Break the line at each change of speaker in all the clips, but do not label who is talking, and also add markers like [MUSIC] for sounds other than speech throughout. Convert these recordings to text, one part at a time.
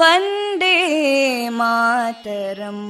वन्दे मातरम्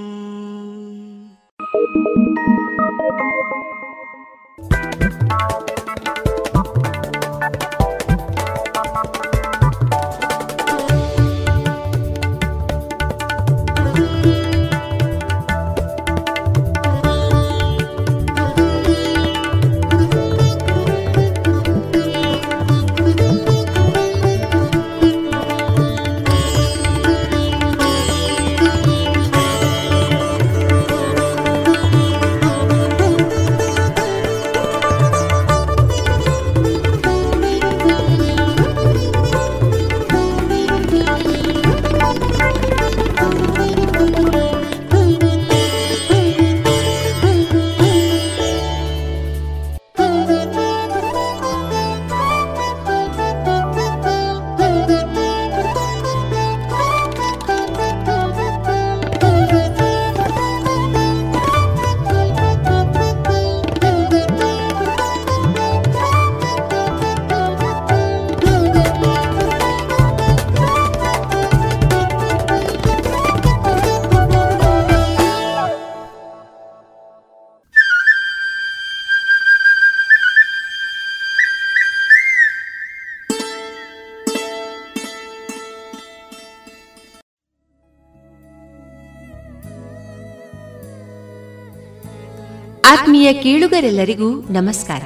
ಆತ್ಮೀಯ ಕೇಳುಗರೆಲ್ಲರಿಗೂ ನಮಸ್ಕಾರ.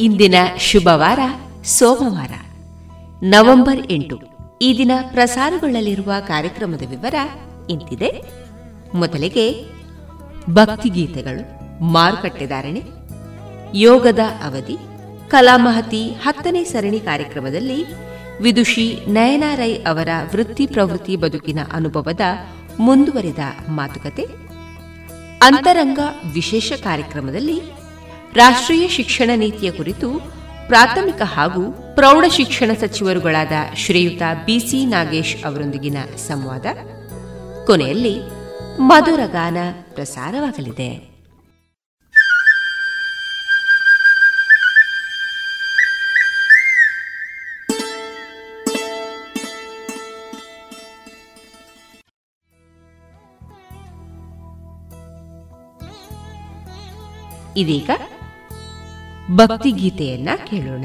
ಇಂದಿನ ಶುಭವಾರ, ಸೋಮವಾರ, ನವೆಂಬರ್ ಎಂಟು. ಈ ದಿನ ಪ್ರಸಾರಗೊಳ್ಳಲಿರುವ ಕಾರ್ಯಕ್ರಮದ ವಿವರ ಇಂತಿದೆ. ಮೊದಲಿಗೆ ಭಕ್ತಿಗೀತೆಗಳು ಮಾರುಕಟ್ಟೆದಾರಣೆ ಯೋಗದ ಅವಧಿ ಕಲಾಮಹತಿ ಹತ್ತನೇ ಸರಣಿ ಕಾರ್ಯಕ್ರಮದಲ್ಲಿ ವಿದುಷಿ ನಯನಾರೈ ಅವರ ವೃತ್ತಿ ಪ್ರವೃತ್ತಿ ಬದುಕಿನ ಅನುಭವದ ಮುಂದುವರಿದ ಮಾತುಕತೆ ಅಂತರಂಗ ವಿಶೇಷ ಕಾರ್ಯಕ್ರಮದಲ್ಲಿ ರಾಷ್ಟ್ರೀಯ ಶಿಕ್ಷಣ ನೀತಿಯ ಕುರಿತು ಪ್ರಾಥಮಿಕ ಹಾಗೂ ಪ್ರೌಢ ಶಿಕ್ಷಣ ಸಚಿವರುಗಳಾದ ಶ್ರೀಯುತ ಬಿಸಿ ನಾಗೇಶ್ ಅವರೊಂದಿಗಿನ ಸಂವಾದ. ಕೊನೆಯಲ್ಲಿ ಮಧುರಗಾನ ಪ್ರಸಾರವಾಗಲಿದೆ. ಇದೀಗ ಭಕ್ತಿಗೀತೆಯನ್ನ ಕೇಳೋಣ.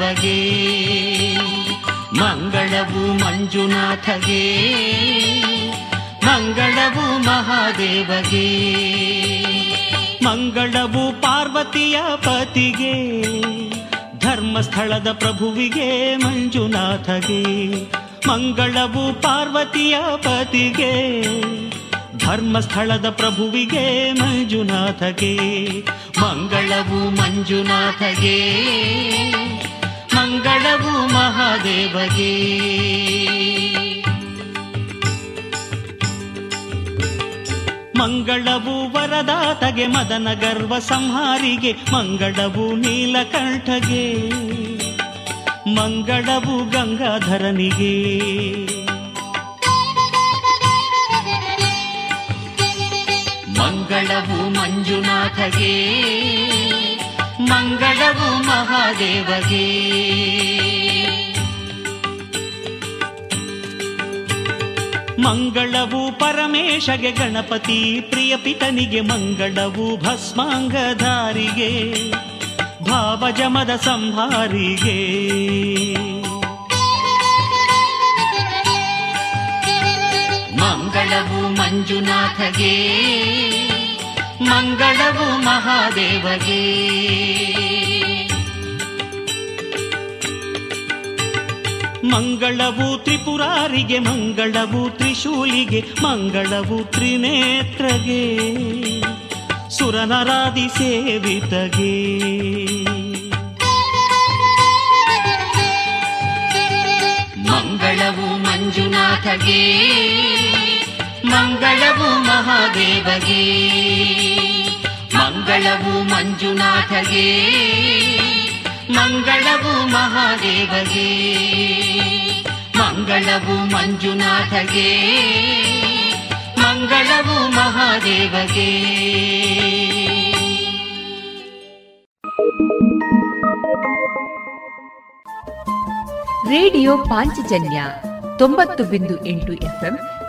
ಮಹಾದೇವಗೆ ಮಂಗಳವು ಮಂಜುನಾಥಗೆ. ಮಂಗಳವು ಮಹಾದೇವಗೆ. ಮಂಗಳವು ಪಾರ್ವತಿಯ ಪತಿಗೆ. ಧರ್ಮಸ್ಥಳದ ಪ್ರಭುವಿಗೆ ಮಂಜುನಾಥಗೆ. ಮಂಗಳವು ಪಾರ್ವತಿಯ ಪತಿಗೆ. ಧರ್ಮಸ್ಥಳದ ಪ್ರಭುವಿಗೆ ಮಂಜುನಾಥಗೆ. ಮಂಗಳವು ಮಂಜುನಾಥಗೆ. ಮಂಗಳವು ಮಹಾದೇವಗೆ. ಮಂಗಳವು ವರದಾತಗೆ ಮದನ ಗರ್ವ ಸಂಹಾರಿಗೆ ಮಂಗಳವು ನೀಲಕಂಠಗೆ. ಮಂಗಳವು ಗಂಗಾಧರನಿಗೆ. ಮಂಗಳವು ಮಂಜುನಾಥಗೆ. ಮಂಗಳವು ಮಹಾದೇವಗೆ ಮಂಗಳವು ಪರಮೇಶಗೆ ಗಣಪತಿ ಪ್ರಿಯ ಪಿತನಿಗೆ ಮಂಗಳವು ಭಸ್ಮಾಂಗಧಾರಿಗೆ ಭಾವಜಮದ ಸಂಹಾರಿಗೆ. ಮಂಗಳವು ಮಂಜುನಾಥಗೆ. ಮಂಗಳವು ಮಹಾದೇವಗೆ. ಮಂಗಳವು ತ್ರಿಪುರಾರಿಗೆ ಮಂಗಳವು ತ್ರಿಶೂಲಿಗೆ ಮಂಗಳವು ತ್ರಿನೇತ್ರಗೆ. ಸುರನರಾದಿ ಸೇವಿತಗೆ. ಮಂಗಳವು ಮಂಜುನಾಥಗೆ. ಮಂಗಳವು ಮಹಾದೇವಗೆ. ಮಂಗಳವು ಮಂಜುನಾಥಗೆ. ಮಂಗಳವು ಮಹಾದೇವಗೆ. ಮಂಗಳವು ಮಂಜುನಾಥಗೆ. ಮಂಗಳವು ಮಹಾದೇವಗೆ.
ರೇಡಿಯೋ ಪಾಂಚಜನ್ಯ ತೊಂಬತ್ತು ಬಿಂದು ಎಂಟು ಎಫ್ಎಂ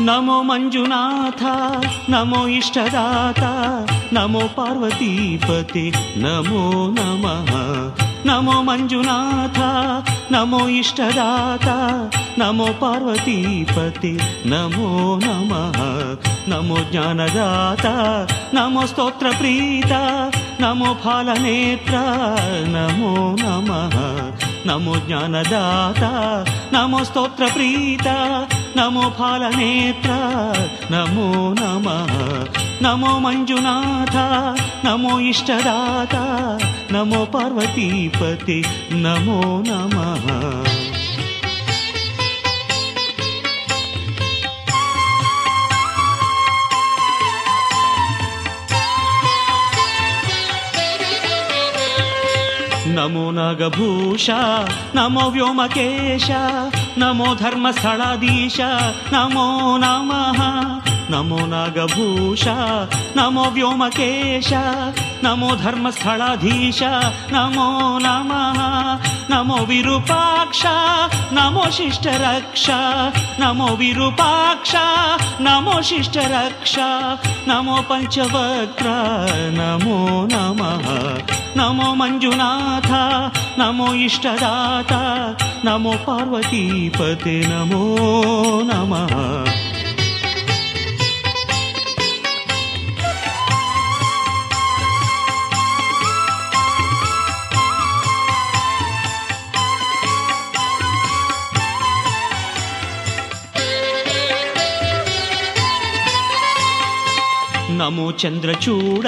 ನಮೋ ಮಂಜುನಾಥ ನಮೋ ಇಷ್ಟದಾತ ನಮೋ ಪಾರ್ವತೀಪತಿ ನಮೋ ನಮಃ ನಮೋ ಮಂಜುನಾಥ ನಮೋ ಇಷ್ಟದಾತ ನಮೋ ಪಾರ್ವತೀಪತಿ ನಮೋ ನಮಃ ನಮೋ ಜ್ಞಾನದಾತ ನಮೋ ಸ್ತೋತ್ರ ಪ್ರೀತ ನಮೋ ಫಲನೇತ್ರ ನಮೋ ನಮಃ ನಮೋ ಜ್ಞಾನದಾತ ನಮೋ ಸ್ತೋತ್ರ ಪ್ರೀತ ನಮೋ ಫಲನೇತ್ರ ನಮೋ ನಮಃ ನಮೋ ಮಂಜುನಾಥ ನಮೋ ಇಷ್ಟದಾತ ನಮೋ ಪಾರ್ವತೀಪತಿ ನಮೋ ನಮಃ ನಮೋ ನಾಗಭೂಷ नमो धर्मस्थलाधीश नमो नमः। नमो नागभूष नमो व्योमकेश नमो धर्मस्थलाधीश नमो नमः नमो विरूपाक्ष नमो शिष्टरक्ष नमो विरूपाक्ष नमो शिष्टरक्ष नमो पञ्चवक्त्र नमो नमः नमो मञ्जुनाथ नमो इष्टदाता नमो पार्वतीपते नमो नमः। ನಮೋ ನಮಃ ನಮೋ ಚಂದ್ರಚೂಡ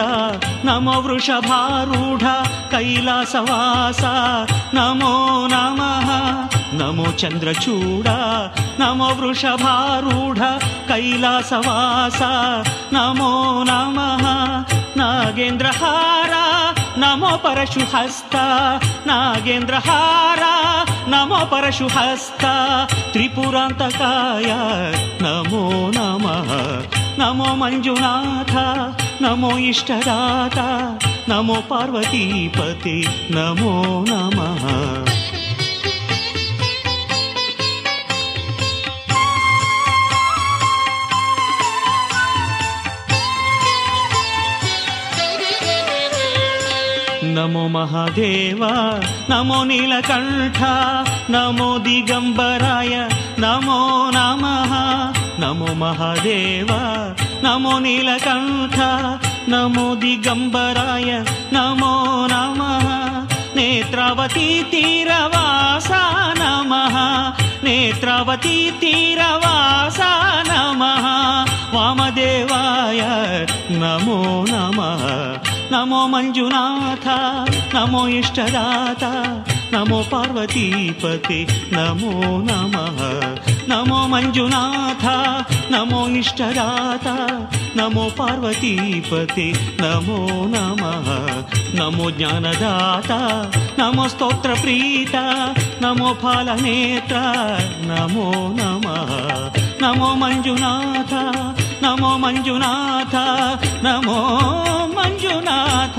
ನಮೋ ವೃಷಭಾರೂಢ ಕೈಲಾಸವಾಸ ನಮೋ ನಮಃ ನಮೋ ಚಂದ್ರಚೂಡ ನಮೋ ವೃಷಭಾರೂಢ ಕೈಲಾಸವಾಸ ನಮೋ ನಮಃ ನಾಗೇಂದ್ರಹಾರ ನಮೋ ಪರಶುಹಸ್ತ ನಾಗೇಂದ್ರಹಾರ ನಮೋ ಪರಶುಹಸ್ತ ತ್ರಿಪುರಾಂತಕಾಯ नमो मञ्जुनाथ नमो इष्टदाता नमो पार्वतीपते नमो नमः। नमो महादेव नमो नीलकण्ठ नमो दिगम्बराय नमो नमः। नमो महादेव नमो नीलकण्ठ नमो दिगम्बराय नमो नमः। नेत्रावती तीरवासा नमः। नेत्रावती तीरवासा नमः। वामदेवाय नमो नमः। नमो मञ्जुनाथ नमो इष्टदाता नमो पार्वतीपते नमो नमः। नमो मञ्जुनाथ नमो इष्टदाता नमो पार्वतीपते नमो नमः नमो ज्ञानदाता नमो स्तोत्रप्रीता नमो फालनेत्र नमो नमः नमो मञ्जुनाथ नमो मञ्जुनाथ नमो मञ्जुनाथ।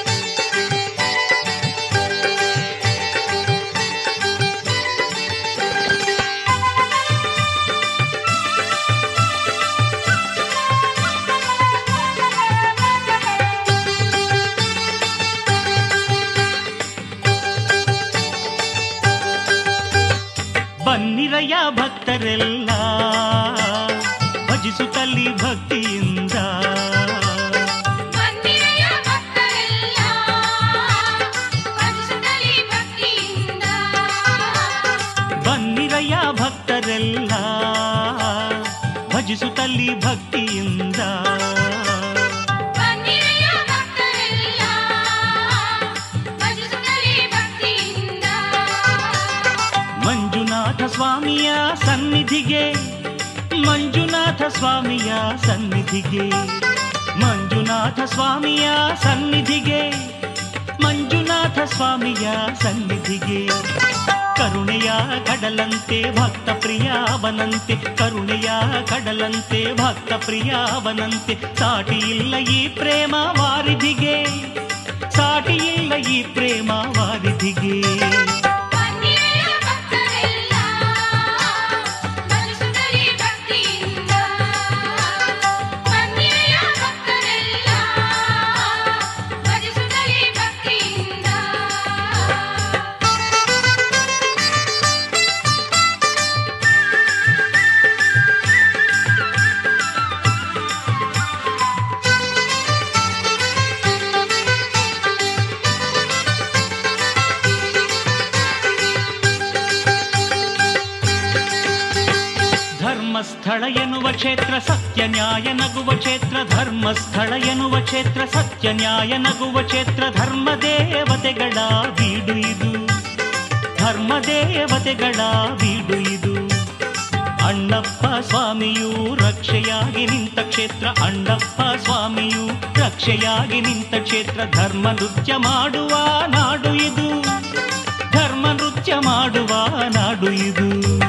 ಭಕ್ತರೆಲ್ಲ. ಸನ್ನಿಧಿಗೆ, ಮಂಜುನಾಥ ಸ್ವಾಮಿಯ ಸನ್ನಿಧಿಗೆ, ಮಂಜುನಾಥ ಸ್ವಾಮಿಯ ಸನ್ನಿಧಿಗೆ, ಮಂಜುನಾಥ ಸ್ವಾಮಿಯ ಸನ್ನಿಧಿಗೆ. ಕರುಣೆಯ ಕಡಲಂತೆ ಭಕ್ತ ಪ್ರಿಯಾವನಂತೆ, ಕರುಣೆಯ ಕಡಲಂತೆ ಭಕ್ತ ಪ್ರಿಯಾವನಂತೆ, ಸಾಟಿ ಇಲ್ಲ ಈ ಪ್ರೇಮ ವಾರಿಧಿಗೆ, ಸಾಟಿ ಇಲ್ಲ ಈ ಪ್ರೇಮ ವಾರಿಧಿಗೆ. ಧರ್ಮಸ್ಥಳ ಎನ್ನುವ ಕ್ಷೇತ್ರ ಸತ್ಯ, ನ್ಯಾಯ ನಗುವ ಕ್ಷೇತ್ರ ಧರ್ಮಸ್ಥಳ ಎನ್ನುವ ಕ್ಷೇತ್ರ ಸತ್ಯ, ನ್ಯಾಯ ನಗುವ ಕ್ಷೇತ್ರ, ಧರ್ಮ ದೇವತೆಗಳ ಬೀಡು ಇದು. ಧರ್ಮ ದೇವತೆಗಳ ಬೀಡು ಇದು. ಅಣ್ಣಪ್ಪ ಸ್ವಾಮಿಯು ರಕ್ಷೆಯಾಗಿ ನಿಂತ ಕ್ಷೇತ್ರ, ಅಣ್ಣಪ್ಪ ಸ್ವಾಮಿಯು ರಕ್ಷೆಯಾಗಿ ನಿಂತ ಕ್ಷೇತ್ರ, ಧರ್ಮ ನೃತ್ಯ ಮಾಡುವ ನಾಡು ಇದು. ಧರ್ಮ ನೃತ್ಯ ಮಾಡುವ ನಾಡು ಇದು.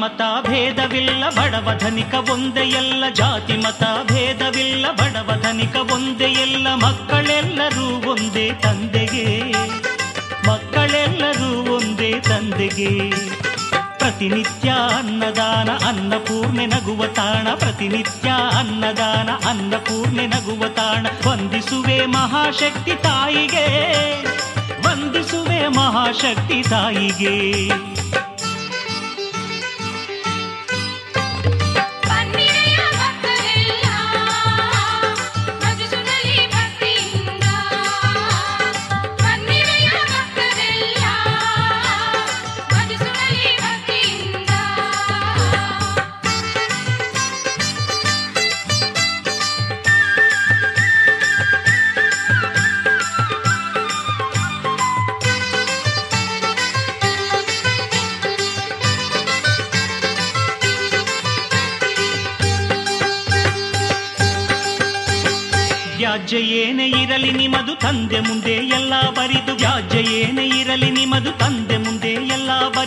ಮತ ಭೇದವಿಲ್ಲ, ಬಡವ ಧನಿಕ ಒಂದೇ ಎಲ್ಲ. ಜಾತಿ ಮತ ಭೇದವಿಲ್ಲ, ಬಡವ ಧನಿಕ ಒಂದೇ ಎಲ್ಲ. ಮಕ್ಕಳೆಲ್ಲರೂ ಒಂದೇ ತಂದೆಗೆ. ಮಕ್ಕಳೆಲ್ಲರೂ ಒಂದೇ ತಂದೆಗೆ. ಪ್ರತಿನಿತ್ಯ ಅನ್ನದಾನ, ಅನ್ನಪೂರ್ಣೆ ನಗುವ ತಾಣ. ಪ್ರತಿನಿತ್ಯ ಅನ್ನದಾನ, ಅನ್ನಪೂರ್ಣೆ ನಗುವ ತಾಣ. ವಂದಿಸುವೆ ಮಹಾಶಕ್ತಿ ತಾಯಿಗೆ. ವಂದಿಸುವೆ ಮಹಾಶಕ್ತಿ ತಾಯಿಗೆ.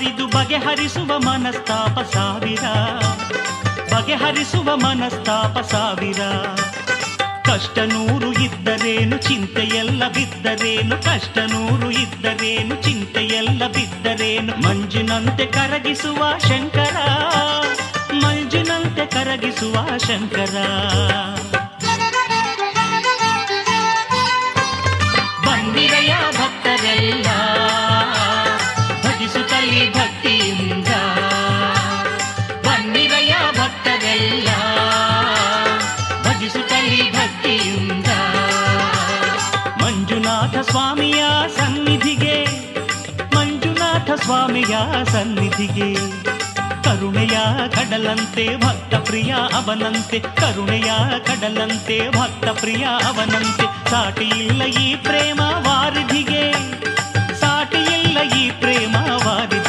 ಬರಿದು ಬಗೆಹರಿಸುವ ಮನಸ್ತಾಪ ಸಾವಿರ. ಬಗೆಹರಿಸುವ ಮನಸ್ತಾಪ ಸಾವಿರ. ಕಷ್ಟ ನೂರು ಇದ್ದರೇನು ಚಿಂತೆಯೆಲ್ಲ ಬಿದ್ದರೇನು? ಕಷ್ಟ ನೂರು ಇದ್ದರೇನು ಚಿಂತೆಯೆಲ್ಲ ಬಿದ್ದರೇನು? ಮಂಜಿನಂತೆ ಕರಗಿಸುವ ಶಂಕರ. ಮಂಜಿನಂತೆ ಕರಗಿಸುವ ಶಂಕರ. ಬಂದಿರೆಯ ಭಕ್ತರೆಲ್ಲ? ಸ್ವಾಮಿಯ ಸನ್ನಿಧಿಗೆ. ಕರುಣೆಯ ಕಡಲಂತೆ ಭಕ್ತ ಪ್ರಿಯ ಅವನಂತೆ, ಕರುಣೆಯ ಕಡಲಂತೆ ಭಕ್ತ ಪ್ರಿಯ ಅವನಂತೆ. ಸಾಟಿ ಇಲ್ಲ ಈ ಪ್ರೇಮ ವಾರಿಧಿಗೆ ಸಾಟಿ ಇಲ್ಲ ಈ ಪ್ರೇಮ ವಾರಿಧಿಗೆ.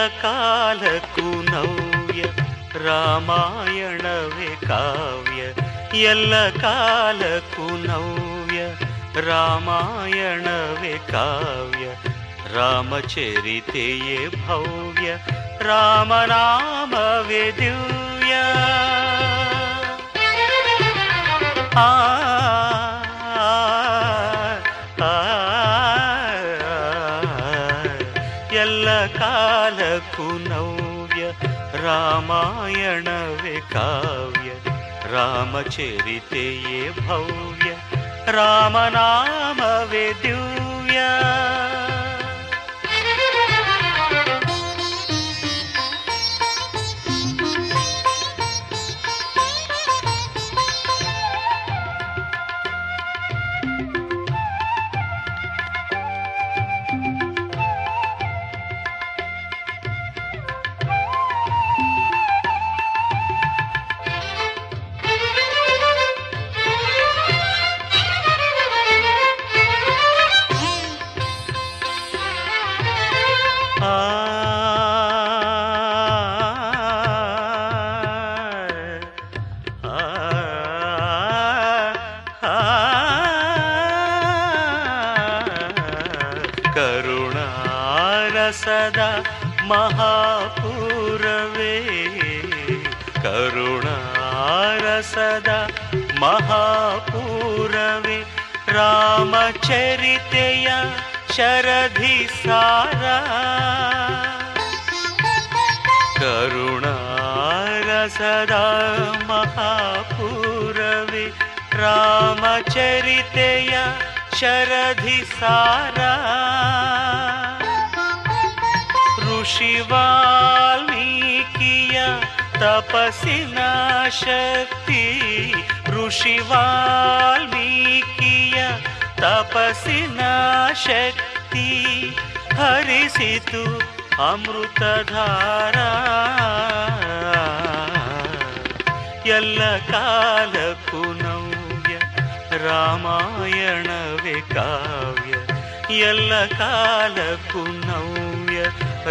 ल्लकाल कुनौय रामायण वाव्य यल्लकाल कुनव्य रामायण वाव्य रामचरिते भव्य राम राम वे पुनव्य रामायणविकाव्य रामचरिते भव्य रामनामवेदुया महापूरवे करुणारसदा महापूरवे रामचरितय शरधि सारा। करुणारसदा महापूरवे रामचरितय शरधि सारा। ಋಷಿ ವಾಲ್ಮೀಕಿಯ ತಪಸ್ಸಿನ ಶಕ್ತಿ. ಋಷಿ ವಾಲ್ಮೀಕಿಯ ತಪಸ್ಸಿನ ಶಕ್ತಿ ಹರಿಸಿತು ಅಮೃತಧಾರ. ಎಲ್ಲ ಕಾಲಕ್ಕೂ ನವ್ಯ ರಾಮಾಯಣವೇ ಕಾವ್ಯ. ಎಲ್ಲ ಕಾಲಕ್ಕೂ ನವ್ಯ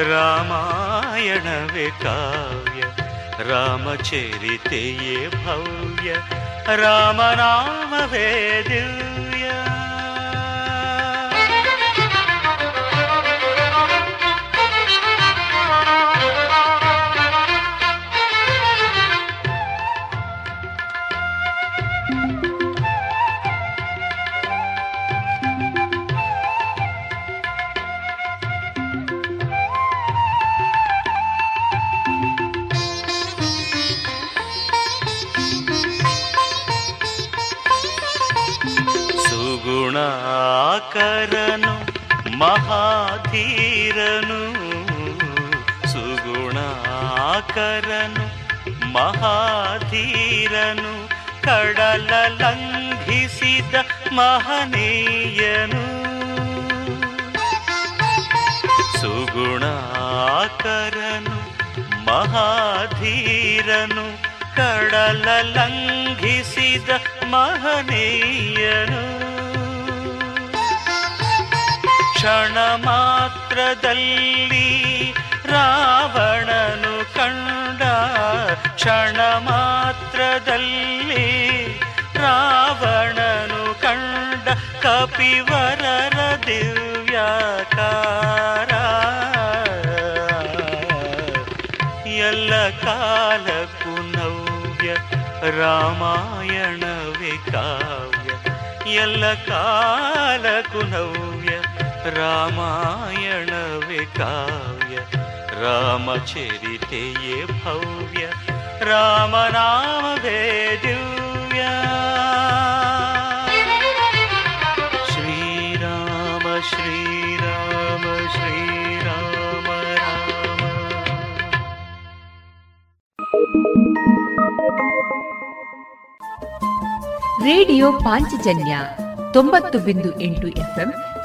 रामायणवे काव्य रामचरिते ये भव्य रामनामवे दिव्य। ಮಹಾಧೀರನು ಸುಗುಣಾಕರನು ಮಹಾಧೀರನು ಕಡಲ ಲಂಘಿಸಿದ ಮಹನೀಯನು. ಸುಗುಣಾಕರನು ಮಹಾಧೀರನು ಕಡಲ ಲಂಘಿಸಿದ ಮಹನೀಯನು. ಕ್ಷಣ ಮಾತ್ರದಲ್ಲಿ ರಾವಣನು ಕಂಡ ಕ್ಷಣ ಮಾತ್ರದಲ್ಲಿ ರಾವಣನು ಕಂಡ ಕಪಿವರರ ದಿವ್ಯಾಕಾರ. ಎಲ್ಲ ಕಾಲಕ್ಕೂ ನವ್ಯ ರಾಮಾಯಣವೇ ಕಾವ್ಯ. ಎಲ್ಲ ಕಾಲಕ್ಕೂ ನವ್ಯ ರಾಮಾಯಣವೇ ಕಾವ್ಯ ರಾಮಚರಿತೆಯೇ ಭವ್ಯ ರಾಮನಾಮವೇ ದಿವ್ಯ ಶ್ರೀರಾಮ ಶ್ರೀರಾಮ ಶ್ರೀರಾಮ ರಾಮ
ರೇಡಿಯೋ ಪಾಂಚಜನ್ಯ ತೊಂಬತ್ತು ಬಿಂದು ಎಂಟು ಎಫ್ಎಂ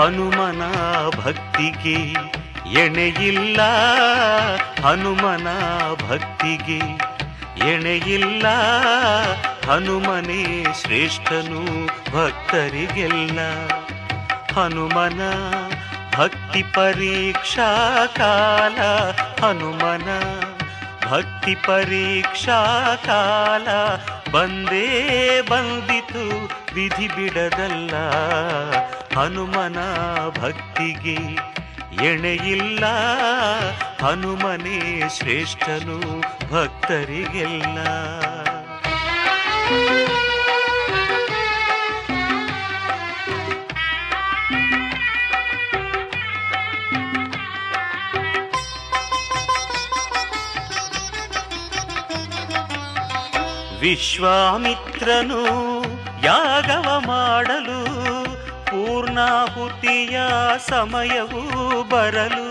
ಹನುಮನ ಭಕ್ತಿಗೆ ಎಣೆಯಿಲ್ಲ. ಹನುಮನ ಭಕ್ತಿಗೆ ಎಣೆಯಿಲ್ಲ. ಹನುಮನೇ ಶ್ರೇಷ್ಠನು ಭಕ್ತರಿಗೆಲ್ಲ. ಹನುಮನ ಭಕ್ತಿ ಪರೀಕ್ಷಾ ಕಾಲ. ಹನುಮನ ಭಕ್ತಿ ಪರೀಕ್ಷಾ ಕಾಲ. ಬಂದೇ ಬಂದಿತು ವಿಧಿ ಬಿಡದಲ್ಲ. ಹನುಮನ ಭಕ್ತಿಗೆ ಎಣೆಯಿಲ್ಲ ಹನುಮನೇ ಶ್ರೇಷ್ಠನು ಭಕ್ತರಿಗೆಲ್ಲ. ವಿಶ್ವಾಮಿತ್ರನು ಯಾಗವ ಮಾಡಲು ಪೂರ್ಣಾಹುತಿಯ ಸಮಯವೂ ಬರಲು.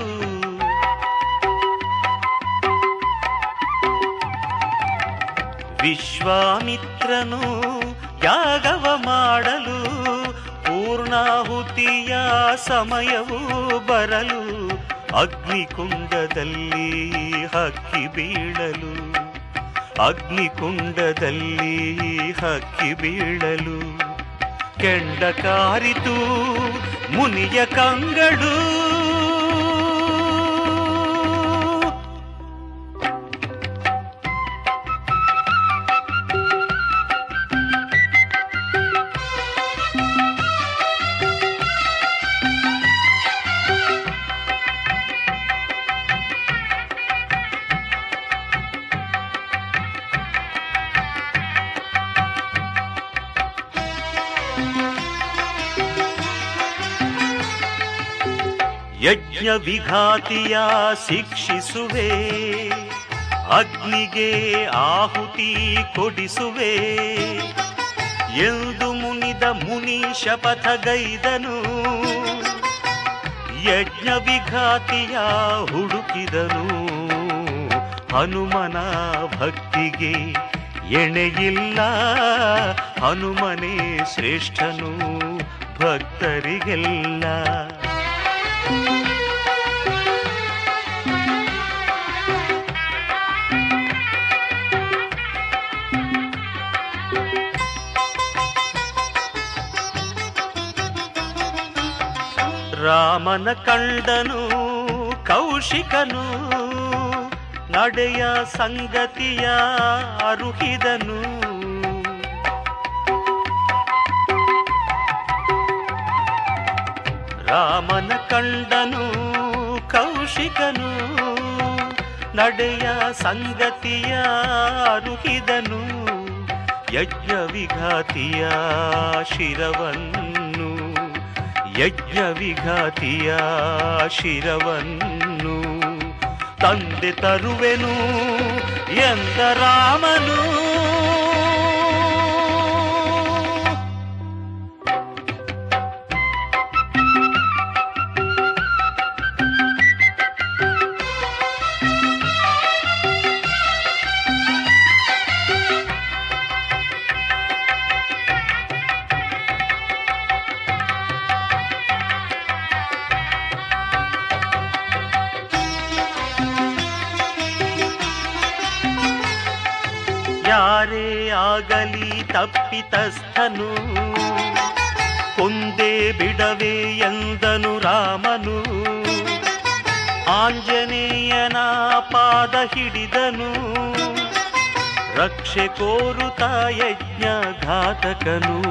ವಿಶ್ವಾಮಿತ್ರನು ಯಾಗವ ಮಾಡಲು ಪೂರ್ಣಾಹುತಿಯ ಸಮಯವೂ ಬರಲು. ಅಗ್ನಿಕುಂಡದಲ್ಲಿ ಹಕ್ಕಿ ಬೀಳಲು ಅಗ್ನಿಕುಂಡದಲ್ಲಿ ಹಕ್ಕಿ ಬೀಳಲು ಕೆಂಡ ಕಾರಿತು ಮುನಿಯ ಕಂಗಳು. ಯಜ್ಞ ವಿಘಾತಿಯ ಶಿಕ್ಷಿಸುವೆ, ಅಗ್ನಿಗೆ ಆಹುತಿ ಕೊಡಿಸುವೆ. ಎಂದು ಮುನಿದ ಮುನಿ ಶಪಥಗೈದನು ಯಜ್ಞ ವಿಘಾತಿಯ ಹುಡುಕಿದನು. ಹನುಮನ ಭಕ್ತಿಗೆ ಎಣೆಯಿಲ್ಲ, ಹನುಮನೇ ಶ್ರೇಷ್ಠನು ಭಕ್ತರಿಗೆಲ್ಲ. ರಾಮನ ಕಂಡನು, ಕೌಶಿಕನು, ನಡೆಯ ಸಂಗತಿಯ ಅರುಹಿದನು. ರಾಮನ ಕಂಡನು, ಕೌಶಿಕನು, ನಡೆಯ ಸಂಗತಿಯ ಅರುಹಿದನು. ಯಜ್ಞ ವಿಘಾತಿಯ ಶಿರವನ್ನು ಯಜ್ಞ ವಿಘಾತಿಯ ಶಿರವನ್ನು ತಂದೆ ತರುವೆನು ಎಂದ ರಾಮನು ಪಾದ ಹಿಡಿದನು. ರಕ್ಷೆ ಕೋರುತ ಯಜ್ಞ ಘಾತಕನು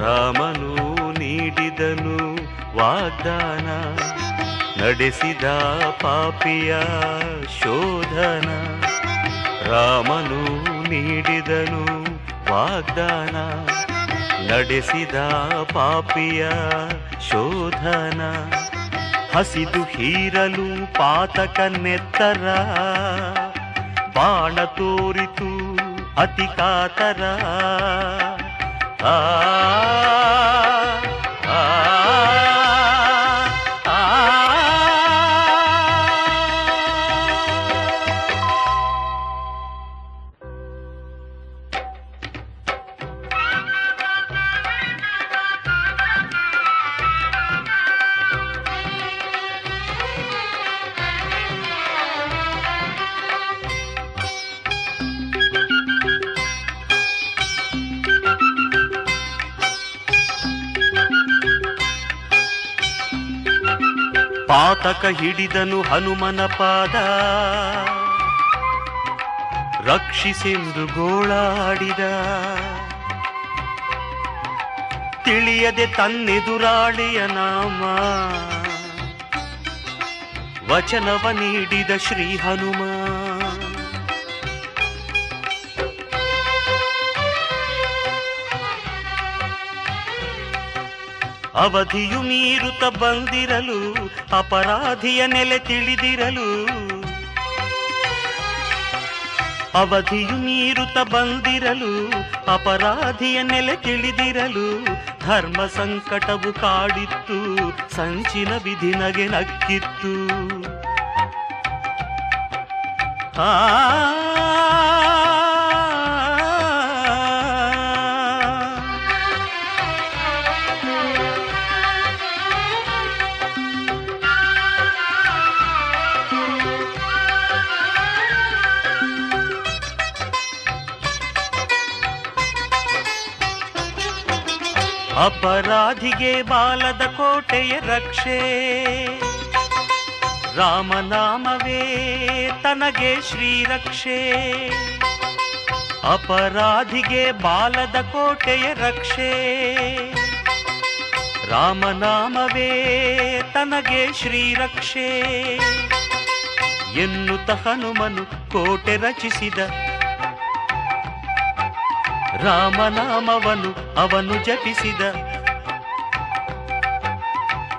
ರಾಮನು ನೀಡಿದನು ವಾಗ್ದಾನ. ನಡೆಸಿದ ಪಾಪಿಯ ಶೋಧನ. ರಾಮನು ನೀಡಿದನು ವಾಗ್ದಾನ. ನಡೆಸಿದ ಪಾಪಿಯ ಶೋಧನ. ಹಸಿದು ಹೀರಲು ಪಾತಕ ನೆತ್ತರ ಬಾಣ ತೋರಿತು ಅತಿ ಕಾತರ ಆ ಪಾತಕ ಹಿಡಿದನು ಹನುಮನ ಪಾದ. ರಕ್ಷಿಸೆಂದು ಗೋಳಾಡಿದ ತಿಳಿಯದೆ ತನ್ನೆದುರಾಳಿಯ ನಾಮ. ವಚನವ ನೀಡಿದ ಶ್ರೀ ಹನುಮ. ಅವಧಿಯು ಮೀರುತ ಬಂದಿರಲು ಅಪರಾಧಿಯ ನೆಲೆ ತಿಳಿದಿರಲು. ಅವಧಿಯು ಮೀರುತ ಬಂದಿರಲು, ಅಪರಾಧಿಯ ನೆಲೆ ತಿಳಿದಿರಲು, ಧರ್ಮ ಸಂಕಟವು ಕಾಡಿತ್ತು, ಸಂಚಿನ ವಿಧಿನಗೆ ನಕ್ಕಿತ್ತು. ಆ ಅಪರಾಧಿಗೆ ಬಾಲದ ಕೋಟೆಯ ರಕ್ಷೆ. ರಾಮನಾಮವೇ ತನಗೆ ಶ್ರೀರಕ್ಷೆ. ಅಪರಾಧಿಗೆ ಬಾಲದ ಕೋಟೆಯ ರಕ್ಷೆ. ರಾಮನಾಮವೇ ತನಗೆ ಶ್ರೀರಕ್ಷೆ. ಎನ್ನುತ್ತ ಹನುಮನು ಕೋಟೆ ರಚಿಸಿದ ರಾಮನಾಮವನು ಅವನು ಜಪಿಸಿದ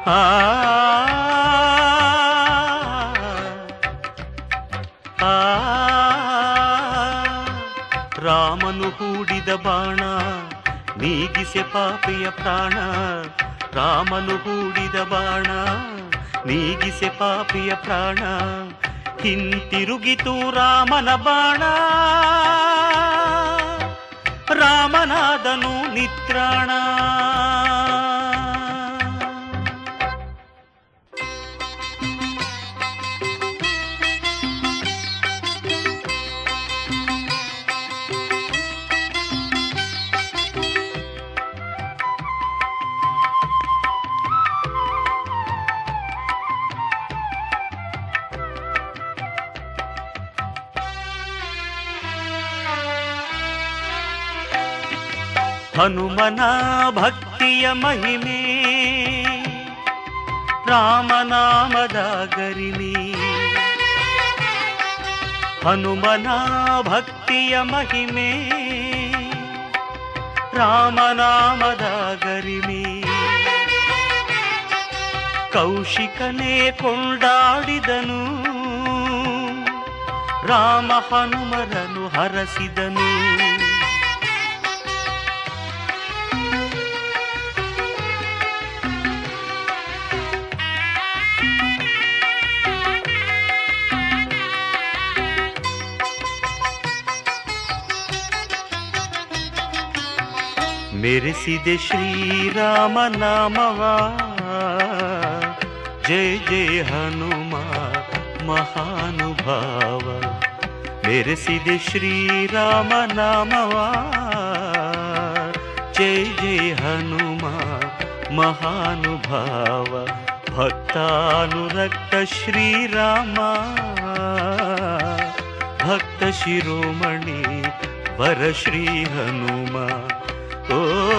ಆ ರಾಮನು ಹೂಡಿದ ಬಾಣ ನೀಗಿಸೆ ಪಾಪಿಯ ಪ್ರಾಣ ರಾಮನು ಹೂಡಿದ ಬಾಣ ನೀಗಿಸೆ ಪಾಪಿಯ ಪ್ರಾಣ ಹಿಂತಿರುಗಿತು ರಾಮನ ಬಾಣ ರಾಮನಾದನು ನಿತ್ರಾಣ. ಹನುಮನ ಭಕ್ತಿಯ ಮಹಿಮೆ. ರಾಮನಾಮದ ಗರಿಮೆ. ಹನುಮನ ಭಕ್ತಿಯ ಮಹಿಮೆ. ರಾಮನಾಮದ ಗರಿಮೆ. ಕೌಶಿಕನೇ ಕೊಂಡಾಡಿದನು. ರಾಮ ಹನುಮರನು ಹರಸಿದನು. मे सिद्धश्रीरामनामवा जय जय हनुमा महानुभावा। मे सिद्धश्रीराम नाम जय जय हनुमा महान भक्तानुरक्त श्रीराम। भक्त शिरोमणि पर श्री हनुमा।
ರೇಡಿಯೋ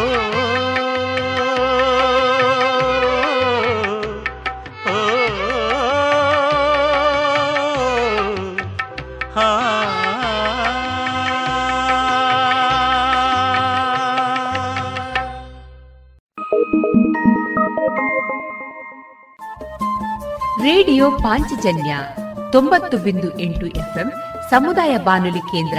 ಪಾಂಚಜನ್ಯ ತೊಂಬತ್ತು ಬಿಂದು ಎಂಟು ಎಫ್ಎಂ ಸಮುದಾಯ ಬಾನುಲಿ ಕೇಂದ್ರ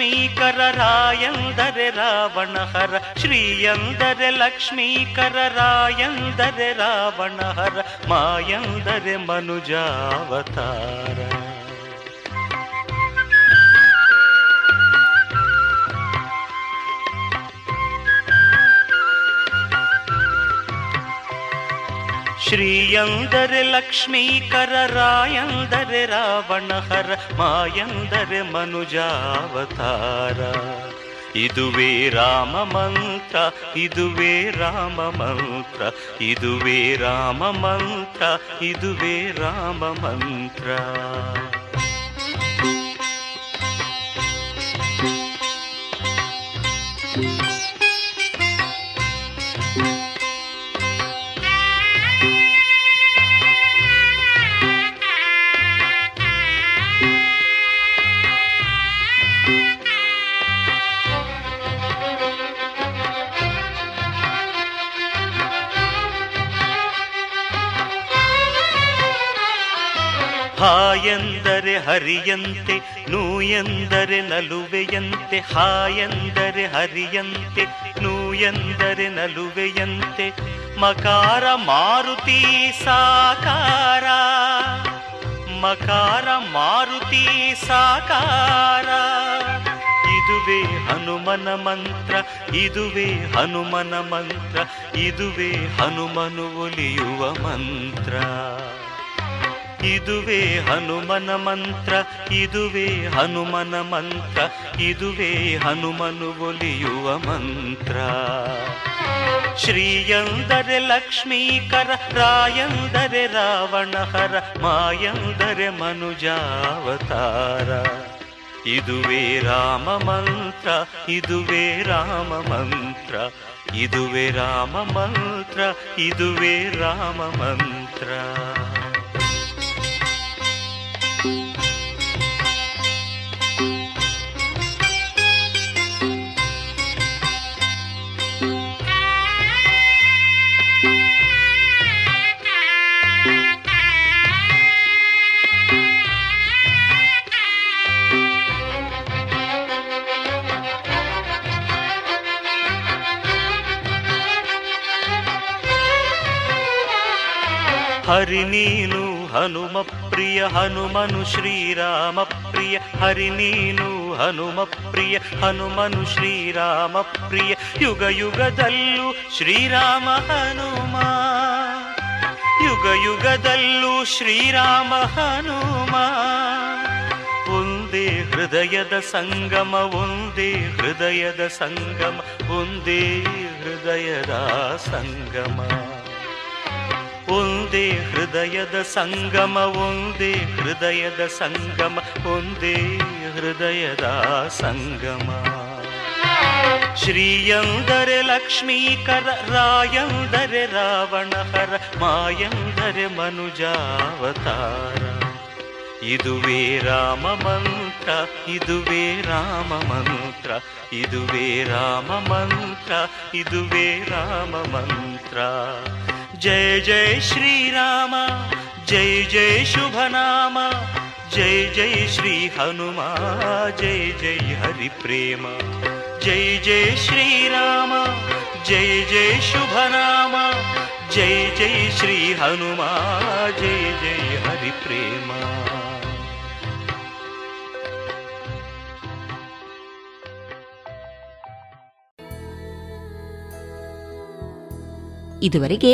ಲಕ್ಷ್ಮೀಕರ ರಾಯಂದರೆ ರಾವಣ ಹರ ಶ್ರೀಯಂದರೆ ಲಕ್ಷ್ಮೀಕರ ರಾಯಂದರೆ ರಾವಣ ಹರ ಮಾಯಂದರೆ ಮನುಜಾವತಾರ. ಶ್ರೀಯಂದರೆ ಲಕ್ಷ್ಮೀಕರ, ರಾಯಂದರೆ ರಾವಣಹರ, ಮಾಯಂದರೆ ಮನುಜಾವತಾರ. ಇದುವೇ ರಾಮ ಮಂತ್ರ, ಇದುವೇ ರಾಮ ಮಂತ್ರ, ಇದುವೇ ರಾಮ ಮಂತ್ರ, ಇದುವೇ ರಾಮ ಮಂತ್ರ. ಹಾಯೆಂದರೆ ಹರಿಯಂತೆ, ನೂ ಎಂದರೆ ನಲುವೆಯಂತೆ ಹಾಯೆಂದರೆ ಹರಿಯಂತೆ, ನೂ ಎಂದರೆ ನಲುವೆಯಂತೆ, ಮಕಾರ ಮಾರುತಿ ಸಾಕಾರ, ಮಕಾರ ಮಾರುತಿ ಸಾಕಾರ. ಇದುವೇ ಹನುಮನ ಮಂತ್ರ, ಇದುವೇ ಹನುಮನ ಮಂತ್ರ, ಇದುವೇ ಹನುಮನು ಒಲಿಯುವ ಮಂತ್ರ. ಇದುವೇ ಹನುಮನ ಮಂತ್ರ, ಇದುವೇ ಹನುಮನ ಮಂತ್ರ, ಇದುವೇ ಹನುಮನು ಒಲಿಯುವ ಮಂತ್ರ. ಶ್ರೀಯಂದರೆ ಲಕ್ಷ್ಮೀಕರ, ರಾಯಂದರೆ ರಾವಣಹರ, ಮಾಯಂದರೆ ಮನುಜಾವತಾರ. ಇದುವೇ ರಾಮ ಮಂತ್ರ, ಇದುವೇ ರಾಮ ಮಂತ್ರ, ಇದುವೇ ರಾಮ ಮಂತ್ರ, ಇದುವೇ ರಾಮ ಮಂತ್ರ. ಹರಿ ನೀನು ಹನುಮ ಪ್ರಿಯ ಹನುಮನು ಶ್ರೀರಾಮ ಪ್ರಿಯ ಹರಿ ನೀನು ಹನುಮ ಪ್ರಿಯ ಹನುಮನು ಶ್ರೀರಾಮ ಪ್ರಿಯ ಯುಗ ಯುಗದಲ್ಲೂ ಶ್ರೀರಾಮ ಹನುಮ. ಯುಗ ಯುಗದಲ್ಲೂ ಶ್ರೀರಾಮ ಹನುಮ. ಒಂದೇ ಹೃದಯದ ಸಂಗಮ, ಒಂದೇ ಹೃದಯದ ಸಂಗಮ, ಒಂದೇ ಹೃದಯದ ಸಂಗಮ. ಒಂದೇ ಹೃದಯದ ಸಂಗಮ, ಒಂದೇ ಹೃದಯದ ಸಂಗಮ, ಒಂದೇ ಹೃದಯದ ಸಂಗಮ. ಶ್ರೀಯಂದರೆ ಲಕ್ಷ್ಮೀಕರ, ರಾಯಂದರೆ ರಾವಣ ಹರ ಮಾಯಂದರೆ ಮನುಜಾವತಾರ. ಇದುವೇ ರಾಮ ಮಂತ್ರ, ಇದುವೇ ರಾಮ ಮಂತ್ರ, ಇದುವೇ ರಾಮ ಮಂತ್ರ, ಇದುವೇ ರಾಮ ಮಂತ್ರ. जय जय श्री राम जय जय शुभ नाम जय जय श्री हनुमा जय जय हरि प्रेम जय जय श्री राम जय जय शुभ नाम जय जय श्री हनुमा जय जय हरि प्रेम
ಇದುವರೆಗೆ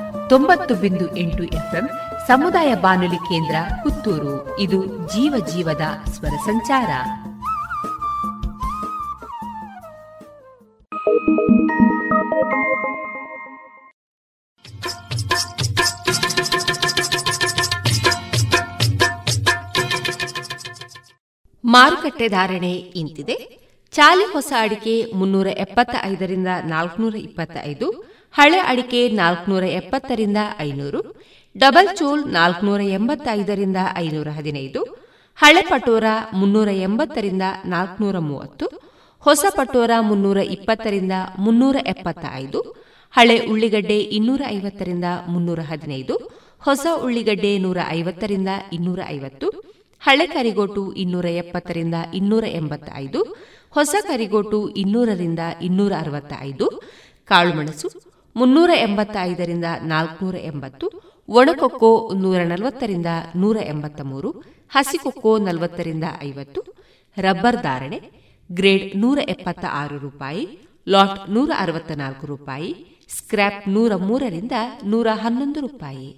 ತೊಂಬತ್ತು ಬಿಂದು ಎಂಟು ಎಫ್ಎಂ ಸಮುದಾಯ ಬಾನುಲಿ ಕೇಂದ್ರ ಪುತ್ತೂರು. ಇದು ಜೀವ ಜೀವದ ಸ್ವರ ಸಂಚಾರ. ಮಾರುಕಟ್ಟೆ ಧಾರಣೆ ಇಂತಿದೆ. ಚಾಲಿ ಹೊಸ ಅಡಿಕೆ ಮುನ್ನೂರ ಎಪ್ಪತ್ತ ಐದರಿಂದ ನಾಲ್ಕುನೂರ ಇಪ್ಪತ್ತ ಐದು ಹಳೆ ಅಡಿಕೆ ನಾಲ್ಕುನೂರ ಎಪ್ಪತ್ತರಿಂದ ಐನೂರು, ಡಬಲ್ ಚೋಲ್ ನಾಲ್ಕುನೂರ ಎಂಬತ್ತೈದರಿಂದ ಐನೂರ ಹದಿನೈದು, ಹಳೆ ಪಟೋರ ಮುನ್ನೂರ ಎಂಬತ್ತರಿಂದ ನಾಲ್ಕುನೂರ ಮೂವತ್ತು, ಹೊಸ ಪಟೋರ ಮುನ್ನೂರ ಇಪ್ಪತ್ತರಿಂದ ಮುನ್ನೂರ ಎಪ್ಪತ್ತ ಐದು ಹಳೆ ಉಳ್ಳಿಗಡ್ಡೆ ಇನ್ನೂರ ಐವತ್ತರಿಂದ ಮುನ್ನೂರ ಹದಿನೈದು, ಹೊಸ ಉಳ್ಳಿಗಡ್ಡೆ ನೂರ ಐವತ್ತರಿಂದ ಇನ್ನೂರ ಐವತ್ತು, ಹಳೆ ಕರಿಗೋಟು ಇನ್ನೂರ ಎಪ್ಪತ್ತರಿಂದ ಇನ್ನೂರ ಎಂಬತ್ತ ಐದು ಹೊಸ ಕರಿಗೋಟು ಇನ್ನೂರರಿಂದ ಇನ್ನೂರ ಅರವತ್ತ ಐದು ಕಾಳುಮೆಣಸು ಮುನ್ನೂರ ಎಂಬತ್ತ ಐದರಿಂದ ನಾಲ್ಕುನೂರ ಎಂಬತ್ತು ಒಣಕೊಕ್ಕೋ ನೂರ ನಲವತ್ತರಿಂದ ನೂರ ಎಂಬತ್ತ ಮೂರು ಹಸಿಕೊಕ್ಕೋ ನಲವತ್ತರಿಂದ ಐವತ್ತು, ರಬ್ಬರ್ ಧಾರಣೆ, ಗ್ರೇಡ್ ನೂರ ಎಪ್ಪತ್ತ ಆರು ರೂಪಾಯಿ, ಲಾಟ್ ನೂರ ಅರವತ್ತ ನಾಲ್ಕು ರೂಪಾಯಿ, ಸ್ಕ್ರ್ಯಾಪ್ ನೂರ ಮೂರರಿಂದ ನೂರ ಹನ್ನೊಂದು ರೂಪಾಯಿ.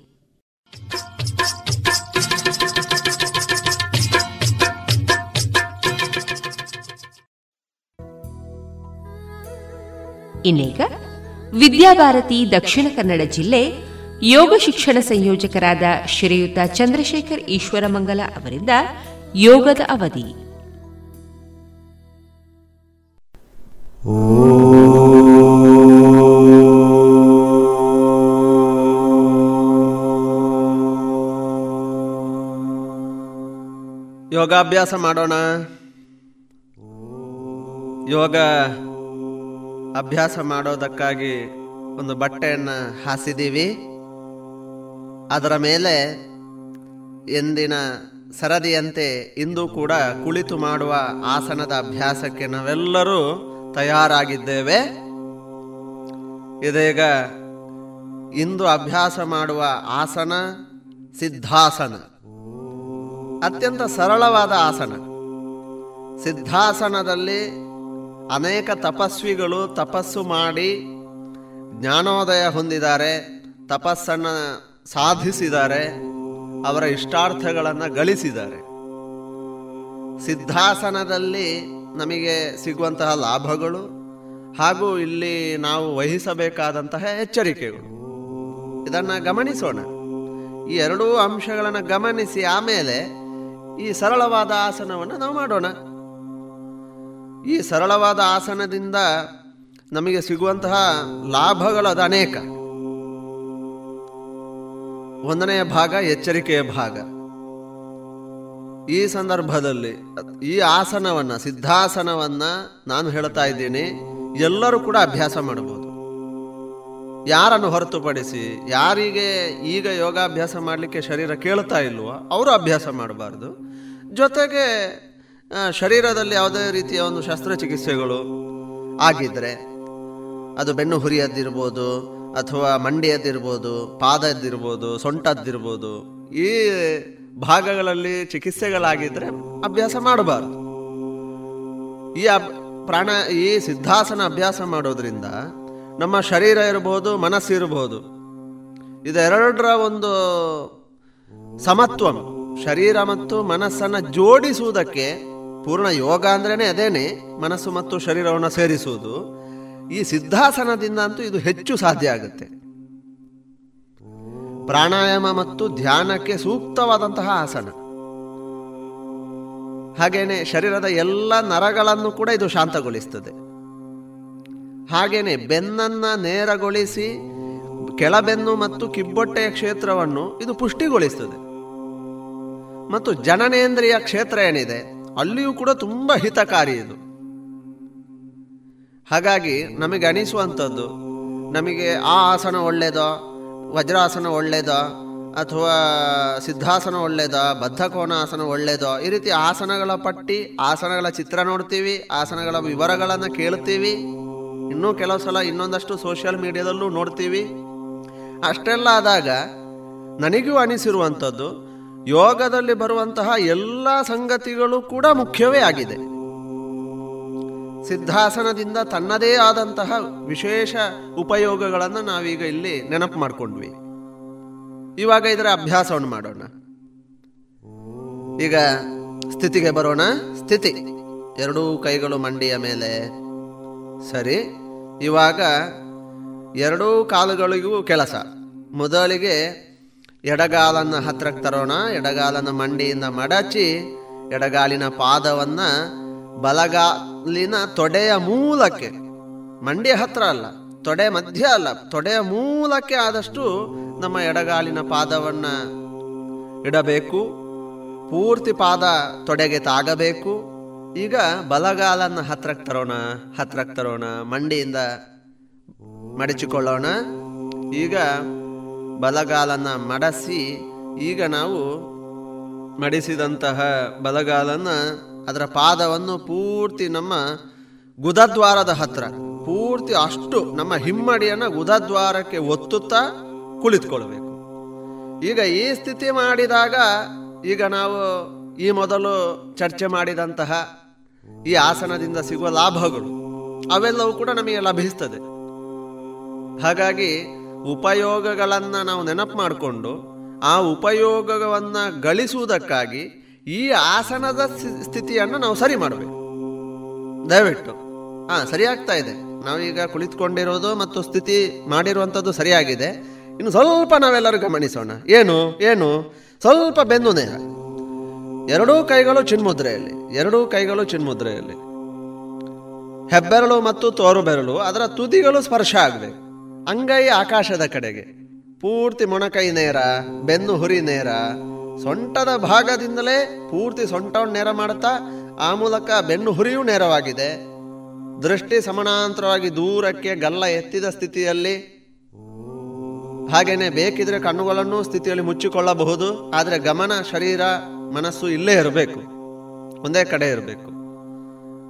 ಇನ್ನೀಗ ವಿದ್ಯಾಭಾರತಿ ದಕ್ಷಿಣ ಕನ್ನಡ ಜಿಲ್ಲೆ ಯೋಗ ಶಿಕ್ಷಣ ಸಂಯೋಜಕರಾದ ಶ್ರೀಯುತ ಚಂದ್ರಶೇಖರ್ ಈಶ್ವರಮಂಗಲ ಅವರಿಂದ ಯೋಗದ ಅವಧಿ.
ಯೋಗಾಭ್ಯಾಸ ಮಾಡೋಣ. ಯೋಗ ಅಭ್ಯಾಸ ಮಾಡೋದಕ್ಕಾಗಿ ಒಂದು ಬಟ್ಟೆಯನ್ನು ಹಾಸಿದ್ದೀವಿ. ಅದರ ಮೇಲೆ ಎಂದಿನ ಸರದಿಯಂತೆ ಇಂದು ಕೂಡ ಕುಳಿತು ಮಾಡುವ ಆಸನದ ಅಭ್ಯಾಸಕ್ಕೆ ನಾವೆಲ್ಲರೂ ತಯಾರಾಗಿದ್ದೇವೆ. ಇದೀಗ ಇಂದು ಅಭ್ಯಾಸ ಮಾಡುವ ಆಸನ ಸಿದ್ಧಾಸನ. ಅತ್ಯಂತ ಸರಳವಾದ ಆಸನ. ಸಿದ್ಧಾಸನದಲ್ಲಿ ಅನೇಕ ತಪಸ್ವಿಗಳು ತಪಸ್ಸು ಮಾಡಿ ಜ್ಞಾನೋದಯ ಹೊಂದಿದ್ದಾರೆ, ತಪಸ್ಸನ್ನು ಸಾಧಿಸಿದ್ದಾರೆ, ಅವರ ಇಷ್ಟಾರ್ಥಗಳನ್ನು ಗಳಿಸಿದ್ದಾರೆ. ಸಿದ್ಧಾಸನದಲ್ಲಿ ನಮಗೆ ಸಿಗುವಂತಹ ಲಾಭಗಳು ಹಾಗೂ ಇಲ್ಲಿ ನಾವು ವಹಿಸಬೇಕಾದಂತಹ ಎಚ್ಚರಿಕೆಗಳು. ಇದನ್ನು ಗಮನಿಸೋಣ. ಈ ಎರಡೂ ಅಂಶಗಳನ್ನು ಗಮನಿಸಿ ಆಮೇಲೆ ಈ ಸರಳವಾದ ಆಸನವನ್ನು ನಾವು ಮಾಡೋಣ. ಈ ಸರಳವಾದ ಆಸನದಿಂದ ನಮಗೆ ಸಿಗುವಂತಹ ಲಾಭಗಳು ಅದು ಅನೇಕ. ಒಂದನೆಯ ಭಾಗ ಎಚ್ಚರಿಕೆಯ ಭಾಗ. ಈ ಸಂದರ್ಭದಲ್ಲಿ ಈ ಆಸನವನ್ನು, ಸಿದ್ಧಾಸನವನ್ನು ನಾನು ಹೇಳ್ತಾ ಇದ್ದೀನಿ. ಎಲ್ಲರೂ ಕೂಡ ಅಭ್ಯಾಸ ಮಾಡಬಹುದು. ಯಾರನ್ನು ಹೊರತುಪಡಿಸಿ, ಯಾರಿಗೆ ಈಗ ಯೋಗಾಭ್ಯಾಸ ಮಾಡಲಿಕ್ಕೆ ಶರೀರ ಕೇಳ್ತಾ ಇಲ್ವೋ, ಅವರು ಅಭ್ಯಾಸ ಮಾಡಬಾರ್ದು. ಜೊತೆಗೆ ಶರೀರದಲ್ಲಿ ಯಾವುದೇ ರೀತಿಯ ಒಂದು ಶಸ್ತ್ರಚಿಕಿತ್ಸೆಗಳು ಆಗಿದ್ದರೆ ಅದು ಬೆನ್ನು ಹುರಿಯದ್ದಿರ್ಬೋದು ಅಥವಾ ಮಂಡಿಯದ್ದಿರ್ಬೋದು, ಪಾದದ್ದಿರ್ಬೋದು, ಸೊಂಟದ್ದಿರ್ಬೋದು, ಈ ಭಾಗಗಳಲ್ಲಿ ಚಿಕಿತ್ಸೆಗಳಾಗಿದ್ದರೆ ಅಭ್ಯಾಸ ಮಾಡಬಾರ್ದು. ಈ ಅಬ್ ಪ್ರಾಣ, ಈ ಸಿದ್ಧಾಸನ ಅಭ್ಯಾಸ ಮಾಡೋದ್ರಿಂದ ನಮ್ಮ ಶರೀರ ಇರಬಹುದು ಮನಸ್ಸಿರ್ಬೋದು ಇದೆರಡರ ಒಂದು ಸಮತ್ವ, ಶರೀರ ಮತ್ತು ಮನಸ್ಸನ್ನು ಜೋಡಿಸುವುದಕ್ಕೆ ಪೂರ್ಣ ಯೋಗ ಅಂದ್ರೇ ಅದೇನೆ, ಮನಸ್ಸು ಮತ್ತು ಶರೀರವನ್ನು ಸೇರಿಸುವುದು. ಈ ಸಿದ್ಧಾಸನದಿಂದ ಅಂತೂ ಇದು ಹೆಚ್ಚು ಸಾಧ್ಯ ಆಗುತ್ತೆ. ಪ್ರಾಣಾಯಾಮ ಮತ್ತು ಧ್ಯಾನಕ್ಕೆ ಸೂಕ್ತವಾದಂತಹ ಆಸನ. ಹಾಗೇನೆ ಶರೀರದ ಎಲ್ಲ ನರಗಳನ್ನು ಕೂಡ ಇದು ಶಾಂತಗೊಳಿಸ್ತದೆ. ಹಾಗೇನೆ ಬೆನ್ನನ್ನ ನೇರಗೊಳಿಸಿ, ಕೆಳಬೆನ್ನು ಮತ್ತು ಕಿಬ್ಬೊಟ್ಟೆಯ ಕ್ಷೇತ್ರವನ್ನು ಇದು ಪುಷ್ಟಿಗೊಳಿಸ್ತದೆ. ಮತ್ತು ಜನನೇಂದ್ರಿಯ ಕ್ಷೇತ್ರ ಏನಿದೆ? ಅಲ್ಲಿಯೂ ಕೂಡ ತುಂಬ ಹಿತಕಾರಿ ಇದು. ಹಾಗಾಗಿ ನಮಗೆ ಅನಿಸುವಂಥದ್ದು, ನಮಗೆ ಆ ಆಸನ ಒಳ್ಳೆಯದೋ ವಜ್ರಾಸನ ಒಳ್ಳೆಯದೋ ಅಥವಾ ಸಿದ್ಧಾಸನ ಒಳ್ಳೆಯದ ಬದ್ಧಕೋನಾಸನ ಒಳ್ಳೆಯದೋ ಈ ರೀತಿ ಆಸನಗಳ ಪಟ್ಟಿ, ಆಸನಗಳ ಚಿತ್ರ ನೋಡ್ತೀವಿ, ಆಸನಗಳ ವಿವರಗಳನ್ನು ಕೇಳ್ತೀವಿ, ಇನ್ನೂ ಕೆಲವು ಸಲ ಇನ್ನೊಂದಷ್ಟು ಸೋಷಿಯಲ್ ಮೀಡಿಯಾದಲ್ಲೂ ನೋಡ್ತೀವಿ. ಅಷ್ಟೆಲ್ಲ ಆದಾಗ ನನಗೂ ಅನಿಸಿರುವಂಥದ್ದು ಯೋಗದಲ್ಲಿ ಬರುವಂತಹ ಎಲ್ಲ ಸಂಗತಿಗಳು ಕೂಡ ಮುಖ್ಯವೇ ಆಗಿದೆ. ಸಿದ್ಧಾಸನದಿಂದ ತನ್ನದೇ ಆದಂತಹ ವಿಶೇಷ ಉಪಯೋಗಗಳನ್ನು ನಾವೀಗ ಇಲ್ಲಿ ನೆನಪು ಮಾಡಿಕೊಂಡ್ವಿ. ಇವಾಗ ಇದರ ಅಭ್ಯಾಸವನ್ನು ಮಾಡೋಣ. ಈಗ ಸ್ಥಿತಿಗೆ ಬರೋಣ. ಸ್ಥಿತಿ. ಎರಡೂ ಕೈಗಳು ಮಂಡಿಯ ಮೇಲೆ. ಸರಿ. ಇವಾಗ ಎರಡೂ ಕಾಲುಗಳಿಗೂ ಕೆಲಸ. ಮೊದಲಿಗೆ ಎಡಗಾಲನ್ನು ಹತ್ರಕ್ಕೆ ತರೋಣ, ಎಡಗಾಲನ್ನು ಮಂಡಿಯಿಂದ ಮಡಚಿ, ಎಡಗಾಲಿನ ಪಾದವನ್ನು ಬಲಗಾಲಿನ ತೊಡೆಯ ಮೂಲಕ್ಕೆ. ಮಂಡಿಯ ಹತ್ರ ಅಲ್ಲ, ತೊಡೆ ಮಧ್ಯ ಅಲ್ಲ, ತೊಡೆಯ ಮೂಲಕ್ಕೆ ಆದಷ್ಟು ನಮ್ಮ ಎಡಗಾಲಿನ ಪಾದವನ್ನು ಇಡಬೇಕು. ಪೂರ್ತಿ ಪಾದ ತೊಡೆಗೆ ತಾಗಬೇಕು. ಈಗ ಬಲಗಾಲನ್ನು ಹತ್ರಕ್ಕೆ ತರೋಣ ಹತ್ರಕ್ಕೆ ತರೋಣ, ಮಂಡಿಯಿಂದ ಮಡಚಿಕೊಳ್ಳೋಣ. ಈಗ ಬಲಗಾಲನ್ನ ಮಡಸಿ ಈಗ ನಾವು ಮಡಿಸಿದಂತಹ ಬಲಗಾಲನ್ನು ಅದರ ಪಾದವನ್ನು ಪೂರ್ತಿ ನಮ್ಮ ಗುದದ್ವಾರದ ಹತ್ರ, ಪೂರ್ತಿ ಅಷ್ಟು ನಮ್ಮ ಹಿಮ್ಮಡಿಯನ್ನು ಗುದದ್ವಾರಕ್ಕೆ ಒತ್ತುತ್ತಾ ಕುಳಿತುಕೊಳ್ಬೇಕು. ಈಗ ಈ ಸ್ಥಿತಿ ಮಾಡಿದಾಗ ಈಗ ನಾವು ಈ ಮೊದಲು ಚರ್ಚೆ ಮಾಡಿದಂತಹ ಈ ಆಸನದಿಂದ ಸಿಗುವ ಲಾಭಗಳು, ಅವೆಲ್ಲವೂ ಕೂಡ ನಮಗೆ ಲಭಿಸ್ತದೆ. ಹಾಗಾಗಿ ಉಪಯೋಗಗಳನ್ನು ನಾವು ನೆನಪು ಮಾಡಿಕೊಂಡು ಆ ಉಪಯೋಗವನ್ನು ಗಳಿಸುವುದಕ್ಕಾಗಿ ಈ ಆಸನದ ಸ್ಥಿತಿಯನ್ನು ನಾವು ಸರಿ ಮಾಡಬೇಕು. ದಯವಿಟ್ಟು. ಹಾಂ ಸರಿಯಾಗ್ತಾ ಇದೆ. ನಾವೀಗ ಕುಳಿತುಕೊಂಡಿರೋದು ಮತ್ತು ಸ್ಥಿತಿ ಮಾಡಿರುವಂಥದ್ದು ಸರಿಯಾಗಿದೆ. ಇನ್ನು ಸ್ವಲ್ಪ ನಾವೆಲ್ಲರೂ ಗಮನಿಸೋಣ. ಏನು? ಏನು? ಸ್ವಲ್ಪ ಬೆನ್ನು ನೇರ. ಎರಡೂ ಕೈಗಳು ಚಿನ್ಮುದ್ರೆಯಲ್ಲಿ. ಎರಡೂ ಕೈಗಳು ಚಿನ್ಮುದ್ರೆಯಲ್ಲಿ. ಹೆಬ್ಬೆರಳು ಮತ್ತು ತೋರು ಬೆರಳು ಅದರ ತುದಿಗಳು ಸ್ಪರ್ಶ ಆಗಬೇಕು. ಅಂಗೈ ಆಕಾಶದ ಕಡೆಗೆ. ಪೂರ್ತಿ ಮೊಣಕೈ ನೇರ, ಬೆನ್ನು ಹುರಿ ನೇರ, ಸೊಂಟದ ಭಾಗದಿಂದಲೇ ಪೂರ್ತಿ ಸೊಂಟವನ್ನು ನೇರ ಮಾಡುತ್ತಾ, ಆ ಮೂಲಕ ಬೆನ್ನು ಹುರಿಯೂ ನೇರವಾಗಿದೆ. ದೃಷ್ಟಿ ಸಮಾನಾಂತರವಾಗಿ ದೂರಕ್ಕೆ ಗಲ್ಲ ಎತ್ತಿದ ಸ್ಥಿತಿಯಲ್ಲಿ, ಹಾಗೇನೆ ಬೇಕಿದ್ರೆ ಕಣ್ಣುಗಳನ್ನು ಸ್ಥಿತಿಯಲ್ಲಿ ಮುಚ್ಚಿಕೊಳ್ಳಬಹುದು, ಆದರೆ ಗಮನ, ಶರೀರ, ಮನಸ್ಸು ಇಲ್ಲೇ ಇರಬೇಕು, ಒಂದೇ ಕಡೆ ಇರಬೇಕು.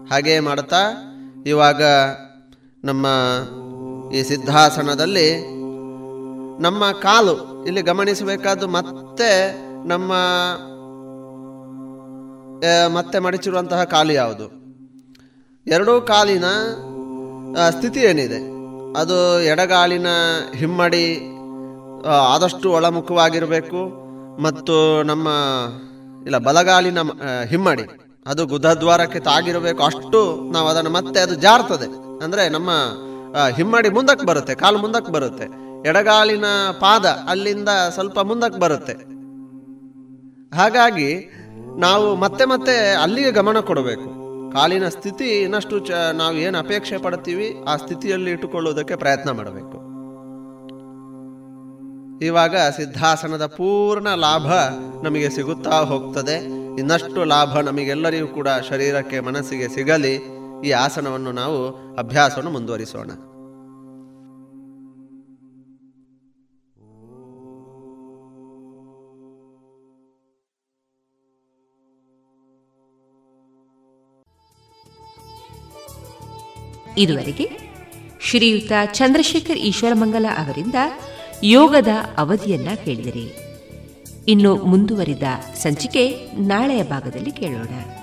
ಹಾಗೆಯೇ ಮಾಡ್ತಾ ಇವಾಗ ನಮ್ಮ ಈ ಸಿದ್ಧಾಸನದಲ್ಲಿ ನಮ್ಮ ಕಾಲು, ಇಲ್ಲಿ ಗಮನಿಸಬೇಕಾದ್ದು ಮತ್ತೆ ನಮ್ಮ ಮತ್ತೆ ಮಡಚಿರುವಂತಹ ಕಾಲು ಯಾವುದು? ಎರಡೂ ಕಾಲಿನ ಸ್ಥಿತಿ ಏನಿದೆ? ಅದು ಎಡಗಾಲಿನ ಹಿಮ್ಮಡಿ ಆದಷ್ಟು ಒಳಮುಖವಾಗಿರಬೇಕು ಮತ್ತು ನಮ್ಮ, ಇಲ್ಲ, ಬಲಗಾಲಿನ ಹಿಮ್ಮಡಿ, ಅದು ಗುದದ್ವಾರಕ್ಕೆ ತಾಗಿರಬೇಕು, ಅಷ್ಟು ನಾವು ಅದನ್ನು ಮತ್ತೆ ಅದು ಜಾರ್ತದೆ. ಅಂದರೆ ನಮ್ಮ ಹಿಮ್ಮಡಿ ಮುಂದಕ್ಕೆ ಬರುತ್ತೆ, ಕಾಲು ಮುಂದಕ್ಕೆ ಬರುತ್ತೆ. ಎಡಗಾಲಿನ ಪಾದ ಅಲ್ಲಿಂದ ಸ್ವಲ್ಪ ಮುಂದಕ್ಕೆ ಬರುತ್ತೆ. ಹಾಗಾಗಿ ನಾವು ಮತ್ತೆ ಮತ್ತೆ ಅಲ್ಲಿಗೆ ಗಮನ ಕೊಡಬೇಕು. ಕಾಲಿನ ಸ್ಥಿತಿ ಇನ್ನಷ್ಟು ಚ, ನಾವು ಏನು ಅಪೇಕ್ಷೆ ಪಡ್ತೀವಿ, ಆ ಸ್ಥಿತಿಯಲ್ಲಿ ಇಟ್ಟುಕೊಳ್ಳುವುದಕ್ಕೆ ಪ್ರಯತ್ನ ಮಾಡಬೇಕು. ಇವಾಗ ಸಿದ್ಧಾಸನದ ಪೂರ್ಣ ಲಾಭ ನಮಗೆ ಸಿಗುತ್ತಾ ಹೋಗ್ತದೆ. ಇನ್ನಷ್ಟು ಲಾಭ ನಮಗೆಲ್ಲರಿಗೂ ಕೂಡ ಶರೀರಕ್ಕೆ, ಮನಸ್ಸಿಗೆ ಸಿಗಲಿ. ಈ ಆಸನವನ್ನು ನಾವು ಅಭ್ಯಾಸವನ್ನು ಮುಂದುವರಿಸೋಣ.
ಇದುವರೆಗೆ ಶ್ರೀಯುತ ಚಂದ್ರಶೇಖರ್ ಈಶ್ವರಮಂಗಲ ಅವರಿಂದ ಯೋಗದ ಅವಧಿಯನ್ನ ಕೇಳಿದಿರಿ. ಇನ್ನು ಮುಂದುವರಿದ ಸಂಚಿಕೆ ನಾಳೆಯ ಭಾಗದಲ್ಲಿ ಕೇಳೋಣ.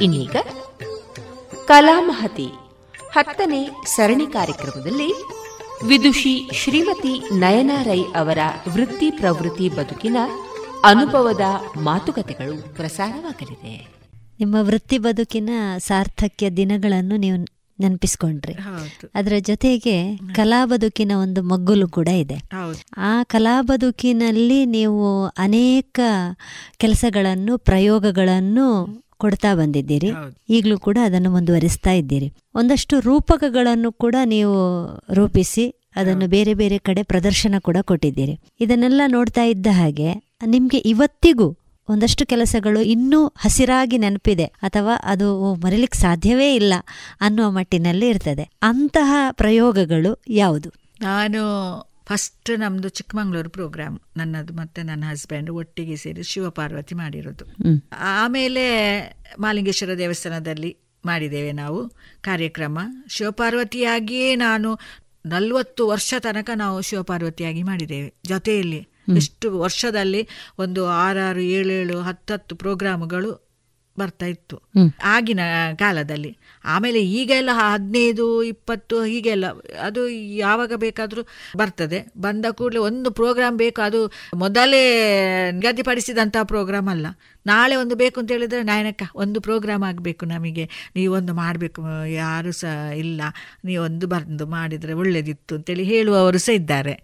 ಇನ್ನೀಗ ಕಲಾಮಹತಿ ಹತ್ತನೇ ಸರಣಿ ಕಾರ್ಯಕ್ರಮದಲ್ಲಿ ವಿದುಷಿ ಶ್ರೀಮತಿ ನಯನಾರೈ ಅವರ ವೃತ್ತಿ ಪ್ರವೃತ್ತಿ ಬದುಕಿನ ಅನುಭವದ ಮಾತುಕತೆಗಳು ಪ್ರಸಾರವಾಗಲಿದೆ.
ನಿಮ್ಮ ವೃತ್ತಿ ಬದುಕಿನ ಸಾರ್ಥಕ್ಯ ದಿನಗಳನ್ನು ನೀವು ನೆನಪಿಸ್ಕೊಂಡ್ರಿ. ಅದರ ಜೊತೆಗೆ ಕಲಾ ಬದುಕಿನ ಒಂದು ಮಗ್ಗುಲು ಕೂಡ ಇದೆ. ಆ ಕಲಾ ಬದುಕಿನಲ್ಲಿ ನೀವು ಅನೇಕ ಕೆಲಸಗಳನ್ನು ಪ್ರಯೋಗಗಳನ್ನು ಕೊಡ್ತಾ ಬಂದಿದ್ದೀರಿ. ಈಗಲೂ ಕೂಡ ಅದನ್ನು ಮುಂದುವರಿಸ್ತಾ ಇದ್ದೀರಿ. ಒಂದಷ್ಟು ರೂಪಕಗಳನ್ನು ಕೂಡ ನೀವು ರೂಪಿಸಿ ಅದನ್ನು ಬೇರೆ ಬೇರೆ ಕಡೆ ಪ್ರದರ್ಶನ ಕೂಡ ಕೊಟ್ಟಿದ್ದೀರಿ. ಇದನ್ನೆಲ್ಲ ನೋಡ್ತಾ ಇದ್ದ ಹಾಗೆ ನಿಮ್ಗೆ ಇವತ್ತಿಗೂ ಒಂದಷ್ಟು ಕೆಲಸಗಳು ಇನ್ನೂ ಹಸಿರಾಗಿ ನೆನಪಿದೆ. ಅಥವಾ ಅದು ಮರಿಲಿಕ್ಕೆ ಸಾಧ್ಯವೇ ಇಲ್ಲ ಅನ್ನುವ ಮಟ್ಟಿನಲ್ಲಿ ಇರ್ತದೆ. ಅಂತಹ ಪ್ರಯೋಗಗಳು ಯಾವುದು?
ನಾನು ಫಸ್ಟ್ ನಮ್ದು ಚಿಕ್ಕಮಂಗ್ಳೂರು ಪ್ರೋಗ್ರಾಮ್ ನನ್ನದು ಮತ್ತೆ ನನ್ನ ಹಸ್ಬೆಂಡ್ ಒಟ್ಟಿಗೆ ಸೇರಿ ಶಿವಪಾರ್ವತಿ ಮಾಡಿರೋದು. ಆಮೇಲೆ ಮಾಲಿಂಗೇಶ್ವರ ದೇವಸ್ಥಾನದಲ್ಲಿ ಮಾಡಿದ್ದೇವೆ ನಾವು ಕಾರ್ಯಕ್ರಮ. ಶಿವಪಾರ್ವತಿಯಾಗಿಯೇ ನಾನು ನಲ್ವತ್ತು ವರ್ಷ ತನಕ ನಾವು ಶಿವಪಾರ್ವತಿಯಾಗಿ ಮಾಡಿದ್ದೇವೆ. ಜೊತೆಯಲ್ಲಿ ಎಷ್ಟು ವರ್ಷದಲ್ಲಿ ಒಂದು ಆರಾರು ಏಳೇಳು ಹತ್ತತ್ತು ಪ್ರೋಗ್ರಾಮ್ಗಳು ಬರ್ತಾ ಇತ್ತು. ಆಗಿನ ಕಾಲದಲ್ಲಿ. ಆಮೇಲೆ ಈಗ ಎಲ್ಲ ಹದಿನೈದು ಇಪ್ಪತ್ತು ಹೀಗೆಲ್ಲ ಅದು ಯಾವಾಗ ಬೇಕಾದರೂ ಬರ್ತದೆ. ಬಂದ ಕೂಡಲೇ ಒಂದು ಪ್ರೋಗ್ರಾಮ್ ಬೇಕು ಅದು ಮೊದಲೇ ನಿಗದಿಪಡಿಸಿದಂತಹ ಪ್ರೋಗ್ರಾಮ್ ಅಲ್ಲ. ನಾಳೆ ಒಂದು ಬೇಕು ಅಂತ ಹೇಳಿದ್ರೆ ನಾಯನಕ್ಕ ಒಂದು ಪ್ರೋಗ್ರಾಮ್ ಆಗಬೇಕು ನಮಗೆ. ನೀವೊಂದು ಮಾಡಬೇಕು ಯಾರು ಸಹ ಇಲ್ಲ. ನೀವೊಂದು ಬಂದು ಮಾಡಿದರೆ ಒಳ್ಳೇದಿತ್ತು ಅಂತೇಳಿ ಹೇಳುವವರು ಸಹ ಇದ್ದಾರೆ.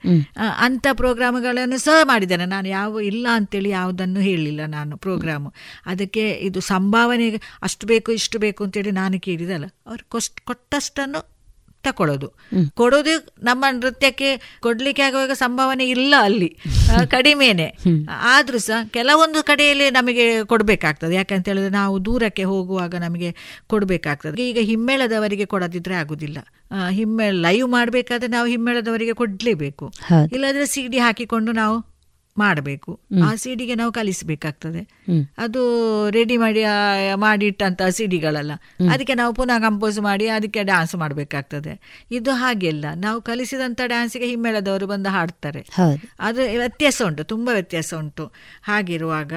ಅಂಥ ಪ್ರೋಗ್ರಾಮ್ಗಳನ್ನು ಸಹ ಮಾಡಿದ್ದೇನೆ. ನಾನು ಯಾವ ಇಲ್ಲ ಅಂತೇಳಿ ಯಾವುದನ್ನು ಹೇಳಿಲ್ಲ ನಾನು ಪ್ರೋಗ್ರಾಮು. ಅದಕ್ಕೆ ಇದು ಸಂಭಾವನೆ ಅಷ್ಟು ಬೇಕು ಇಷ್ಟು ಬೇಕು ಅಂತೇಳಿ ನಾನು ಕೇಳಿದಲ್ಲ. ಅವ್ರು ಕೊಸ್ಟ್ ಕೊಟ್ಟಷ್ಟನ್ನು ತಕೊಳ್ಳೋದು. ಕೊಡೋದು ನಮ್ಮ ನೃತ್ಯಕ್ಕೆ ಕೊಡ್ಲಿಕ್ಕೆ ಆಗುವಾಗ ಸಂಭಾವನೆ ಇಲ್ಲ ಅಲ್ಲಿ. ಕಡಿಮೆನೆ. ಆದ್ರೂ ಸಹ ಕೆಲವೊಂದು ಕಡೆಯಲ್ಲಿ ನಮಗೆ ಕೊಡಬೇಕಾಗ್ತದೆ. ಯಾಕಂತ ಹೇಳಿದ್ರೆ ನಾವು ದೂರಕ್ಕೆ ಹೋಗುವಾಗ ನಮಗೆ ಕೊಡಬೇಕಾಗ್ತದೆ. ಈಗ ಹಿಮ್ಮೇಳದವರಿಗೆ ಕೊಡದಿದ್ರೆ ಆಗುದಿಲ್ಲ. ಹಿಮ್ಮೇಳ ಲೈವ್ ಮಾಡಬೇಕಾದ್ರೆ ನಾವು ಹಿಮ್ಮೇಳದವರಿಗೆ ಕೊಡ್ಲೇಬೇಕು. ಇಲ್ಲದ್ರೆ ಸಿಡಿ ಹಾಕಿಕೊಂಡು ನಾವು ಮಾಡಬೇಕು. ಆ ಸಿಡಿಗೆ ನಾವು ಕಲಿಸಬೇಕಾಗ್ತದೆ. ಅದು ರೆಡಿ ಮಾಡಿ ಮಾಡಿಟ್ಟಂತ ಸಿಡಿಗಳಲ್ಲ. ಅದಕ್ಕೆ ನಾವು ಪುನಃ ಕಂಪೋಸ್ ಮಾಡಿ ಅದಕ್ಕೆ ಡ್ಯಾನ್ಸ್ ಮಾಡಬೇಕಾಗ್ತದೆ. ಇದು ಹಾಗೆಲ್ಲ. ನಾವು ಕಲಿಸಿದಂತ ಡ್ಯಾನ್ಸ್ಗೆ ಹಿಮ್ಮೇಳದವರು ಬಂದು ಹಾಡ್ತಾರೆ. ಅದು ವ್ಯತ್ಯಾಸ ಉಂಟು ತುಂಬಾ ವ್ಯತ್ಯಾಸ ಉಂಟು. ಹಾಗಿರುವಾಗ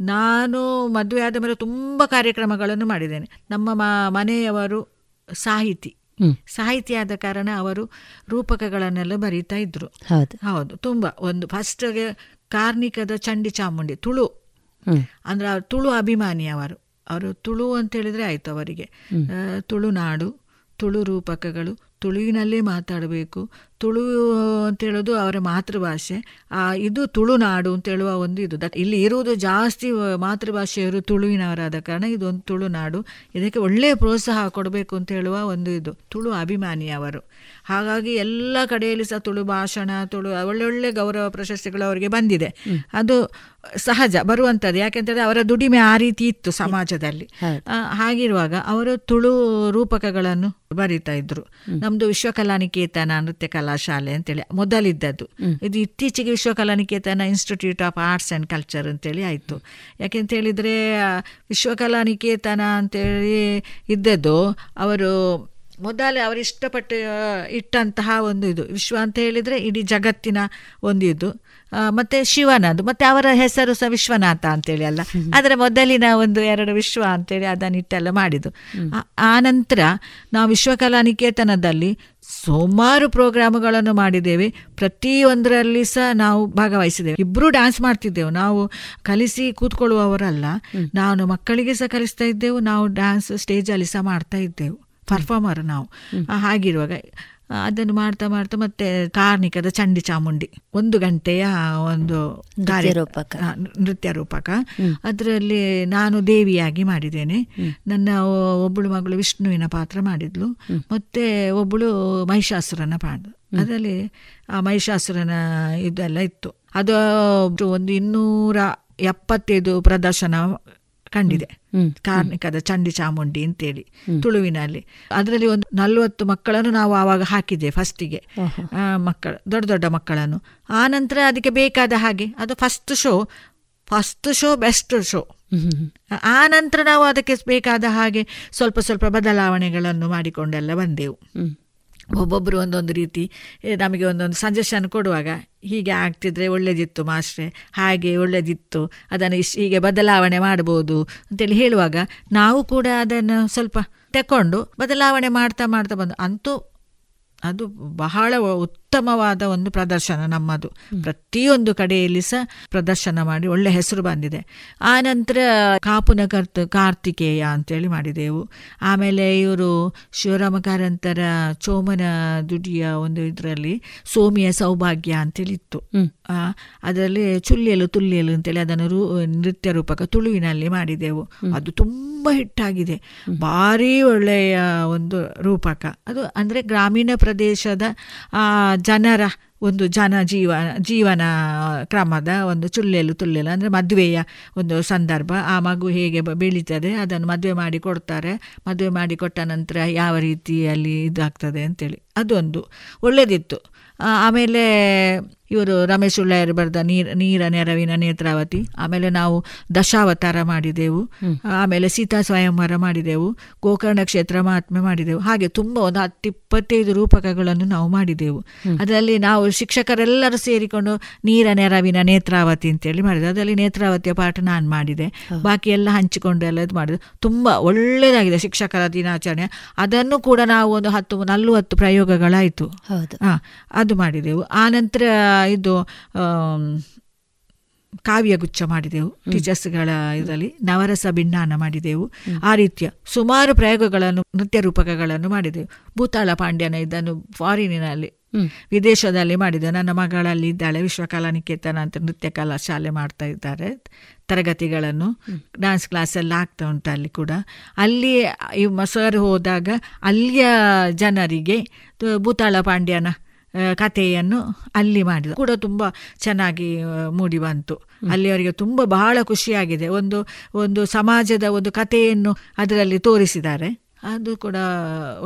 ನಾನು ಮದುವೆ ಆದ ಮೇಲೆ ತುಂಬಾ ಕಾರ್ಯಕ್ರಮಗಳನ್ನು ಮಾಡಿದ್ದೇನೆ. ನಮ್ಮ ಮನೆಯವರು ಸಾಹಿತಿ. ಸಾಹಿತಿ ಆದ ಕಾರಣ ಅವರು ರೂಪಕಗಳನ್ನೆಲ್ಲ ಬರೀತಾ ಇದ್ರು. ಹೌದು. ತುಂಬಾ. ಒಂದು ಫಸ್ಟ್ ಕಾರ್ಣಿಕದ ಚಂಡಿ ಚಾಮುಂಡಿ ತುಳು. ಅಂದ್ರೆ ತುಳು ಅಭಿಮಾನಿ ಅವರು. ಅವರು ತುಳು ಅಂತ ಹೇಳಿದ್ರೆ ಆಯ್ತು ಅವರಿಗೆ. ತುಳುನಾಡು ತುಳು ರೂಪಕಗಳು ತುಳುವಿನಲ್ಲೇ ಮಾತಾಡಬೇಕು. ತುಳು ಅಂತ ಹೇಳೋದು ಅವರ ಮಾತೃಭಾಷೆ. ಆ, ಇದು ತುಳುನಾಡು ಅಂತ ಹೇಳುವ ಒಂದು ಇದು. ದಟ್ ಇಲ್ಲಿ ಇರುವುದು ಜಾಸ್ತಿ ಮಾತೃಭಾಷೆಯವರು ತುಳುವಿನವರಾದ ಕಾರಣ ಇದೊಂದು ತುಳುನಾಡು ಇದಕ್ಕೆ ಒಳ್ಳೆಯ ಪ್ರೋತ್ಸಾಹ ಕೊಡಬೇಕು ಅಂತ ಹೇಳುವ ಒಂದು ಇದು. ತುಳು ಅಭಿಮಾನಿ ಅವರು. ಹಾಗಾಗಿ ಎಲ್ಲ ಕಡೆಯಲ್ಲಿ ಸಹ ತುಳು ಭಾಷಣ ತುಳು ಒಳ್ಳೊಳ್ಳೆ ಗೌರವ ಪ್ರಶಸ್ತಿಗಳು ಅವರಿಗೆ ಬಂದಿದೆ. ಅದು ಸಹಜ ಬರುವಂಥದ್ದು ಯಾಕೆಂತಂದರೆ ಅವರ ದುಡಿಮೆ ಆ ರೀತಿ ಇತ್ತು ಸಮಾಜದಲ್ಲಿ. ಹಾಗಿರುವಾಗ ಅವರು ತುಳು ರೂಪಕಗಳನ್ನು ಬರೀತಾ ಇದ್ರು. ನಮ್ದು ವಿಶ್ವಕಲಾನಿಕೇತನ ನೃತ್ಯ ಕಲಾಶಾಲೆ ಅಂತೇಳಿ ಮೊದಲಿದ್ದದ್ದು. ಇದು ಇತ್ತೀಚೆಗೆ Vishwakalaniketana institute of arts and culture ಅಂತೇಳಿ ಆಯಿತು. ಯಾಕೆಂತ ಹೇಳಿದರೆ ವಿಶ್ವಕಲಾನಿಕೇತನ ಅಂತೇಳಿ ಇದ್ದದ್ದು ಅವರು ಮೊದಲೇ ಅವರು ಇಷ್ಟಪಟ್ಟು ಇಟ್ಟಂತಹ ಒಂದು ಇದು. ವಿಶ್ವ ಅಂತ ಹೇಳಿದರೆ ಇಡೀ ಜಗತ್ತಿನ ಒಂದು ಇದು. ಮತ್ತೆ ಶಿವನದು. ಮತ್ತೆ ಅವರ ಹೆಸರು ಸಹ ವಿಶ್ವನಾಥ ಅಂತೇಳಿ ಅಲ್ಲ. ಅದರ ಮೊದಲಿನ ಒಂದು ಎರಡು ವಿಶ್ವ ಅಂತೇಳಿ ಅದನ್ನು ಇಟ್ಟೆಲ್ಲ ಮಾಡಿದ್ದು. ಆ- ಆ ನಂತರ ನಾವು ವಿಶ್ವಕಲಾ ನಿಕೇತನದಲ್ಲಿ ಸುಮಾರು ಪ್ರೋಗ್ರಾಮ್ಗಳನ್ನು ಮಾಡಿದ್ದೇವೆ. ಪ್ರತಿಯೊಂದರಲ್ಲಿ ಸಹ ನಾವು ಭಾಗವಹಿಸಿದ್ದೇವೆ. ಇಬ್ಬರು ಡ್ಯಾನ್ಸ್ ಮಾಡ್ತಿದ್ದೆವು. ನಾವು ಕಲಿಸಿ ಕೂತ್ಕೊಳ್ಳುವವರಲ್ಲ. ನಾನು ಮಕ್ಕಳಿಗೆ ಸಹ ಕಲಿಸ್ತಾ ಇದ್ದೆವು. ನಾವು ಡ್ಯಾನ್ಸ್ ಸ್ಟೇಜಲ್ಲಿ ಸಹ ಮಾಡ್ತಾ ಇದ್ದೆವು. ಪರ್ಫಾರ್ಮರ್ ನಾವು. ಹಾಗಿರುವಾಗ ಅದನ್ನು ಮಾಡ್ತಾ ಮಾಡ್ತಾ ಮತ್ತೆ ಕಾರ್ಣಿಕದ ಚಂಡಿ ಚಾಮುಂಡಿ ಒಂದು ಗಂಟೆಯ ಒಂದು ಕಾರ್ಯರೂಪಕ ನೃತ್ಯ ರೂಪಕ. ಅದರಲ್ಲಿ ನಾನು ದೇವಿಯಾಗಿ ಮಾಡಿದ್ದೇನೆ. ನನ್ನ ಒಬ್ಬಳು ಮಗಳು ವಿಷ್ಣುವಿನ ಪಾತ್ರ ಮಾಡಿದ್ಲು. ಮತ್ತೆ ಒಬ್ಬಳು ಮಹಿಷಾಸುರನ ಪಾತ್ರ ಅದರಲ್ಲಿ ಆ ಮಹಿಷಾಸುರನ ಇದೆಲ್ಲ ಇತ್ತು. ಅದು ಒಂದು ಇನ್ನೂರ ಎಪ್ಪತ್ತೈದು ಪ್ರದರ್ಶನ ಕಂಡಿದೆ. ಕಾರ್ಣಿಕದ ಚಂಡಿ ಚಾಮುಂಡಿ ಅಂತೇಳಿ ತುಳುವಿನಲ್ಲಿ. ಅದರಲ್ಲಿ ಒಂದು ನಲ್ವತ್ತು ಮಕ್ಕಳನ್ನು ನಾವು ಆವಾಗ ಹಾಕಿದ್ದೆ ಫಸ್ಟಿಗೆ ಮಕ್ಕಳು ದೊಡ್ಡ ದೊಡ್ಡ ಮಕ್ಕಳನ್ನು. ಆ ನಂತರ ಅದಕ್ಕೆ ಬೇಕಾದ ಹಾಗೆ ಅದು first show first show best show ಆ ನಂತರ ನಾವು ಅದಕ್ಕೆ ಬೇಕಾದ ಹಾಗೆ ಸ್ವಲ್ಪ ಸ್ವಲ್ಪ ಬದಲಾವಣೆಗಳನ್ನು ಮಾಡಿಕೊಂಡೆಲ್ಲ ಬಂದೆವು. ಒಬ್ಬೊಬ್ಬರು ಒಂದೊಂದು ರೀತಿ ನಮಗೆ ಒಂದೊಂದು ಸಜೆಷನ್ ಕೊಡುವಾಗ ಹೀಗೆ ಆಗ್ತಿದ್ರೆ ಒಳ್ಳೇದಿತ್ತು ಮಾಸ್ಟ್ರೆ, ಹಾಗೆ ಒಳ್ಳೇದಿತ್ತು, ಅದನ್ನು ಇಶ್, ಹೀಗೆ ಬದಲಾವಣೆ ಮಾಡ್ಬೋದು ಅಂತೇಳಿ ಹೇಳುವಾಗ ನಾವು ಕೂಡ ಅದನ್ನು ಸ್ವಲ್ಪ ತಕೊಂಡು ಬದಲಾವಣೆ ಮಾಡ್ತಾ ಮಾಡ್ತಾ ಬಂದು, ಅಂತೂ ಅದು ಬಹಳ ಉತ್ತಮವಾದ ಒಂದು ಪ್ರದರ್ಶನ ನಮ್ಮದು. ಪ್ರತಿಯೊಂದು ಕಡೆಯಲ್ಲಿ ಸಹ ಪ್ರದರ್ಶನ ಮಾಡಿ ಒಳ್ಳೆ ಹೆಸರು ಬಂದಿದೆ. ಆ ನಂತರ ಕಾಪುನ ಕರ್ತ ಕಾರ್ತಿಕೇಯ ಅಂತೇಳಿ ಮಾಡಿದೆವು. ಆಮೇಲೆ ಇವರು ಶಿವರಾಮ ಕಾರಂತರ ಚೋಮನ ದುಡಿಯ ಒಂದು ಇದರಲ್ಲಿ ಸೋಮಿಯ ಸೌಭಾಗ್ಯ ಅಂತೇಳಿ ಇತ್ತು. ಅದರಲ್ಲಿ ಚುಲ್ಲಿಯಲು ತುಲ್ಲಿಯಲು ಅಂತೇಳಿ ಅದನ್ನು ರೂ ನೃತ್ಯ ರೂಪಕ ತುಳುವಿನಲ್ಲಿ ಮಾಡಿದೆವು. ಅದು ತುಂಬ ಹಿಟ್ಟಾಗಿದೆ. ಭಾರಿ ಒಳ್ಳೆಯ ಒಂದು ರೂಪಕ. ಅದು ಅಂದರೆ ಗ್ರಾಮೀಣ ಪ್ರದೇಶದ ಆ, ಜನರ ಒಂದು ಜನ ಜೀವ, ಜೀವನ ಕ್ರಮದ ಒಂದು ಚುಲ್ಲೆಲು ತುಳ್ಳೆಲು ಅಂದರೆ ಮದುವೆಯ ಒಂದು ಸಂದರ್ಭ. ಆ ಮಗು ಹೇಗೆ ಬೆಳೀತದೆ, ಅದನ್ನು ಮದುವೆ ಮಾಡಿ ಕೊಡ್ತಾರೆ. ಮದುವೆ ಮಾಡಿ ಕೊಟ್ಟ ನಂತರ ಯಾವ ರೀತಿಯಲ್ಲಿ ಇದಾಗ್ತದೆ ಅಂತೇಳಿ. ಅದೊಂದು ಒಳ್ಳೆಯದಿತ್ತು ಆಮೇಲೆ ಇವರು ರಮೇಶ್ ಉಳ್ಳಾಯರ್ ಬರೆದ ನೀರ್ ನೀರ ನೆರವಿನ ನೇತ್ರಾವತಿ ಆಮೇಲೆ ನಾವು ದಶಾವತಾರ ಮಾಡಿದೆವು ಆಮೇಲೆ ಸೀತಾ ಸ್ವಯಂವರ ಮಾಡಿದೆವು ಗೋಕರ್ಣ ಕ್ಷೇತ್ರ ಮಹಾತ್ಮೆ ಮಾಡಿದೆವು ಹಾಗೆ ತುಂಬ ಒಂದು ಹತ್ತು ಇಪ್ಪತ್ತೈದು ರೂಪಕಗಳನ್ನು ನಾವು ಮಾಡಿದೆವು. ಅದರಲ್ಲಿ ನಾವು ಶಿಕ್ಷಕರೆಲ್ಲರೂ ಸೇರಿಕೊಂಡು ನೀರ ನೆರವಿನ ನೇತ್ರಾವತಿ ಅಂತೇಳಿ ಮಾಡಿದೆ ಅದರಲ್ಲಿ ನೇತ್ರಾವತಿಯ ಪಾಠ ನಾನು ಮಾಡಿದೆ. ಬಾಕಿ ಎಲ್ಲ ಹಂಚಿಕೊಂಡು ಎಲ್ಲ ಇದು ಮಾಡಿದೆ. ತುಂಬ ಒಳ್ಳೆಯದಾಗಿದೆ ಶಿಕ್ಷಕರ ದಿನಾಚರಣೆ. ಅದನ್ನು ಕೂಡ ನಾವು ಒಂದು ಹತ್ತು ನಲ್ವತ್ತು ಪ್ರಯೋಗಗಳಾಯಿತು. ಅದು ಮಾಡಿದೆವು. ಆ ನಂತರ ಇದು ಕಾವ್ಯಗುಚ್ಛ ಮಾಡಿದೆವು ಟೀಚರ್ಸ್ಗಳ ಇದರಲ್ಲಿ ನವರಸ ಭಿನ್ನಾನ ಮಾಡಿದೆವು. ಆ ರೀತಿಯ ಸುಮಾರು ಪ್ರಯೋಗಗಳನ್ನು ನೃತ್ಯ ರೂಪಕಗಳನ್ನು ಮಾಡಿದೆವು. ಭೂತಾಳ ಪಾಂಡ್ಯನ ಇದನ್ನು ಫಾರಿನಿನಲ್ಲಿ ವಿದೇಶದಲ್ಲಿ ಮಾಡಿದೆ ನನ್ನ ಮಗಳಲ್ಲಿ ಇದ್ದಾಳೆ ವಿಶ್ವಕಲಾ ನಿಕೇತನ ಅಂತ ನೃತ್ಯ ಕಲಾ ಶಾಲೆ ಮಾಡ್ತಾ ಇದ್ದಾರೆ. ತರಗತಿಗಳನ್ನು ಡ್ಯಾನ್ಸ್ ಕ್ಲಾಸ್ ಎಲ್ಲ ಆಗ್ತಾ ಉಂಟು ಅಲ್ಲಿ ಕೂಡ. ಅಲ್ಲಿ ಈ ಸರ್ ಹೋದಾಗ ಅಲ್ಲಿಯ ಜನರಿಗೆ ಭೂತಾಳ ಪಾಂಡ್ಯನ ಕಥೆಯನ್ನು ಅಲ್ಲಿ ಮಾಡಿದ. ಕೂಡ ತುಂಬ ಚೆನ್ನಾಗಿ ಮೂಡಿ ಬಂತು. ಅಲ್ಲಿ ಅವರಿಗೆ ತುಂಬ ಬಹಳ ಖುಷಿಯಾಗಿದೆ. ಒಂದು ಒಂದು ಸಮಾಜದ ಒಂದು ಕಥೆಯನ್ನು ಅದರಲ್ಲಿ ತೋರಿಸಿದ್ದಾರೆ. ಅದು ಕೂಡ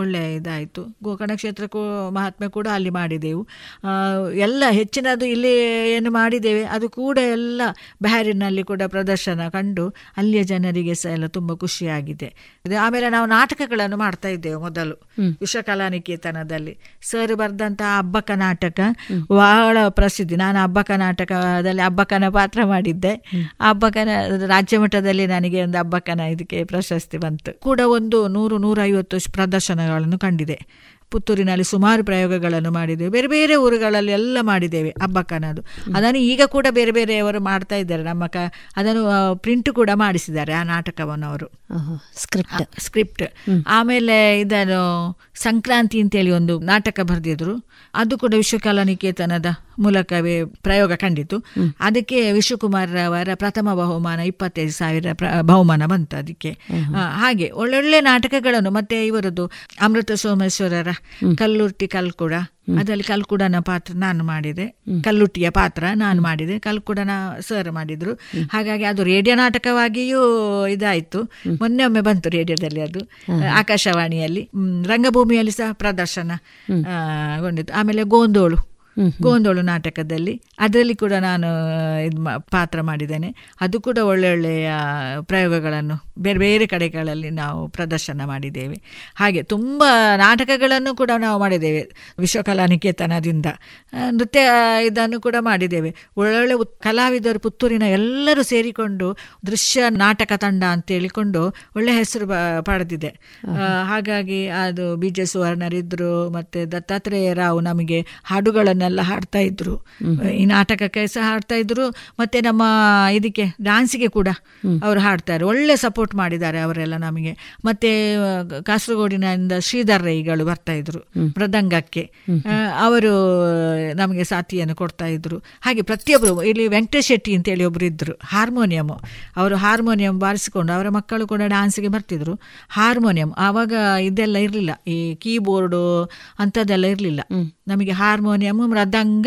ಒಳ್ಳೆಯ ಇದಾಯಿತು. ಗೋಕರ್ಣ ಕ್ಷೇತ್ರಕ್ಕೂ ಮಹಾತ್ಮೆ ಕೂಡ ಅಲ್ಲಿ ಮಾಡಿದೆವು. ಎಲ್ಲ ಹೆಚ್ಚಿನದು ಇಲ್ಲಿ ಏನು ಮಾಡಿದ್ದೇವೆ ಅದು ಕೂಡ ಎಲ್ಲ ಬ್ಯಾರಿನಲ್ಲಿ ಕೂಡ ಪ್ರದರ್ಶನ ಕಂಡು ಅಲ್ಲಿಯ ಜನರಿಗೆ ಸಹ ಎಲ್ಲ ತುಂಬ ಖುಷಿಯಾಗಿದೆ. ಆಮೇಲೆ ನಾವು ನಾಟಕಗಳನ್ನು ಮಾಡ್ತಾ ಇದ್ದೇವೆ ಮೊದಲು ವಿಶ್ವಕಲಾ ನಿಕೇತನದಲ್ಲಿ ಸರ್ ಬರೆದಂತಹ ಹಬ್ಬಕ ನಾಟಕ ಬಹಳ ಪ್ರಸಿದ್ಧಿ. ನಾನು ಹಬ್ಬಕ ನಾಟಕದಲ್ಲಿ ಹಬ್ಬಕನ ಪಾತ್ರ ಮಾಡಿದ್ದೆ. ಹಬ್ಬಕನ ರಾಜ್ಯ ಮಟ್ಟದಲ್ಲಿ ನನಗೆ ಒಂದು ಹಬ್ಬಕನ ಇದಕ್ಕೆ ಪ್ರಶಸ್ತಿ ಬಂತು. ಕೂಡ ಒಂದು ನೂರು ನೂರೈವತ್ತು ಪ್ರದರ್ಶನಗಳನ್ನು ಕಂಡಿದೆ. ಪುತ್ತೂರಿನಲ್ಲಿ ಸುಮಾರು ಪ್ರಯೋಗಗಳನ್ನು ಮಾಡಿದ್ದೇವೆ. ಬೇರೆ ಬೇರೆ ಊರುಗಳಲ್ಲಿ ಎಲ್ಲ ಮಾಡಿದ್ದೇವೆ ಹಬ್ಬಕ್ಕನದು. ಅದನ್ನು ಈಗ ಕೂಡ ಬೇರೆ ಬೇರೆಯವರು ಮಾಡ್ತಾ ಇದ್ದಾರೆ. ನಮ್ಮ ಕ ಅದನ್ನು ಪ್ರಿಂಟ್ ಕೂಡ ಮಾಡಿಸಿದ್ದಾರೆ ಆ ನಾಟಕವನ್ನು ಅವರು.
ಸ್ಕ್ರಿಪ್ಟ್
ಸ್ಕ್ರಿಪ್ಟ್ ಆಮೇಲೆ ಇದನ್ನು ಸಂಕ್ರಾಂತಿ ಅಂತೇಳಿ ಒಂದು ನಾಟಕ ಬರೆದಿದ್ರು. ಅದು ಕೂಡ ವಿಶ್ವಕಲಾ ನಿಕೇತನದ ಮೂಲಕವೇ ಪ್ರಯೋಗ ಕಂಡಿತು. ಅದಕ್ಕೆ ವಿಶ್ವಕುಮಾರ್ ಅವರ ಪ್ರಥಮ ಬಹುಮಾನ ಇಪ್ಪತ್ತೈದು ಸಾವಿರ ಬಹುಮಾನ ಬಂತು ಅದಕ್ಕೆ. ಹಾಗೆ ಒಳ್ಳೊಳ್ಳೆ ನಾಟಕಗಳನ್ನು ಮತ್ತೆ ಇವರದ್ದು ಅಮೃತ ಸೋಮೇಶ್ವರರ ಕಲ್ಲುರ್ತಿ ಕಲ್ಕುಡ ಅದರಲ್ಲಿ ಕಲ್ಕುಡನ ಪಾತ್ರ ನಾನು ಮಾಡಿದೆ. ಕಲ್ಲುಟ್ಟಿಯ ಪಾತ್ರ ನಾನು ಮಾಡಿದೆ. ಕಲ್ಕುಡನ ಸರ್ ಮಾಡಿದ್ರು. ಹಾಗಾಗಿ ಅದು ರೇಡಿಯೋ ನಾಟಕವಾಗಿಯೂ ಇದಾಯಿತು. ಮೊನ್ನೆ ಒಮ್ಮೆ ಬಂತು ರೇಡಿಯೋದಲ್ಲಿ ಅದು. ಆಕಾಶವಾಣಿಯಲ್ಲಿ ರಂಗಭೂಮಿಯಲ್ಲಿ ಸಹ ಪ್ರದರ್ಶನ ಗೊಂಡಿತ್ತು. ಆಮೇಲೆ ಗೋಂದೋಳು. ಗೋಂದೋಳು ನಾಟಕದಲ್ಲಿ. ಅದರಲ್ಲಿ ಕೂಡ ನಾನು ಇದು ಪಾತ್ರ ಮಾಡಿದ್ದೇನೆ. ಅದು ಕೂಡ ಒಳ್ಳೊಳ್ಳೆಯ ಪ್ರಯೋಗಗಳನ್ನು ಬೇರೆ ಬೇರೆ ಕಡೆಗಳಲ್ಲಿ ನಾವು ಪ್ರದರ್ಶನ ಮಾಡಿದ್ದೇವೆ. ಹಾಗೆ ತುಂಬ ನಾಟಕಗಳನ್ನು ಕೂಡ ನಾವು ಮಾಡಿದ್ದೇವೆ. ವಿಶ್ವಕಲಾ ನಿಕೇತನದಿಂದ ನೃತ್ಯ ಇದನ್ನು ಕೂಡ ಮಾಡಿದ್ದೇವೆ. ಒಳ್ಳೊಳ್ಳೆ ಕಲಾವಿದರು ಪುತ್ತೂರಿನ ಎಲ್ಲರೂ ಸೇರಿಕೊಂಡು ದೃಶ್ಯ ನಾಟಕ ತಂಡ ಅಂತ ಹೇಳಿಕೊಂಡು ಒಳ್ಳೆ ಹೆಸರು ಪಡೆದಿದೆ. ಹಾಗಾಗಿ ಅದು ಬಿ ಜೆ ಸುವರ್ಣರಿದ್ದರು ಮತ್ತೆ ದತ್ತಾತ್ರೇಯ ರಾವ್ ನಮಗೆ ಹಾಡುಗಳನ್ನೆಲ್ಲ ಹಾಡ್ತಾ ಇದ್ರು. ಈ ನಾಟಕಕ್ಕೆ ಸಹ ಹಾಡ್ತಾ ಇದ್ರು. ಮತ್ತೆ ನಮ್ಮ ಇದಕ್ಕೆ ಡಾನ್ಸಿಗೆ ಕೂಡ ಅವರು ಹಾಡ್ತಾರೆ. ಒಳ್ಳೆ ಸಪೋರ್ಟ್ ಮಾಡಿದ್ದಾರೆ ಅವರೆಲ್ಲ ನಮಗೆ. ಮತ್ತೆ ಕಾಸರಗೋಡಿನಿಂದ ಶ್ರೀಧರ್ ರೈಗಳು ಬರ್ತಾ ಇದ್ರು ಮೃದಂಗಕ್ಕೆ. ಅವರು ನಮಗೆ ಸಾಥಿಯನ್ನು ಕೊಡ್ತಾ ಇದ್ರು. ಹಾಗೆ ಪ್ರತಿಯೊಬ್ಬರು ಇಲ್ಲಿ ವೆಂಕಟೇಶ್ ಶೆಟ್ಟಿ ಅಂತೇಳಿ ಒಬ್ರು ಇದ್ರು. ಹಾರ್ಮೋನಿಯಂ ಅವರು ಹಾರ್ಮೋನಿಯಂ ಬಾರಿಸಿಕೊಂಡು ಅವರ ಮಕ್ಕಳು ಕೂಡ ಡಾನ್ಸ್ಗೆ ಬರ್ತಿದ್ರು. ಹಾರ್ಮೋನಿಯಂ. ಆವಾಗ ಇದೆಲ್ಲ ಇರಲಿಲ್ಲ. ಈ ಕೀಬೋರ್ಡು ಅಂಥದ್ದೆಲ್ಲ ಇರಲಿಲ್ಲ. ನಮಗೆ ಹಾರ್ಮೋನಿಯಂ ಮೃದಂಗ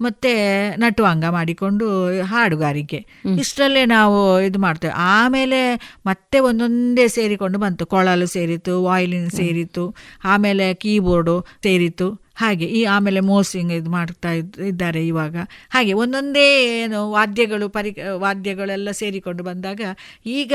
ಮತ್ತೆ ನಟುವಂಗ ಮಾಡಿಕೊಂಡು ಹಾಡುಗಾರಿಕೆ. ಇಷ್ಟರಲ್ಲೇ ನಾವು ಇದು ಮಾಡ್ತೇವೆ. ಆಮೇಲೆ ಮತ್ತೆ ಒಂದೊಂದೇ ಸೇರಿಕೊಂಡು ಬಂತು. ಕೊಳಲು ಸೇರಿತು ವಾಯ್ಲಿನ್ ಸೇರಿತು ಆಮೇಲೆ ಕೀಬೋರ್ಡು ಸೇರಿತು. ಹಾಗೆ ಈ ಆಮೇಲೆ ಮೋಸಿಂಗ್ ಇದು ಮಾಡ್ತಾ ಇದ್- ಇದ್ದಾರೆ ಇವಾಗ. ಹಾಗೆ ಒಂದೊಂದೇ ಏನು ವಾದ್ಯಗಳು ಪರಿ ವಾದ್ಯಗಳೆಲ್ಲ ಸೇರಿಕೊಂಡು ಬಂದಾಗ ಈಗ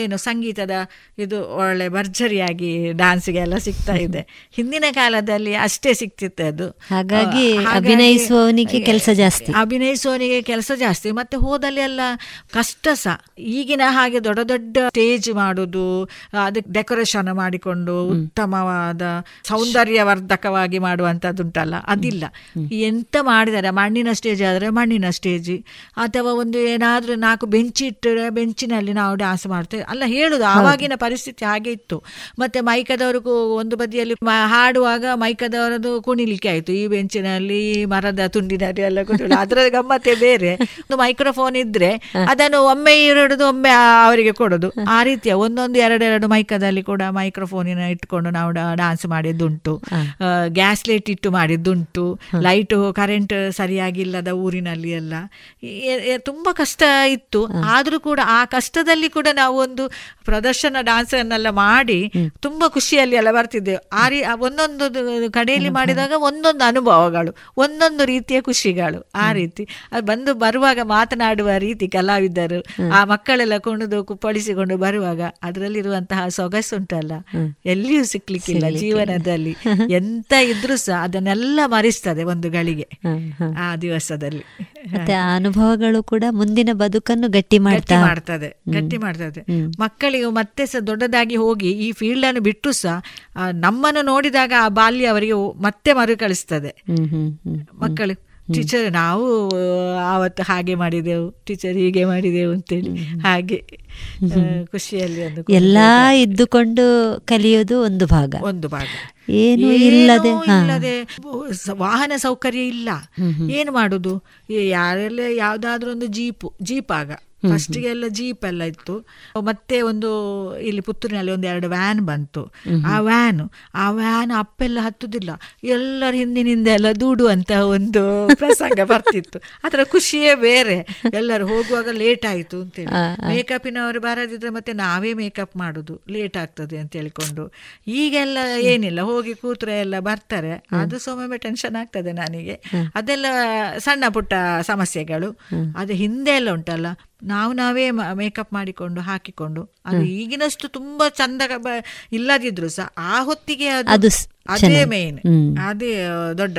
ಏನು ಸಂಗೀತದ ಇದು ಒಳ್ಳೆ ಭರ್ಜರಿಯಾಗಿ ಡಾನ್ಸ್ಗೆ ಎಲ್ಲ ಸಿಗ್ತಾ ಇದೆ. [LAUGHS] ಹಿಂದಿನ ಕಾಲದಲ್ಲಿ ಅಷ್ಟೇ ಸಿಗ್ತಿತ್ತು ಅದು.
ಹಾಗಾಗಿ ಅಭಿನಯಿಸುವವನಿಗೆ ಕೆಲಸ ಜಾಸ್ತಿ.
ಅಭಿನಯಿಸುವವನಿಗೆ ಕೆಲಸ ಜಾಸ್ತಿ. ಮತ್ತೆ ಹೋದಲ್ಲಿ ಎಲ್ಲ ಕಷ್ಟ ಸಹ ಈಗಿನ ಹಾಗೆ ದೊಡ್ಡ ದೊಡ್ಡ ಸ್ಟೇಜ್ ಮಾಡುದು ಅದಕ್ಕೆ ಡೆಕೋರೇಷನ್ ಮಾಡಿಕೊಂಡು ಉತ್ತಮವಾದ ಸೌಂದರ್ಯವರ್ಧಕವಾಗಿ ಮಾಡುವಂಥದ್ದುಂಟಲ್ಲ ಅದಿಲ್ಲ. ಎಂತ ಮಾಡಿದ್ದಾರೆ ಮಣ್ಣಿನ ಸ್ಟೇಜ್ ಆದರೆ ಮಣ್ಣಿನ ಸ್ಟೇಜ್ ಅಥವಾ ಒಂದು ಏನಾದರೂ ನಾಲ್ಕು ಬೆಂಚ್ ಇಟ್ಟರೆ ಬೆಂಚಿನಲ್ಲಿ ನಾವು ಡ್ಯಾನ್ಸ್ ಮಾಡ್ತೇವೆ. ಅಲ್ಲ ಹೇಳುದು. ಆವಾಗಿನ ಪರಿಸ್ಥಿತಿ ಹಾಗೆ ಇತ್ತು. ಮತ್ತೆ ಮೈಕದವರು ಒಂದು ಬದಿಯಲ್ಲಿ ಹಾಡುವಾಗ ಮೈಕದವರದು ಕುಣಿಲಿಕ್ಕೆ ಆಯಿತು. ಈ ಬೆಂಚಿನಲ್ಲಿ ಈ ಮರದ ತುಂಡಿನಲ್ಲಿ ಎಲ್ಲ ಕುಣಿಲ್ಲ ಅದರ ಗಮ್ಮತ್ತೇ ಬೇರೆ. ಒಂದು ಮೈಕ್ರೋಫೋನ್ ಇದ್ರೆ ಅದನ್ನು ಒಮ್ಮೆ ಇರೋದು ಒಮ್ಮೆ ಅವರಿಗೆ ಕೊಡೋದು. ಆ ರೀತಿಯ ಒಂದೊಂದು ಎರಡೆರಡು ಮೈಕದಲ್ಲಿ ಕೂಡ ಮೈಕ್ರೋಫೋನಿನ ಇಟ್ಕೊಂಡು ನಾವು ಡಾನ್ಸ್ ಮಾಡಿದ್ದುಂಟು. ಗ್ಯಾಸ್ ಲೈಟ್ ಇಟ್ಟು ಮಾಡಿದ್ದುಂಟು. ಲೈಟ್ ಕರೆಂಟ್ ಸರಿಯಾಗಿಲ್ಲದ ಊರಿನಲ್ಲಿ ಎಲ್ಲ. ತುಂಬಾ ಕಷ್ಟ ಇತ್ತು. ಆದರೂ ಕೂಡ ಆ ಕಷ್ಟದಲ್ಲಿ ಕೂಡ ನಾವು ಒಂದು ಪ್ರದರ್ಶನ ಡಾನ್ಸ್ ಅನ್ನೆಲ್ಲ ಮಾಡಿ ತುಂಬಾ ಖುಷಿಯಲ್ಲಿ ಎಲ್ಲ ಬರ್ತಿದ್ದೆವು. ಆ ರೀ ಒಂದೊಂದು ಕಡೆಯಲ್ಲಿ ಮಾಡಿದಾಗ ಒಂದೊಂದು ಅನುಭವಗಳು ಒಂದೊಂದು ರೀತಿಯ ಖುಷಿಗಳು ಆ ರೀತಿ. ಅದು ಬಂದು ಬರುವಾಗ ಮಾತನಾಡುವ ರೀತಿ ಕಲಾವಿದರು ಆ ಮಕ್ಕಳೆಲ್ಲ ಕುಣಿದು ಕುಪ್ಪಳಿಸಿಕೊಂಡು ಬರುವಾಗ ಅದರಲ್ಲಿರುವಂತಹ ಸೊಗಸುಂಟಲ್ಲ ಎಲ್ಲಿಯೂ ಸಿಕ್ಲಿಕ್ಕಿಲ್ಲ ಜೀವನದಲ್ಲಿ. [LAUGHS] ಎಂತ ಇದ್ರೂ ಸಹ ಅದನ್ನೆಲ್ಲ ಮರಿಸ್ತದೆ ಒಂದು ಗಳಿಗೆ ಆ ದಿವಸದಲ್ಲಿ.
ಮತ್ತೆ ಆ ಅನುಭವಗಳು ಕೂಡ ಮುಂದಿನ ಬದುಕನ್ನು ಗಟ್ಟಿ
ಗಟ್ಟಿ
ಮಾಡ್ತಾ
ಮಾಡ್ತದೆ ಗಟ್ಟಿ ಮಾಡ್ತದೆ. ಮಕ್ಕಳಿಗೆ ಮತ್ತೆ ಸಹ ದೊಡ್ಡದಾಗಿ ಹೋಗಿ ಈ ಫೀಲ್ಡ್ ಅನ್ನು ಬಿಟ್ಟು ಸಹ ನಮ್ಮನ್ನು ನೋಡಿದಾಗ ಆ ಬಾಲ್ಯ ಅವರಿಗೆ ಮತ್ತೆ ಮರುಕಳಿಸ್ತದೆ. ಮಕ್ಕಳು. ಟೀಚರ್ ನಾವು ಆವತ್ತು ಹಾಗೆ ಮಾಡಿದೆವು. ಟೀಚರ್ ಹೀಗೆ ಮಾಡಿದೆವು ಅಂತೇಳಿ. ಹಾಗೆ ಖುಷಿಯಲ್ಲಿ ಅದು
ಎಲ್ಲಾ ಇದ್ದುಕೊಂಡು ಕಲಿಯೋದು ಒಂದು ಭಾಗ.
ಒಂದು ಭಾಗ.
ಏನು ಇಲ್ಲದೆ
ಇಲ್ಲದೆ ವಾಹನ ಸೌಕರ್ಯ ಇಲ್ಲ. ಏನು ಮಾಡುದು? ಯಾರೆಲ್ಲ ಯಾವ್ದಾದ್ರೂ ಒಂದು ಜೀಪು ಜೀಪ್ ಆಗ ಫಸ್ಟಿಗೆ ಎಲ್ಲ ಜೀಪ್ ಎಲ್ಲ ಇತ್ತು. ಮತ್ತೆ ಒಂದು ಇಲ್ಲಿ ಪುತ್ತೂರಿನಲ್ಲಿ ಒಂದು ಎರಡು ವ್ಯಾನ್ ಬಂತು. ಆ ವ್ಯಾನ್ ಆ ವ್ಯಾನ್ ಅಪ್ಪೆಲ್ಲ ಹತ್ತುದಿಲ್ಲ. ಎಲ್ಲರ ಹಿಂದಿನಿಂದ ಎಲ್ಲ ದೂಡುವಂತ ಒಂದು [LAUGHS] ಪ್ರಸಂಗ ಬರ್ತಿತ್ತು. ಅದರ ಖುಷಿಯೇ ಬೇರೆ. ಎಲ್ಲರೂ ಹೋಗುವಾಗ ಲೇಟ್ ಆಯ್ತು ಅಂತೇಳಿ. ಮೇಕಪ್ಪಿನವರು ಬರದಿದ್ರೆ ಮತ್ತೆ ನಾವೇ ಮೇಕಪ್ ಮಾಡುದು. ಲೇಟ್ ಆಗ್ತದೆ ಅಂತ ಹೇಳಿಕೊಂಡು. ಈಗೆಲ್ಲ ಏನಿಲ್ಲ. ಹೋಗಿ ಕೂತ್ರೆ ಎಲ್ಲ ಬರ್ತಾರೆ. ಅದು ಸೊಮ್ಮೆ ಟೆನ್ಷನ್ ಆಗ್ತದೆ ನನಗೆ. ಅದೆಲ್ಲ ಸಣ್ಣ ಪುಟ್ಟ ಸಮಸ್ಯೆಗಳು. ಅದು ಹಿಂದೆ ಎಲ್ಲ ಉಂಟಲ್ಲ. ನಾವು ನಾವೇ ಮೇಕಪ್ ಮಾಡಿಕೊಂಡು ಹಾಕಿಕೊಂಡು ಅದು ಈಗಿನಷ್ಟು ತುಂಬಾ ಚಂದ ಇಲ್ಲದಿದ್ರು ಸಹ ಆ ಹೊತ್ತಿಗೆ
ಅದು
ಅದು ಅದೇ ಮೇನ್ ಅದೇ ದೊಡ್ಡ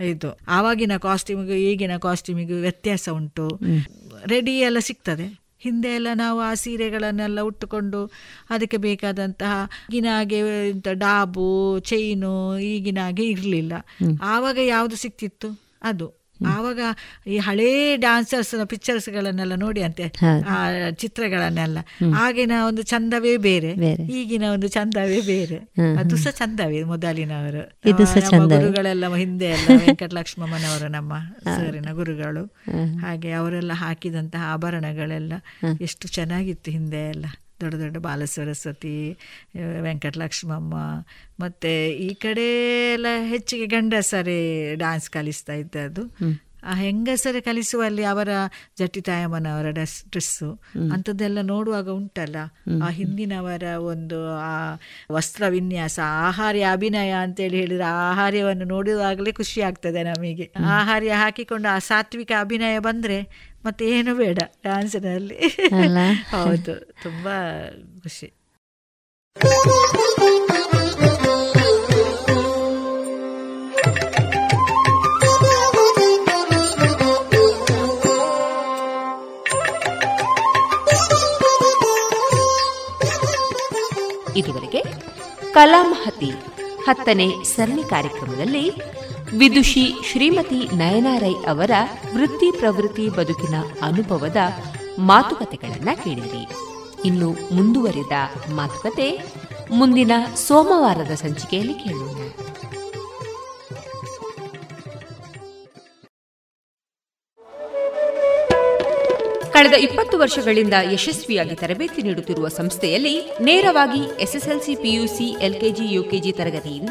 ಇದು. ಆವಾಗಿನ ಕಾಸ್ಟ್ಯೂಮಿಗೂ ಈಗಿನ ಕಾಸ್ಟ್ಯೂಮಿಗೂ ವ್ಯತ್ಯಾಸ ಉಂಟು. ರೆಡಿ ಎಲ್ಲ ಸಿಗ್ತದೆ. ಹಿಂದೆ ಎಲ್ಲ ನಾವು ಆ ಸೀರೆಗಳನ್ನೆಲ್ಲ ಉಟ್ಟುಕೊಂಡು ಅದಕ್ಕೆ ಬೇಕಾದಂತಹ ಈಗಿನ ಹಾಗೆ ಇಂಥ ಡಾಬು ಚೈನು ಈಗಿನ ಹಾಗೆ ಇರಲಿಲ್ಲ. ಆವಾಗ ಯಾವುದು ಸಿಕ್ತಿತ್ತು? ಅದು. ಆವಾಗ ಈ ಹಳೇ ಡಾನ್ಸರ್ಸ್ ಪಿಕ್ಚರ್ಸ್ಗಳನ್ನೆಲ್ಲ ನೋಡಿ ಅಂತೆ ಆ ಚಿತ್ರಗಳನ್ನೆಲ್ಲ. ಆಗಿನ ಒಂದು ಚಂದವೇ ಬೇರೆ. ಈಗಿನ ಒಂದು ಚಂದವೇ ಬೇರೆ. ಅದು ಸಹ ಚಂದವೇ ಮೊದಲಿನವರು. ಗುರುಗಳೆಲ್ಲ ಹಿಂದೆ ಎಲ್ಲ [LAUGHS] ವೆಂಕಟ ಲಕ್ಷ್ಮಮ್ಮನವರು ನಮ್ಮ ಸರಿನ ಗುರುಗಳು. ಹಾಗೆ ಅವರೆಲ್ಲ ಹಾಕಿದಂತಹ ಆಭರಣಗಳೆಲ್ಲ ಎಷ್ಟು ಚೆನ್ನಾಗಿತ್ತು ಹಿಂದೆ ಎಲ್ಲ. ದೊಡ್ಡ ದೊಡ್ಡ ಬಾಲ ಸರಸ್ವತಿ ವೆಂಕಟಲಕ್ಷ್ಮಮ್ಮ ಮತ್ತೆ ಈ ಕಡೆ ಎಲ್ಲ ಹೆಚ್ಚಿಗೆ ಗಂಡಸರೇ ಡಾನ್ಸ್ ಕಲಿಸ್ತಾ ಇದ್ದದ್ದು. ಆ ಹೆಂಗಸರೇ ಕಲಿಸುವಲ್ಲಿ ಅವರ ಜಟ್ಟಿತಾಯಮ್ಮನವರ ಡ್ರೆಸ್ ಡ್ರೆಸ್ಸು ಅಂಥದ್ದೆಲ್ಲ ನೋಡುವಾಗ ಉಂಟಲ್ಲ? ಆ ಹಿಂದಿನವರ ಒಂದು ಆ ವಸ್ತ್ರ ವಿನ್ಯಾಸ ಆಹಾರ್ಯ ಅಭಿನಯ ಅಂತೇಳಿ ಹೇಳಿದ್ರೆ ಆಹಾರ್ಯವನ್ನು ನೋಡುವಾಗಲೇ ಖುಷಿ ಆಗ್ತದೆ ನಮಗೆ. ಆಹಾರ್ಯ ಹಾಕಿಕೊಂಡು ಆ ಸಾತ್ವಿಕ ಅಭಿನಯ ಬಂದ್ರೆ ಮತ್ತೆ ಏನು ಬೇಡ ಡ್ಯಾನ್ಸಿನಲ್ಲಿ
ಅಲ್ಲ?
ಹೌದು ತುಂಬಾ ಖುಷಿ
ಇದುವರೆಗೆ ಕಲಾಮಹತಿ ಹತ್ತನೇ ಸರಣಿ ಕಾರ್ಯಕ್ರಮದಲ್ಲಿ ವಿದುಷಿ ಶ್ರೀಮತಿ ನಯನಾರೈ ಅವರ ವೃತ್ತಿ ಪ್ರವೃತ್ತಿ ಬದುಕಿನ ಅನುಭವದ ಮಾತುಕತೆಗಳನ್ನ ಕೇಳಿರಿ. ಇನ್ನು ಮುಂದುವರಿದ ಮಾತುಕತೆ ಮುಂದಿನ ಸೋಮವಾರದ ಸಂಚಿಕೆಯಲ್ಲಿ ಕೇಳೋಣ. ಕಳೆದ ಇಪ್ಪತ್ತು ವರ್ಷಗಳಿಂದ ಯಶಸ್ವಿಯಾಗಿ ತರಬೇತಿ ನೀಡುತ್ತಿರುವ ಸಂಸ್ಥೆಯಲ್ಲಿ ನೇರವಾಗಿ ಎಸ್ಎಸ್ಎಲ್ಸಿ ಪಿಯುಸಿ ಎಲ್ಕೆಜಿ ಯುಕೆಜಿ ತರಗತಿಯಿಂದ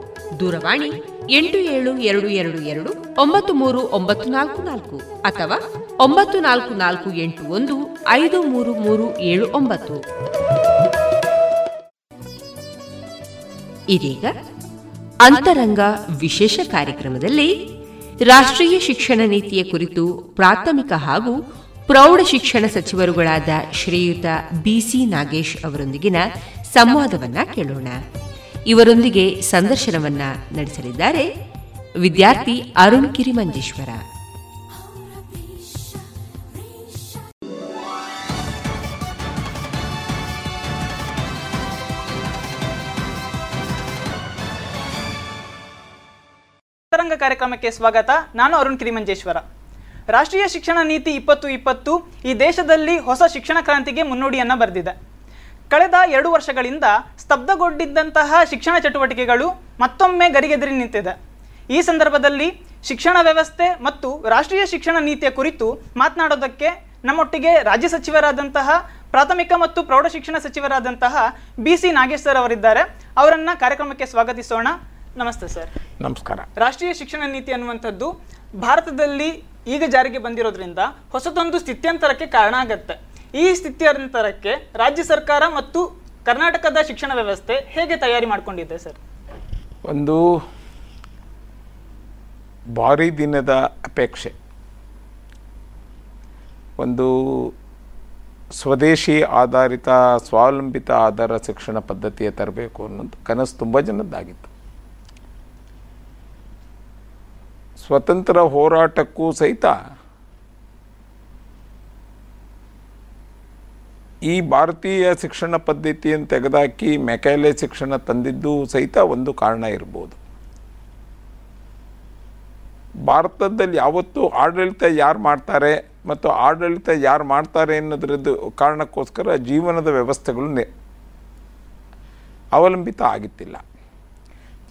ದೂರವಾಣಿ ಎಂಟು ಏಳು ಎರಡು ಎರಡು ಎರಡು ಒಂಬತ್ತು ಮೂರು ಒಂಬತ್ತು ನಾಲ್ಕು ನಾಲ್ಕು ಅಥವಾ ಒಂಬತ್ತು ನಾಲ್ಕು ನಾಲ್ಕು ಎಂಟು ಒಂದು ಐದು ಮೂರು ಮೂರು ಏಳು ಒಂಬತ್ತು. ಇದೀಗ ಅಂತರಂಗ ವಿಶೇಷ ಕಾರ್ಯಕ್ರಮದಲ್ಲಿ ರಾಷ್ಟ್ರೀಯ ಶಿಕ್ಷಣ ನೀತಿಯ ಕುರಿತು ಪ್ರಾಥಮಿಕ ಹಾಗೂ ಪ್ರೌಢ ಶಿಕ್ಷಣ ಸಚಿವರುಗಳಾದ ಶ್ರೀಯುತ ಬಿಸಿ ನಾಗೇಶ್ ಅವರೊಂದಿಗಿನ ಸಂವಾದವನ್ನ ಕೇಳೋಣ. ಇವರೊಂದಿಗೆ ಸಂದರ್ಶನವನ್ನ ನಡೆಸಲಿದ್ದಾರೆ ವಿದ್ಯಾರ್ಥಿ ಅರುಣ್ ಕಿರಿಮಂಜೇಶ್ವರ.
ತರಂಗ ಕಾರ್ಯಕ್ರಮಕ್ಕೆ ಸ್ವಾಗತ. ನಾನು ಅರುಣ್ ಕಿರಿಮಂಜೇಶ್ವರ. ರಾಷ್ಟ್ರೀಯ ಶಿಕ್ಷಣ ನೀತಿ ಇಪ್ಪತ್ತು ಇಪ್ಪತ್ತು ಈ ದೇಶದಲ್ಲಿ ಹೊಸ ಶಿಕ್ಷಣ ಕ್ರಾಂತಿಗೆ ಮುನ್ನೋಡಿಯನ್ನ ಬರೆದಿದೆ. ಕಳೆದ ಎರಡು ವರ್ಷಗಳಿಂದ ಸ್ತಬ್ಧಗೊಂಡಿದ್ದಂತಹ ಶಿಕ್ಷಣ ಚಟುವಟಿಕೆಗಳು ಮತ್ತೊಮ್ಮೆ ಗರಿಗೆದರಿ ನಿಂತಿದೆ. ಈ ಸಂದರ್ಭದಲ್ಲಿ ಶಿಕ್ಷಣ ವ್ಯವಸ್ಥೆ ಮತ್ತು ರಾಷ್ಟ್ರೀಯ ಶಿಕ್ಷಣ ನೀತಿಯ ಕುರಿತು ಮಾತನಾಡೋದಕ್ಕೆ ನಮ್ಮೊಟ್ಟಿಗೆ ರಾಜ್ಯ ಸಚಿವರಾದಂತಹ ಪ್ರಾಥಮಿಕ ಮತ್ತು ಪ್ರೌಢ ಶಿಕ್ಷಣ ಸಚಿವರಾದಂತಹ ಬಿ ಸಿ ನಾಗೇಶ್ ಸರ್ ಅವರಿದ್ದಾರೆ. ಅವರನ್ನ ಕಾರ್ಯಕ್ರಮಕ್ಕೆ ಸ್ವಾಗತಿಸೋಣ. ನಮಸ್ತೆ ಸರ್.
ನಮಸ್ಕಾರ.
ರಾಷ್ಟ್ರೀಯ ಶಿಕ್ಷಣ ನೀತಿ ಅನ್ನುವಂಥದ್ದು ಭಾರತದಲ್ಲಿ ಈಗ ಜಾರಿಗೆ ಬಂದಿರೋದ್ರಿಂದ ಹೊಸದೊಂದು ಸ್ಥಿತ್ಯಂತರಕ್ಕೆ ಕಾರಣ ಆಗತ್ತೆ. ಈ ಸ್ಥಿತ್ಯಂತರಕ್ಕೆ ರಾಜ್ಯ ಸರ್ಕಾರ ಮತ್ತು ಕರ್ನಾಟಕದ ಶಿಕ್ಷಣ ವ್ಯವಸ್ಥೆ ಹೇಗೆ ತಯಾರಿ ಮಾಡಿಕೊಂಡಿದೆ, ಸರ್?
ಒಂದು ಭಾರಿ ದಿನದ ಅಪೇಕ್ಷೆ. ಒಂದು ಸ್ವದೇಶಿ ಆಧಾರಿತ, ಸ್ವಾವಲಂಬಿತ ಆಧಾರ ಶಿಕ್ಷಣ ಪದ್ಧತಿಯ ತರಬೇಕು ಅನ್ನೋದು ಕನಸು ತುಂಬ ಜನದ್ದಾಗಿತ್ತು. ಸ್ವತಂತ್ರ ಹೋರಾಟಕ್ಕೂ ಸಹಿತ ಈ ಭಾರತೀಯ ಶಿಕ್ಷಣ ಪದ್ಧತಿಯನ್ನು ತೆಗೆದಾಕಿ ಮೆಕ್ಯಾಲೆ ಶಿಕ್ಷಣ ತಂದಿದ್ದು ಸಹಿತ ಒಂದು ಕಾರಣ ಇರ್ಬೋದು. ಭಾರತದಲ್ಲಿ ಯಾವತ್ತೂ ಆಡಳಿತ ಯಾರು ಮಾಡ್ತಾರೆ ಮತ್ತು ಆಡಳಿತ ಯಾರು ಮಾಡ್ತಾರೆ ಅನ್ನೋದ್ರದ್ದು ಕಾರಣಕ್ಕೋಸ್ಕರ ಜೀವನದ ವ್ಯವಸ್ಥೆಗಳು ಅವಲಂಬಿತ ಆಗಿತ್ತಿಲ್ಲ.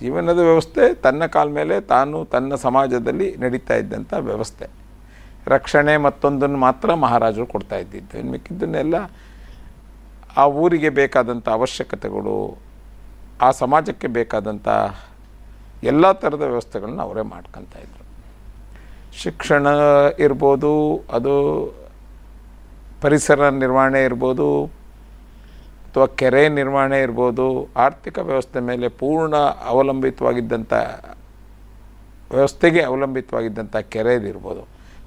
ಜೀವನದ ವ್ಯವಸ್ಥೆ ತನ್ನ ಕಾಲ ಮೇಲೆ ತಾನು ತನ್ನ ಸಮಾಜದಲ್ಲಿ ನಡೀತಾ ಇದ್ದಂಥ ವ್ಯವಸ್ಥೆ. ರಕ್ಷಣೆ ಮತ್ತೊಂದನ್ನು ಮಾತ್ರ ಮಹಾರಾಜರು ಕೊಡ್ತಾ ಇದ್ದಿದ್ದು. ಮಿಕ್ಕಿದ್ದನ್ನೆಲ್ಲ ಆ ಊರಿಗೆ ಬೇಕಾದಂಥ ಅವಶ್ಯಕತೆಗಳು, ಆ ಸಮಾಜಕ್ಕೆ ಬೇಕಾದಂಥ ಎಲ್ಲ ಥರದ ವ್ಯವಸ್ಥೆಗಳನ್ನ ಅವರೇ ಮಾಡ್ಕೊತಾ ಇದ್ರು. ಶಿಕ್ಷಣ ಇರ್ಬೋದು, ಅದು ಪರಿಸರ ನಿರ್ವಹಣೆ ಇರ್ಬೋದು, ಅಥವಾ ಕೆರೆ ನಿರ್ವಹಣೆ ಇರ್ಬೋದು, ಆರ್ಥಿಕ ವ್ಯವಸ್ಥೆ ಮೇಲೆ ಪೂರ್ಣ ಅವಲಂಬಿತವಾಗಿದ್ದಂಥ ವ್ಯವಸ್ಥೆಗೆ ಅವಲಂಬಿತವಾಗಿದ್ದಂಥ ಕೆರೆದಿರ್ಬೋದು,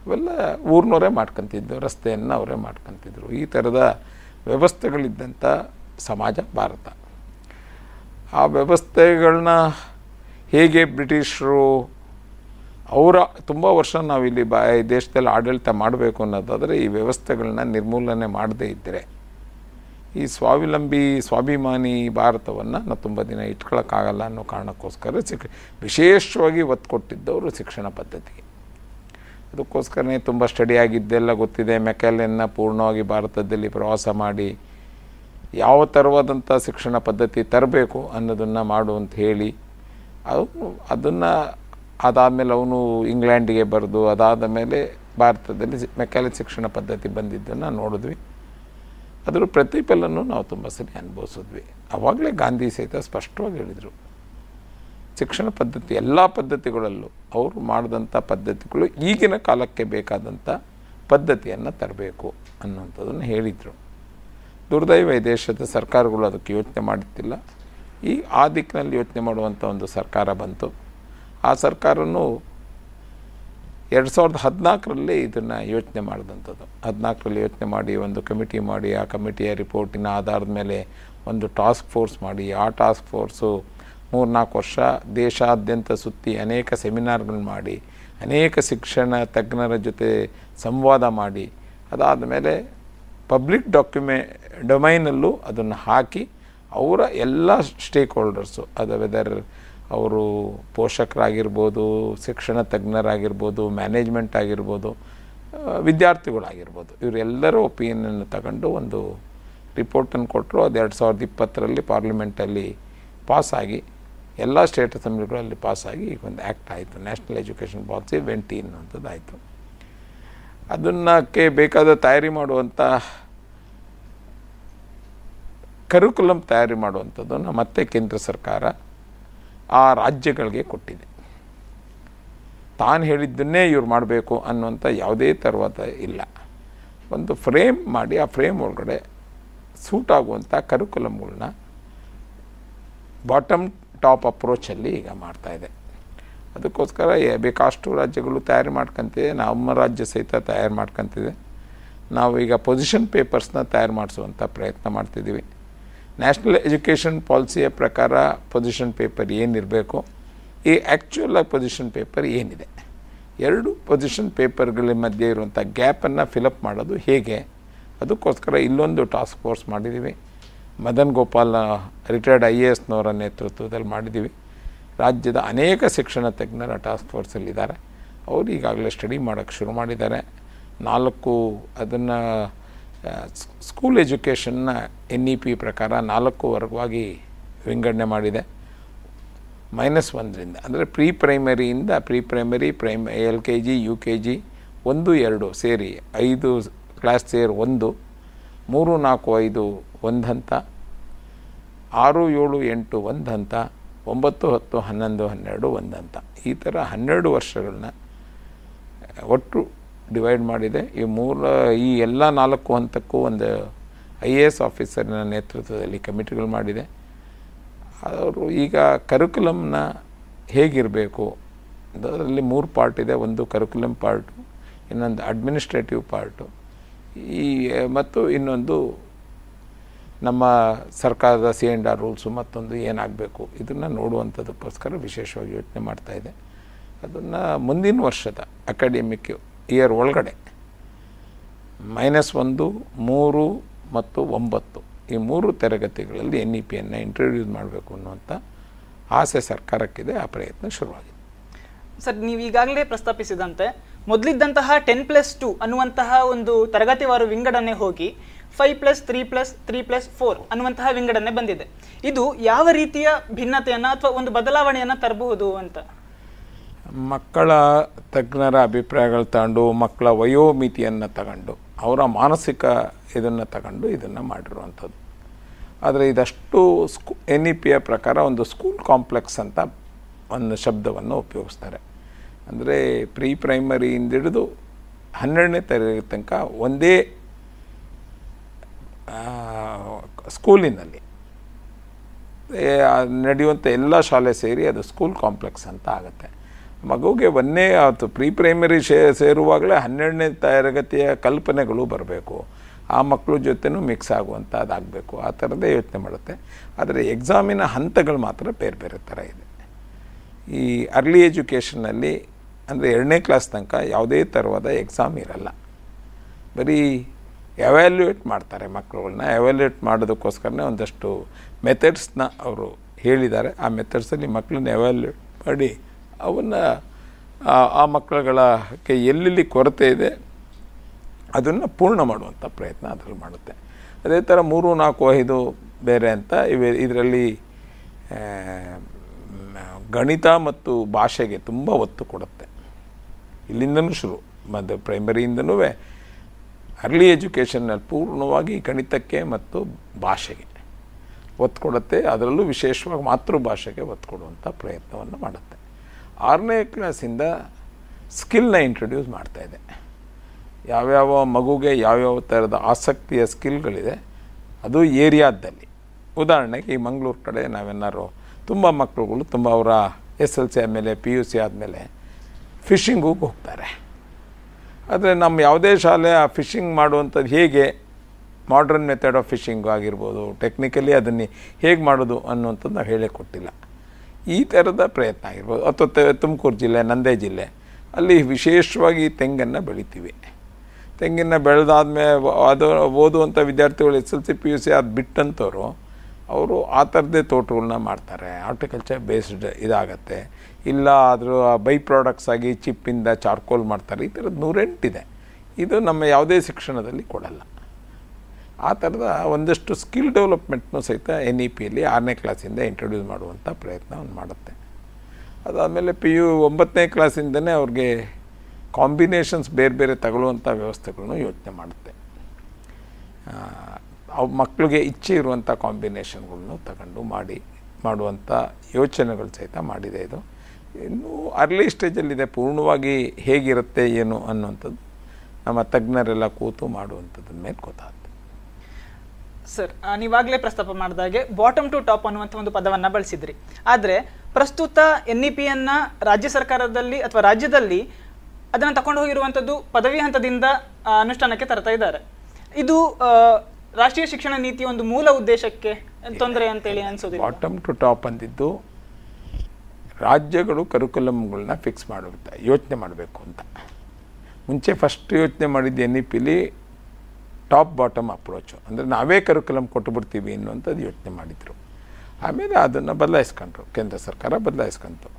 ಇವೆಲ್ಲ ಊರಿನವರೇ ಮಾಡ್ಕೊತಿದ್ದು, ರಸ್ತೆಯನ್ನು ಅವರೇ ಮಾಡ್ಕೊತಿದ್ರು. ಈ ಥರದ ವ್ಯವಸ್ಥೆಗಳಿದ್ದಂಥ ಸಮಾಜ ಭಾರತ. ಆ ವ್ಯವಸ್ಥೆಗಳನ್ನ ಹೇಗೆ ಬ್ರಿಟಿಷರು ಅವರ ತುಂಬ ವರ್ಷ ನಾವಿಲ್ಲಿ ಬಾ, ಈ ದೇಶದಲ್ಲಿ ಆಡಳಿತ ಮಾಡಬೇಕು ಅನ್ನೋದಾದರೆ ಈ ವ್ಯವಸ್ಥೆಗಳನ್ನ ನಿರ್ಮೂಲನೆ ಮಾಡದೇ ಇದ್ದರೆ ಈ ಸ್ವಾವಲಂಬಿ, ಸ್ವಾಭಿಮಾನಿ ಭಾರತವನ್ನು ನಾವು ತುಂಬ ದಿನ ಇಟ್ಕೊಳ್ಳೋಕ್ಕಾಗಲ್ಲ ಅನ್ನೋ ಕಾರಣಕ್ಕೋಸ್ಕರ ಶಿಕ್ಷ ವಿಶೇಷವಾಗಿ ಒತ್ತು ಕೊಟ್ಟಿದ್ದವರು ಶಿಕ್ಷಣ ಪದ್ಧತಿಗೆ. ಅದಕ್ಕೋಸ್ಕರನೇ ತುಂಬ ಸ್ಟಡಿ ಆಗಿದ್ದೆಲ್ಲ ಗೊತ್ತಿದೆ. ಮೆಕ್ಯಾಲೆನ್ನ ಪೂರ್ಣವಾಗಿ ಭಾರತದಲ್ಲಿ ಪ್ರವಾಸ ಮಾಡಿ ಯಾವ ಥರವಾದಂಥ ಶಿಕ್ಷಣ ಪದ್ಧತಿ ತರಬೇಕು ಅನ್ನೋದನ್ನು ಮಾಡು ಅಂತ ಹೇಳಿ. ಅದು ಅದನ್ನು ಅದಾದಮೇಲೆ ಅವನು ಇಂಗ್ಲೆಂಡಿಗೆ ಬರೆದು ಅದಾದ ಮೇಲೆ ಭಾರತದಲ್ಲಿ ಮೆಕ್ಯಾಲೆ ಶಿಕ್ಷಣ ಪದ್ಧತಿ ಬಂದಿದ್ದನ್ನು ನೋಡಿದ್ವಿ. ಅದರ ಪ್ರತಿಫಲನೂ ನಾವು ತುಂಬ ಸರಿ ಅನುಭವಿಸಿದ್ವಿ. ಆವಾಗಲೇ ಗಾಂಧಿ ಸಹಿತ ಸ್ಪಷ್ಟವಾಗಿ ಹೇಳಿದರು. ಶಿಕ್ಷಣ ಪದ್ಧತಿ ಎಲ್ಲ ಪದ್ಧತಿಗಳಲ್ಲೂ ಅವರು ಮಾಡಿದಂಥ ಪದ್ಧತಿಗಳು ಈಗಿನ ಕಾಲಕ್ಕೆ ಬೇಕಾದಂಥ ಪದ್ಧತಿಯನ್ನು ತರಬೇಕು ಅನ್ನುವಂಥದ್ದನ್ನು ಹೇಳಿದರು. ದುರ್ದೈವ ದೇಶದ ಸರ್ಕಾರಗಳು ಅದಕ್ಕೆ ಯೋಚನೆ ಮಾಡುತ್ತಿಲ್ಲ ಈ ಆ ದಿಕ್ಕಿನಲ್ಲಿ ಯೋಚನೆ ಮಾಡುವಂಥ ಒಂದು ಸರ್ಕಾರ ಬಂತು. ಆ ಸರ್ಕಾರನೂ ಎರಡು ಸಾವಿರದ ಹದಿನಾಲ್ಕರಲ್ಲಿ ಇದನ್ನು ಯೋಚನೆ ಮಾಡಿದಂಥದ್ದು. ಹದಿನಾಲ್ಕರಲ್ಲಿ ಯೋಚನೆ ಮಾಡಿ, ಒಂದು ಕಮಿಟಿ ಮಾಡಿ, ಆ ಕಮಿಟಿಯ ರಿಪೋರ್ಟಿನ ಆಧಾರದ ಮೇಲೆ ಒಂದು ಟಾಸ್ಕ್ ಫೋರ್ಸ್ ಮಾಡಿ, ಆ ಟಾಸ್ಕ್ ಫೋರ್ಸು ಮೂರ್ನಾಲ್ಕು ವರ್ಷ ದೇಶಾದ್ಯಂತ ಸುತ್ತಿ ಅನೇಕ ಸೆಮಿನಾರ್ಗಳು ಮಾಡಿ, ಅನೇಕ ಶಿಕ್ಷಣ ತಜ್ಞರ ಜೊತೆ ಸಂವಾದ ಮಾಡಿ, ಅದಾದ ಮೇಲೆ ಪಬ್ಲಿಕ್ ಡಾಕ್ಯುಮೆ, ಡೊಮೈನಲ್ಲೂ ಅದನ್ನು ಹಾಕಿ ಅವರ ಎಲ್ಲ ಸ್ಟೇಕ್ ಹೋಲ್ಡರ್ಸು ಅದು ವೆದರ್ ಅವರು ಪೋಷಕರಾಗಿರ್ಬೋದು, ಶಿಕ್ಷಣ ತಜ್ಞರಾಗಿರ್ಬೋದು, ಮ್ಯಾನೇಜ್ಮೆಂಟ್ ಆಗಿರ್ಬೋದು ವಿದ್ಯಾರ್ಥಿಗಳಾಗಿರ್ಬೋದು, ಇವರೆಲ್ಲರ ಒಪಿನಿಯನನ್ನು ತಗೊಂಡು ಒಂದು ರಿಪೋರ್ಟನ್ನು ಕೊಟ್ಟರು ಅದು ಎರಡು ಸಾವಿರದ ಇಪ್ಪತ್ತರಲ್ಲಿ ಪಾರ್ಲಿಮೆಂಟಲ್ಲಿ ಪಾಸಾಗಿ ಎಲ್ಲ ಸ್ಟೇಟ್ ಅಸೆಂಬ್ಲಿಗಳಲ್ಲಿ ಪಾಸಾಗಿ ಈಗ ಒಂದು ಆ್ಯಕ್ಟ್ ಆಯಿತು. ನ್ಯಾಷನಲ್ ಎಜುಕೇಷನ್ ಪಾಲಿಸಿ ವೆಂಟಿ ಅನ್ನುವಂಥದ್ದು ಆಯಿತು. ಅದನ್ನಕ್ಕೆ ಬೇಕಾದ ತಯಾರಿ ಮಾಡುವಂಥ ಕರಿಕುಲಮ್ ತಯಾರಿ ಮಾಡುವಂಥದ್ದನ್ನು ಮತ್ತೆ ಕೇಂದ್ರ ಸರ್ಕಾರ ಆ ರಾಜ್ಯಗಳಿಗೆ ಕೊಟ್ಟಿದೆ. ತಾನು ಹೇಳಿದ್ದನ್ನೇ ಇವ್ರು ಮಾಡಬೇಕು ಅನ್ನುವಂಥ ಯಾವುದೇ ತರುವಾತ ಇಲ್ಲ. ಒಂದು ಫ್ರೇಮ್ ಮಾಡಿ ಆ ಫ್ರೇಮ್ ಒಳಗಡೆ ಸೂಟ್ ಆಗುವಂಥ ಕರಿಕುಲಮ್ಗಳನ್ನ ಬಾಟಮ್ ಟಾಪ್ ಅಪ್ರೋಚಲ್ಲಿ ಈಗ ಮಾಡ್ತಾ ಇದೆ. ಅದಕ್ಕೋಸ್ಕರ ಬೇಕಾಷ್ಟು ರಾಜ್ಯಗಳು ತಯಾರು ಮಾಡ್ಕೊತಿದೆ, ನಮ್ಮ ರಾಜ್ಯ ಸಹಿತ ತಯಾರು ಮಾಡ್ಕೊತಿದೆ. ನಾವು ಈಗ ಪೊಸಿಷನ್ ಪೇಪರ್ಸ್ನ ತಯಾರು ಮಾಡಿಸುವಂಥ ಪ್ರಯತ್ನ ಮಾಡ್ತಿದ್ದೀವಿ. ನ್ಯಾಷನಲ್ ಎಜುಕೇಷನ್ ಪಾಲಿಸಿಯ ಪ್ರಕಾರ ಪೊಸಿಷನ್ ಪೇಪರ್ ಏನಿರಬೇಕು, ಈ ಆ್ಯಕ್ಚುಲಾಗಿ ಪೊಸಿಷನ್ ಪೇಪರ್ ಏನಿದೆ. ಎರಡು ಪೊಸಿಷನ್ ಪೇಪರ್ಗಳ ಮಧ್ಯೆ ಇರುವಂಥ ಗ್ಯಾಪನ್ನು ಫಿಲಪ್ ಮಾಡೋದು ಹೇಗೆ? ಅದಕ್ಕೋಸ್ಕರ ಇಲ್ಲೊಂದು ಟಾಸ್ಕ್ ಫೋರ್ಸ್ ಮಾಡಿದ್ದೀವಿ. Madan Gopal retired I A ಎಸ್ನವರ ನೇತೃತ್ವದಲ್ಲಿ ಮಾಡಿದ್ದೀವಿ. ರಾಜ್ಯದ ಅನೇಕ ಶಿಕ್ಷಣ ತಜ್ಞರ ಟಾಸ್ಕ್ ಫೋರ್ಸಲ್ಲಿದ್ದಾರೆ ಅವರು ಈಗಾಗಲೇ ಸ್ಟಡಿ ಮಾಡೋಕ್ಕೆ ಶುರು ಮಾಡಿದ್ದಾರೆ. ನಾಲ್ಕು ಅದನ್ನು ಸ್ಕೂಲ್ ಎಜುಕೇಷನ್ನ ಎನ್ ಇ ಪಿ ಪ್ರಕಾರ ನಾಲ್ಕು ವರ್ಗವಾಗಿ ವಿಂಗಡಣೆ ಮಾಡಿದೆ. ಮೈನಸ್ ಒಂದರಿಂದ, ಅಂದರೆ pre ಪ್ರೈಮರಿಯಿಂದ pre primary prime L K G U K G ಒಂದು ಎರಡು ಸೇರಿ ಐದು ಕ್ಲಾಸ್ ಸೇರಿ ಒಂದು, ಮೂರು ನಾಲ್ಕು ಐದು ಒಂದು ಹಂತ ಆರು, ಏಳು, ಎಂಟು ಒಂದು ಹಂತ ಒಂಬತ್ತು, ಹತ್ತು, ಹನ್ನೊಂದು, ಹನ್ನೆರಡು ಒಂದು ಹಂತ ಈ ಥರ ಹನ್ನೆರಡು ವರ್ಷಗಳನ್ನ ಒಟ್ಟು ಡಿವೈಡ್ ಮಾಡಿದೆ. ಈ ಮೂಲ, ಈ ಎಲ್ಲ ನಾಲ್ಕು ಹಂತಕ್ಕೂ ಒಂದು ಐ ಎ ಎಸ್ ಆಫೀಸರ್ನ ನೇತೃತ್ವದಲ್ಲಿ ಕಮಿಟಿಗಳು ಮಾಡಿದೆ. ಅವರು ಈಗ ಕರಿಕ್ಯುಲಮ್ನ ಹೇಗಿರಬೇಕು? ಅದರಲ್ಲಿ ಮೂರು ಪಾರ್ಟ್ ಇದೆ. ಒಂದು ಕರಿಕ್ಯುಲಮ್ ಪಾರ್ಟು ಇನ್ನೊಂದು ಅಡ್ಮಿನಿಸ್ಟ್ರೇಟಿವ್ ಪಾರ್ಟು ಈ, ಮತ್ತು ಇನ್ನೊಂದು ನಮ್ಮ ಸರ್ಕಾರದ ಸಿ ಎಂಡ್ ಆರ್ ರೂಲ್ಸು ಮತ್ತೊಂದು ಏನಾಗಬೇಕು ಇದನ್ನು ನೋಡುವಂಥದ್ದಕ್ಕೋಸ್ಕರ ವಿಶೇಷವಾಗಿ ಯೋಚನೆ ಮಾಡ್ತಾಯಿದೆ ಅದನ್ನು ಮುಂದಿನ ವರ್ಷದ ಅಕಾಡೆಮಿಕ್ ಇಯರ್ ಒಳಗಡೆ ಮೈನಸ್ ಒಂದು, ಮೂರು ಮತ್ತು ಒಂಬತ್ತು ಈ ಮೂರು ತರಗತಿಗಳಲ್ಲಿ ಎನ್ ಇ ಪಿಯನ್ನು ಇಂಟ್ರೊಡ್ಯೂಸ್ ಮಾಡಬೇಕು ಅನ್ನುವಂಥ ಆಸೆ ಸರ್ಕಾರಕ್ಕಿದೆ, ಆ ಪ್ರಯತ್ನ ಶುರುವಾಗಿದೆ.
ಸರ್, ನೀವು ಈಗಾಗಲೇ ಪ್ರಸ್ತಾಪಿಸಿದಂತೆ ಮೊದಲಿದ್ದಂತಹ ಟೆನ್ ಪ್ಲಸ್ ಟು ಅನ್ನುವಂತಹ ಒಂದು ತರಗತಿವಾರು ವಿಂಗಡಣೆ ಹೋಗಿ five plus three plus three plus four ಅನ್ನುವಂತಹ ವಿಂಗಡಣೆ ಬಂದಿದೆ. ಇದು ಯಾವ ರೀತಿಯ ಭಿನ್ನತೆಯನ್ನು ಅಥವಾ ಒಂದು ಬದಲಾವಣೆಯನ್ನು ತರಬಹುದು ಅಂತ?
ಮಕ್ಕಳ ತಜ್ಞರ ಅಭಿಪ್ರಾಯಗಳು ತಗೊಂಡು ಮಕ್ಕಳ ವಯೋಮಿತಿಯನ್ನು ತಗೊಂಡು, ಅವರ ಮಾನಸಿಕ ಇದನ್ನು ತಗೊಂಡು ಇದನ್ನು ಮಾಡಿರುವಂಥದ್ದು. ಆದರೆ ಇದಷ್ಟು ಸ್ಕೂ ಎನ್ ಇ ಪಿಯ ಪ್ರಕಾರ ಒಂದು ಸ್ಕೂಲ್ ಕಾಂಪ್ಲೆಕ್ಸ್ ಅಂತ ಒಂದು ಶಬ್ದವನ್ನು ಉಪಯೋಗಿಸ್ತಾರೆ. ಅಂದರೆ ಪ್ರೀ ಪ್ರೈಮರಿಯಿಂದ ಹಿಡಿದು ಹನ್ನೆರಡನೇ ತರಗತಿ ತನಕ ಒಂದೇ ಸ್ಕೂಲಿನಲ್ಲಿ. ನಡೆಯುವಂಥ ಎಲ್ಲ ಶಾಲೆ ಸೇರಿ ಅದು ಸ್ಕೂಲ್ ಕಾಂಪ್ಲೆಕ್ಸ್ ಅಂತ ಆಗುತ್ತೆ. ಮಗುಗೆ ಒಂದೇ ಆತು ಪ್ರೀ ಪ್ರೈಮರಿ ಶೇ, ಸೇರುವಾಗಲೇ ಹನ್ನೆರಡನೇ ತರಗತಿಯ ಕಲ್ಪನೆಗಳು ಬರಬೇಕು. ಆ ಮಕ್ಕಳ ಜೊತೆನೂ ಮಿಕ್ಸ್ ಆಗುವಂಥದ್ದಾಗಬೇಕು ಆ ಥರದ್ದೇ ಯೋಚನೆ ಮಾಡುತ್ತೆ. ಆದರೆ ಎಕ್ಸಾಮಿನ ಹಂತಗಳು ಮಾತ್ರ ಬೇರೆ ಬೇರೆ ಥರ ಇದೆ. ಈ ಅರ್ಲಿ ಎಜುಕೇಷನ್ನಲ್ಲಿ ಅಂದರೆ ಎರಡನೇ ಕ್ಲಾಸ್ ತನಕ ಯಾವುದೇ ಥರವಾದ ಎಕ್ಸಾಮ್ ಇರಲ್ಲ. ಬರೀ ಎವ್ಯಾಲ್ಯೂಯೇಟ್ ಮಾಡ್ತಾರೆ ಮಕ್ಕಳುಗಳನ್ನ ಎವ್ಯಾಲ್ಯೂಯೇಟ್ ಮಾಡೋದಕ್ಕೋಸ್ಕರನೇ ಒಂದಷ್ಟು ಮೆಥಡ್ಸ್ನ ಅವರು ಹೇಳಿದ್ದಾರೆ. ಆ ಮೆಥಡ್ಸಲ್ಲಿ ಮಕ್ಕಳನ್ನ ಎವ್ಯಾಲ್ಯೂಯೇಟ್ ಮಾಡಿ ಅವನ್ನು, ಆ ಮಕ್ಕಳುಗಳಿಗೆ ಎಲ್ಲೆಲ್ಲಿ ಕೊರತೆ ಇದೆ ಅದನ್ನು ಪೂರ್ಣ ಮಾಡುವಂಥ ಪ್ರಯತ್ನ ಅದರಲ್ಲಿ ಮಾಡುತ್ತೆ. ಅದೇ ಥರ ಮೂರು, ನಾಲ್ಕು, ಐದು ಬೇರೆ ಅಂತ ಇವೆ, ಇದರಲ್ಲಿ ಗಣಿತ ಮತ್ತು ಭಾಷೆಗೆ ತುಂಬ ಒತ್ತು ಕೊಡುತ್ತೆ. ಇಲ್ಲಿಂದನೂ ಶುರು. ಮತ್ತು ಪ್ರೈಮರಿಯಿಂದನೂ ಅರ್ಲಿ ಎಜುಕೇಷನ್ನಲ್ಲಿ ಪೂರ್ಣವಾಗಿ ಗಣಿತಕ್ಕೆ ಮತ್ತು ಭಾಷೆಗೆ ಒತ್ತು ಕೊಡುತ್ತೆ ಅದರಲ್ಲೂ ವಿಶೇಷವಾಗಿ ಮಾತೃಭಾಷೆಗೆ ಒತ್ತು ಕೊಡುವಂಥ ಪ್ರಯತ್ನವನ್ನು ಮಾಡುತ್ತೆ. ಆರನೇ ಕ್ಲಾಸಿಂದ ಸ್ಕಿಲ್ನ ಇಂಟ್ರೊಡ್ಯೂಸ್ ಮಾಡ್ತಾಯಿದೆ ಯಾವ್ಯಾವ ಮಗುಗೆ ಯಾವ್ಯಾವ ಥರದ ಆಸಕ್ತಿಯ ಸ್ಕಿಲ್ಗಳಿದೆ ಅದು ಏರಿಯಾದಲ್ಲಿ. ಉದಾಹರಣೆಗೆ ಈ ಮಂಗಳೂರು ಕಡೆ ನಾವೇನಾದ್ರು ತುಂಬ ಮಕ್ಕಳುಗಳು ತುಂಬ ಅವರ ಎಸ್ ಎಲ್ ಸಿ ಆದಮೇಲೆ, ಪಿ ಯು ಸಿ ಆದಮೇಲೆ ಫಿಶಿಂಗಿಗೆ ಹೋಗ್ತಾರೆ. ಆದರೆ ನಮ್ಮ ಯಾವುದೇ ಶಾಲೆ ಆ ಫಿಶಿಂಗ್ ಮಾಡುವಂಥದ್ದು ಹೇಗೆ? ಮಾಡ್ರನ್ ಮೆಥಡ್ ಆಫ್ ಫಿಶಿಂಗ್ ಆಗಿರ್ಬೋದು ಟೆಕ್ನಿಕಲಿ ಅದನ್ನು ಹೇಗೆ ಮಾಡೋದು ಅನ್ನುವಂಥದ್ದು ನಾವು ಹೇಳೇ ಕೊಟ್ಟಿಲ್ಲ ಈ ಥರದ ಪ್ರಯತ್ನ ಆಗಿರ್ಬೋದು. ಅಥವಾ ತುಮಕೂರು ಜಿಲ್ಲೆ, ನಂದೇ ಜಿಲ್ಲೆ, ಅಲ್ಲಿ ವಿಶೇಷವಾಗಿ ತೆಂಗನ್ನು ಬೆಳಿತೀವಿ. ತೆಂಗಿನ ಬೆಳೆದಾದ್ಮೇಲೆ ಅದು ಓದುವಂಥ ವಿದ್ಯಾರ್ಥಿಗಳು S L C, P U C ಅದು ಬಿಟ್ಟಂಥವ್ರು ಅವರು ಆ ಥರದ್ದೇ ತೋಟಗಳನ್ನ ಮಾಡ್ತಾರೆ. ಆರ್ಟಿಕಲ್ಚರ್ ಬೇಸ್ಡ್ ಇದಾಗತ್ತೆ. ಇಲ್ಲ ಆದರೂ ಬೈ ಪ್ರಾಡಕ್ಟ್ಸ್ ಆಗಿ ಚಿಪ್ಪಿಂದ ಚಾರ್ಕೋಲ್ ಮಾಡ್ತಾರೆ. ಈ ಥರದ್ದು ನೂರೆಂಟಿದೆ ಇದು. ನಮ್ಮ ಯಾವುದೇ ಶಿಕ್ಷಣದಲ್ಲಿ ಕೊಡಲ್ಲ. ಆ ಥರದ ಒಂದಷ್ಟು ಸ್ಕಿಲ್ ಡೆವಲಪ್ಮೆಂಟ್ನೂ ಸಹಿತ ಎನ್ ಇ ಪಿಯಲ್ಲಿ ಆರನೇ ಕ್ಲಾಸಿಂದ ಇಂಟ್ರೊಡ್ಯೂಸ್ ಮಾಡುವಂಥ ಪ್ರಯತ್ನವನ್ನು ಮಾಡುತ್ತೆ. ಅದಾದಮೇಲೆ ಪಿ ಯು ಒಂಬತ್ತನೇ ಕ್ಲಾಸಿಂದನೇ ಅವ್ರಿಗೆ ಕಾಂಬಿನೇಷನ್ಸ್ ಬೇರೆ ಬೇರೆ ತಗೊಳ್ಳುವಂಥ ವ್ಯವಸ್ಥೆಗಳನ್ನು ಯೋಚನೆ ಮಾಡುತ್ತೆ. ಅವು ಮಕ್ಕಳಿಗೆ ಇಚ್ಛೆ ಇರುವಂಥ ಕಾಂಬಿನೇಷನ್ಗಳನ್ನು ತಗೊಂಡು ಮಾಡಿ, ಮಾಡುವಂಥ ಯೋಚನೆಗಳು ಸಹಿತ ಮಾಡಿದೆ ಇದು. ಇನ್ನೂ ಅರ್ಲಿ ಸ್ಟೇಜಲ್ಲಿದೆ, ಪೂರ್ಣವಾಗಿ ಹೇಗಿರುತ್ತೆ, ಏನು ಅನ್ನುವಂಥದ್ದು ನಮ್ಮ ತಜ್ಞರೆಲ್ಲ ಕೂತು ಮಾಡುವಂಥದ್ದನ್ನ ಮೇಲೆ ಗೊತ್ತಾಗುತ್ತೆ.
ಸರ್ ನೀವಾಗಲೇ ಪ್ರಸ್ತಾಪ ಮಾಡಿದಾಗೆ ಬಾಟಮ್ ಟು ಟಾಪ್ ಅನ್ನುವಂಥ ಒಂದು ಪದವನ್ನು ಬಳಸಿದ್ರಿ. ಆದರೆ ಪ್ರಸ್ತುತ ಎನ್ ಇ ಪಿಯನ್ನು ರಾಜ್ಯ ಸರ್ಕಾರದಲ್ಲಿ ಅಥವಾ ರಾಜ್ಯದಲ್ಲಿ ಅದನ್ನು ತಗೊಂಡು ಹೋಗಿರುವಂಥದ್ದು ಪದವಿ ಹಂತದಿಂದ ಅನುಷ್ಠಾನಕ್ಕೆ ತರ್ತಾ ಇದ್ದಾರೆ. ಇದು ರಾಷ್ಟ್ರೀಯ ಶಿಕ್ಷಣ ನೀತಿ ಒಂದು ಮೂಲ ಉದ್ದೇಶಕ್ಕೆ ತೊಂದರೆ ಅಂತೇಳಿ ಅನ್ಸೋದು
ಬಾಟಮ್ ಟು ಟಾಪ್ ಅಂದಿದ್ದು ರಾಜ್ಯಗಳು ಕರಿಕ್ಯುಲಮ್ಗಳನ್ನ ಫಿಕ್ಸ್ ಮಾಡುತ್ತೆ, ಯೋಚನೆ ಮಾಡಬೇಕು ಅಂತ. ಮುಂಚೆ ಫಸ್ಟ್ ಯೋಚನೆ ಮಾಡಿದ್ದು ಎನ್ ಇ ಪಿಲಿ ಟಾಪ್ ಬಾಟಮ್ ಅಪ್ರೋಚು ಅಂದರೆ ನಾವೇ ಕರಿಕ್ಯುಲಮ್ ಕೊಟ್ಟುಬಿಡ್ತೀವಿ ಅನ್ನುವಂಥದ್ದು ಯೋಚನೆ ಮಾಡಿದರು. ಆಮೇಲೆ ಅದನ್ನು ಬದಲಾಯಿಸ್ಕೊಂಡ್ರು, ಕೇಂದ್ರ ಸರ್ಕಾರ ಬದಲಾಯಿಸ್ಕೊಂತು.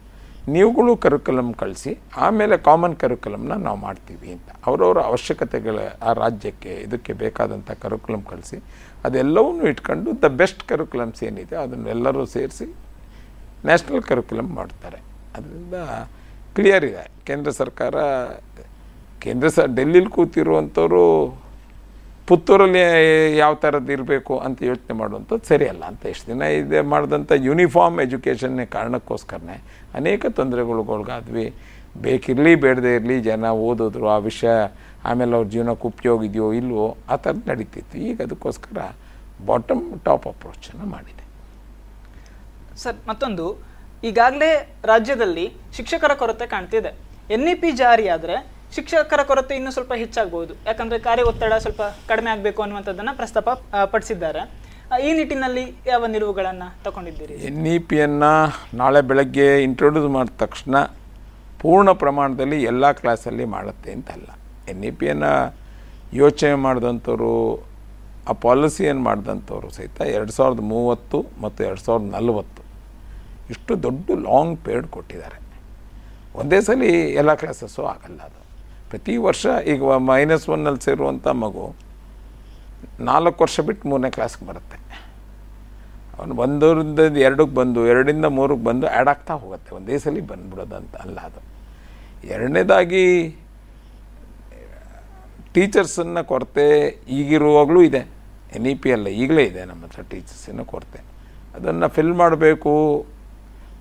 ನೀವುಗಳು ಕರಿಕ್ಯುಲಮ್ ಕಳಿಸಿ, ಆಮೇಲೆ ಕಾಮನ್ ಕರಿಕ್ಯುಲಮ್ನ ನಾವು ಮಾಡ್ತೀವಿ ಅಂತ. ಅವರವರ ಅವಶ್ಯಕತೆಗಳ ಆ ರಾಜ್ಯಕ್ಕೆ, ಇದಕ್ಕೆ ಬೇಕಾದಂಥ ಕರಿಕ್ಯುಲಮ್ ಕಳಿಸಿ, ಅದೆಲ್ಲವನ್ನೂ ಇಟ್ಕೊಂಡು ದ ಬೆಸ್ಟ್ ಕರಿಕ್ಯುಲಮ್ಸ್ ಏನಿದೆ ಅದನ್ನೆಲ್ಲರೂ ಸೇರಿಸಿ ನ್ಯಾಷನಲ್ ಕರಿಕ್ಯುಲಮ್ ಮಾಡ್ತಾರೆ. ಅದರಿಂದ ಕ್ಲಿಯರ್ ಇದೆ. ಕೇಂದ್ರ ಸರ್ಕಾರ, ಕೇಂದ್ರ ಸ, ಡೆಲ್ಲಿಲಿ ಕೂತಿರುವಂಥವ್ರು ಪುತ್ತೂರಲ್ಲಿ ಯಾವ ಥರದ್ದು ಇರಬೇಕು ಅಂತ ಯೋಚನೆ ಮಾಡುವಂಥದ್ದು ಸರಿಯಲ್ಲ ಅಂತ ಎಷ್ಟು ದಿನ ಇದೆ ಮಾಡಿದಂಥ ಯೂನಿಫಾರ್ಮ್ ಎಜುಕೇಷನ್ನೇ ಕಾರಣಕ್ಕೋಸ್ಕರನೇ ಅನೇಕ ತೊಂದರೆಗಳಿಗೊಳಗಾದ್ವಿ. ಬೇಕಿರಲಿ, ಬೇಡದೇ ಇರಲಿ, ಜನ ಓದಿದ್ರು, ಆ ವಿಷಯ ಆಮೇಲೆ ಅವ್ರ ಜೀವನಕ್ಕೆ ಉಪಯೋಗ ಇದೆಯೋ ಇಲ್ವೋ ಆ ಥರದ್ದು ನಡೀತಿತ್ತು. ಈಗ ಅದಕ್ಕೋಸ್ಕರ ಬಾಟಮ್ ಟಾಪ್ ಅಪ್ರೋಚನ್ನು ಮಾಡಿದೆ.
ಸರ್, ಮತ್ತೊಂದು. ಈಗಾಗಲೇ ರಾಜ್ಯದಲ್ಲಿ ಶಿಕ್ಷಕರ ಕೊರತೆ ಕಾಣ್ತಿದೆ. ಎನ್ ಇ ಪಿ ಜಾರಿಯಾದರೆ ಶಿಕ್ಷಕರ ಕೊರತೆ ಇನ್ನೂ ಸ್ವಲ್ಪ ಹೆಚ್ಚಾಗಬಹುದು ಯಾಕಂದ್ರೆ ಕಾರ್ಯ ಒತ್ತಡ ಸ್ವಲ್ಪ ಕಡಿಮೆ ಆಗಬೇಕು ಅನ್ನುವಂಥದ್ದನ್ನು ಪ್ರಸ್ತಾಪ ಪಡಿಸಿದ್ದಾರೆ. ಈ ನಿಟ್ಟಿನಲ್ಲಿ ಯಾವ ನಿಲುವುಗಳನ್ನು ತಗೊಂಡಿದ್ದೀರಿ?
ಎನ್ ಇ ಪಿಯನ್ನು ನಾಳೆ ಬೆಳಗ್ಗೆ ಇಂಟ್ರೊಡ್ಯೂಸ್ ಮಾಡಿದ ತಕ್ಷಣ ಪೂರ್ಣ ಪ್ರಮಾಣದಲ್ಲಿ ಎಲ್ಲ ಕ್ಲಾಸಲ್ಲಿ ಮಾಡುತ್ತೆ ಅಂತಲ್ಲ. ಎನ್ ಇ ಪಿಯನ್ನು ಯೋಚನೆ ಮಾಡಿದಂಥವ್ರು, ಆ ಪಾಲಿಸಿಯನ್ನು ಮಾಡಿದಂಥವ್ರು ಸಹಿತ ಎರಡು ಸಾವಿರದ ಮೂವತ್ತು ಮತ್ತು ಎರಡು ಸಾವಿರದ ನಲವತ್ತು ಇಷ್ಟು ದೊಡ್ಡ ಲಾಂಗ್ ಪೀರಿಯಡ್ ಕೊಟ್ಟಿದ್ದಾರೆ. ಒಂದೇ ಸಲ ಎಲ್ಲ ಕ್ಲಾಸಸ್ಸು ಆಗಲ್ಲ ಅದು. ಪ್ರತಿ ವರ್ಷ ಈಗ ಮೈನಸ್ ಒನ್ನಲ್ಲಿ ಸೇರುವಂಥ ಮಗು ನಾಲ್ಕು ವರ್ಷ ಬಿಟ್ಟು ಮೂರನೇ ಕ್ಲಾಸ್ಗೆ ಬರುತ್ತೆ. ಅವನು ಒಂದರಿಂದ ಎರಡಕ್ಕೆ ಬಂದು, ಎರಡರಿಂದ ಮೂರಕ್ಕೆ ಬಂದು ಆ್ಯಡ್ ಆಗ್ತಾ ಹೋಗುತ್ತೆ. ಒಂದೇ ಸಲ ಬಂದ್ಬಿಡೋದಂತ ಅಲ್ಲ ಅದು. ಎರಡನೇದಾಗಿ ಟೀಚರ್ಸನ್ನು ಕೊರತೆ ಈಗಿರುವಾಗಲೂ ಇದೆ. ಎನ್ ಇ ಪಿ ಅಲ್ಲ, ಈಗಲೇ ಇದೆ ನಮ್ಮ ಹತ್ರ ಟೀಚರ್ಸಿನ ಕೊರತೆ. ಅದನ್ನು ಫಿಲ್ ಮಾಡಬೇಕು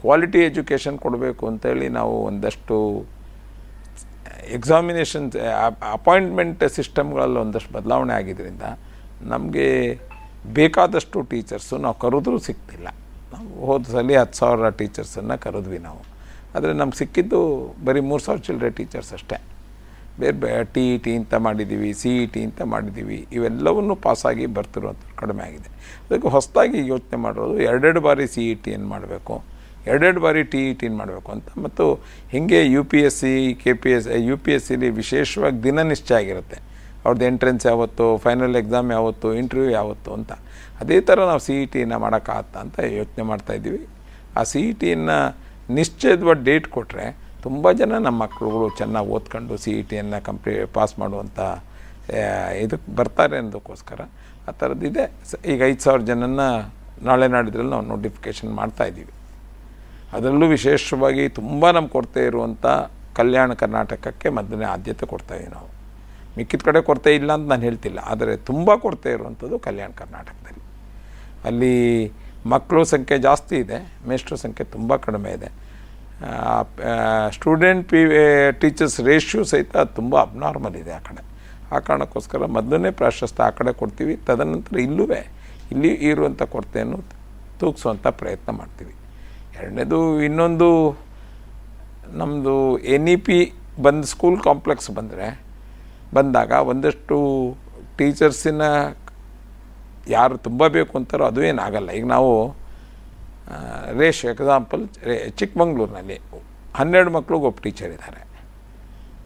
ಕ್ವಾಲಿಟಿ ಎಜುಕೇಷನ್ ಕೊಡಬೇಕು ಅಂತೇಳಿ ನಾವು ಒಂದಷ್ಟು ಎಕ್ಸಾಮಿನೇಷನ್ ಅಪಾಯಿಂಟ್ಮೆಂಟ್ ಸಿಸ್ಟಮ್ಗಳಲ್ಲಿ ಒಂದಷ್ಟು ಬದಲಾವಣೆ ಆಗಿದ್ದರಿಂದ ನಮಗೆ ಬೇಕಾದಷ್ಟು ಟೀಚರ್ಸು ನಾವು ಕರೆದ್ರೂ ಸಿಗ್ತಿಲ್ಲ. ನಾವು ಹೋದ ಸಲ ಹತ್ತು ಸಾವಿರ ಟೀಚರ್ಸನ್ನು ಕರೆದ್ವಿ ನಾವು. ಆದರೆ ನಮ್ಗೆ ಸಿಕ್ಕಿದ್ದು ಬರೀ ಮೂರು ಸಾವಿರ ಚಿಲ್ಲರೆ ಟೀಚರ್ಸ್ ಅಷ್ಟೇ. ಬೇರೆ ಬೇ ಟಿ ಇ ಟಿ ಅಂತ ಮಾಡಿದ್ದೀವಿ ಸಿ ಇ ಟಿ ಅಂತ ಮಾಡಿದ್ದೀವಿ ಇವೆಲ್ಲವನ್ನೂ ಪಾಸಾಗಿ ಬರ್ತಿರೋದು ಕಡಿಮೆ ಆಗಿದೆ. ಅದಕ್ಕೆ ಹೊಸದಾಗಿ ಯೋಚನೆ ಮಾಡೋದು ಎರಡೆರಡು ಬಾರಿ ಸಿ ಇ ಟಿಯನ್ನು ಮಾಡಬೇಕು. ಎರಡೆರಡು ಬಾರಿ ಟಿ ಇ ಟಿನ್ ಮಾಡಬೇಕು ಅಂತ. ಮತ್ತು ಹೀಗೆ U P S C, K P S U P S ಸಿಲಿ ವಿಶೇಷವಾಗಿ ದಿನ ನಿಶ್ಚಯ ಆಗಿರುತ್ತೆ. ಅವ್ರದ್ದು ಎಂಟ್ರೆನ್ಸ್ ಯಾವತ್ತು, ಫೈನಲ್ ಎಕ್ಸಾಮ್ ಯಾವತ್ತು, ಇಂಟರ್ವ್ಯೂ ಯಾವತ್ತು ಅಂತ. ಅದೇ ಥರ ನಾವು ಸಿ ಇ ಟಿನ ಮಾಡೋಕ್ಕಾಗತ್ತಾ ಅಂತ ಯೋಚನೆ ಮಾಡ್ತಾಯಿದ್ದೀವಿ ಆ ಸಿ ಇ ಟಿಯನ್ನು ನಿಶ್ಚಯದ ಡೇಟ್ ಕೊಟ್ಟರೆ ತುಂಬ ಜನ ನಮ್ಮ ಮಕ್ಕಳುಗಳು ಚೆನ್ನಾಗಿ ಓದ್ಕೊಂಡು ಸಿ ಇ ಟಿಯನ್ನು ಕಂಪ್ಲೀ, ಪಾಸ್ ಮಾಡುವಂಥ ಇದಕ್ಕೆ ಬರ್ತಾರೆ ಅನ್ನೋದಕ್ಕೋಸ್ಕರ ಆ ಥರದ್ದಿದೆ. ಈಗ ಐದು ಸಾವಿರ ಜನನ ನಾಳೆ ನಾಡಿದ್ರಲ್ಲಿ ನಾವು ನೋಟಿಫಿಕೇಷನ್ ಮಾಡ್ತಾಯಿದ್ದೀವಿ ಅದರಲ್ಲೂ ವಿಶೇಷವಾಗಿ ತುಂಬ ನಮ್ಮ ಕೊರತೆ ಇರುವಂಥ ಕಲ್ಯಾಣ ಕರ್ನಾಟಕಕ್ಕೆ ಮೊದಲನೇ ಆದ್ಯತೆ ಕೊಡ್ತಾಯಿದ್ದೀವಿ ನಾವು. ಮಿಕ್ಕಿದ ಕಡೆ ಕೊರತೆ ಇಲ್ಲ ಅಂತ ನಾನು ಹೇಳ್ತಿಲ್ಲ, ಆದರೆ ತುಂಬ ಕೊರತೆ ಇರುವಂಥದ್ದು ಕಲ್ಯಾಣ ಕರ್ನಾಟಕದಲ್ಲಿ. ಅಲ್ಲಿ ಮಕ್ಕಳು ಸಂಖ್ಯೆ ಜಾಸ್ತಿ ಇದೆ, ಮೇಷ್ಟ್ರ ಸಂಖ್ಯೆ ತುಂಬ ಕಡಿಮೆ ಇದೆ. ಸ್ಟೂಡೆಂಟ್ ಪಿ ಟೀಚರ್ಸ್ ರೇಷ್ಯೂ ಸಹಿತ ತುಂಬ ಅಬ್ನಾರ್ಮಲ್ ಇದೆ ಆ ಕಡೆ. ಆ ಕಾರಣಕ್ಕೋಸ್ಕರ ಮೊದಲನೇ ಪ್ರಾಶಸ್ತ್ಯ ಆ ಕಡೆ ಕೊಡ್ತೀವಿ, ತದನಂತರ ಇಲ್ಲೂ ಇಲ್ಲಿ ಇರುವಂಥ ಕೊರತೆಯನ್ನು ತೂಗಿಸುವಂಥ ಪ್ರಯತ್ನ ಮಾಡ್ತೀವಿ. ಎರಡನೇದು ಇನ್ನೊಂದು ನಮ್ಮದು ಎನ್ ಇ ಪಿ ಬಂದು ಸ್ಕೂಲ್ ಕಾಂಪ್ಲೆಕ್ಸ್ ಬಂದರೆ, ಬಂದಾಗ ಒಂದಷ್ಟು ಟೀಚರ್ಸಿನ ಯಾರು ತುಂಬ ಬೇಕು ಅಂತಾರೋ ಅದು ಏನಾಗಲ್ಲ. ಈಗ ನಾವು ರೇಷ್ ಎಕ್ಸಾಂಪಲ್, ರೇ, ಚಿಕ್ಕಮಂಗ್ಳೂರಿನಲ್ಲಿ ಹನ್ನೆರಡು ಮಕ್ಳಿಗೆ ಒಬ್ಬ ಟೀಚರ್ ಇದ್ದಾರೆ.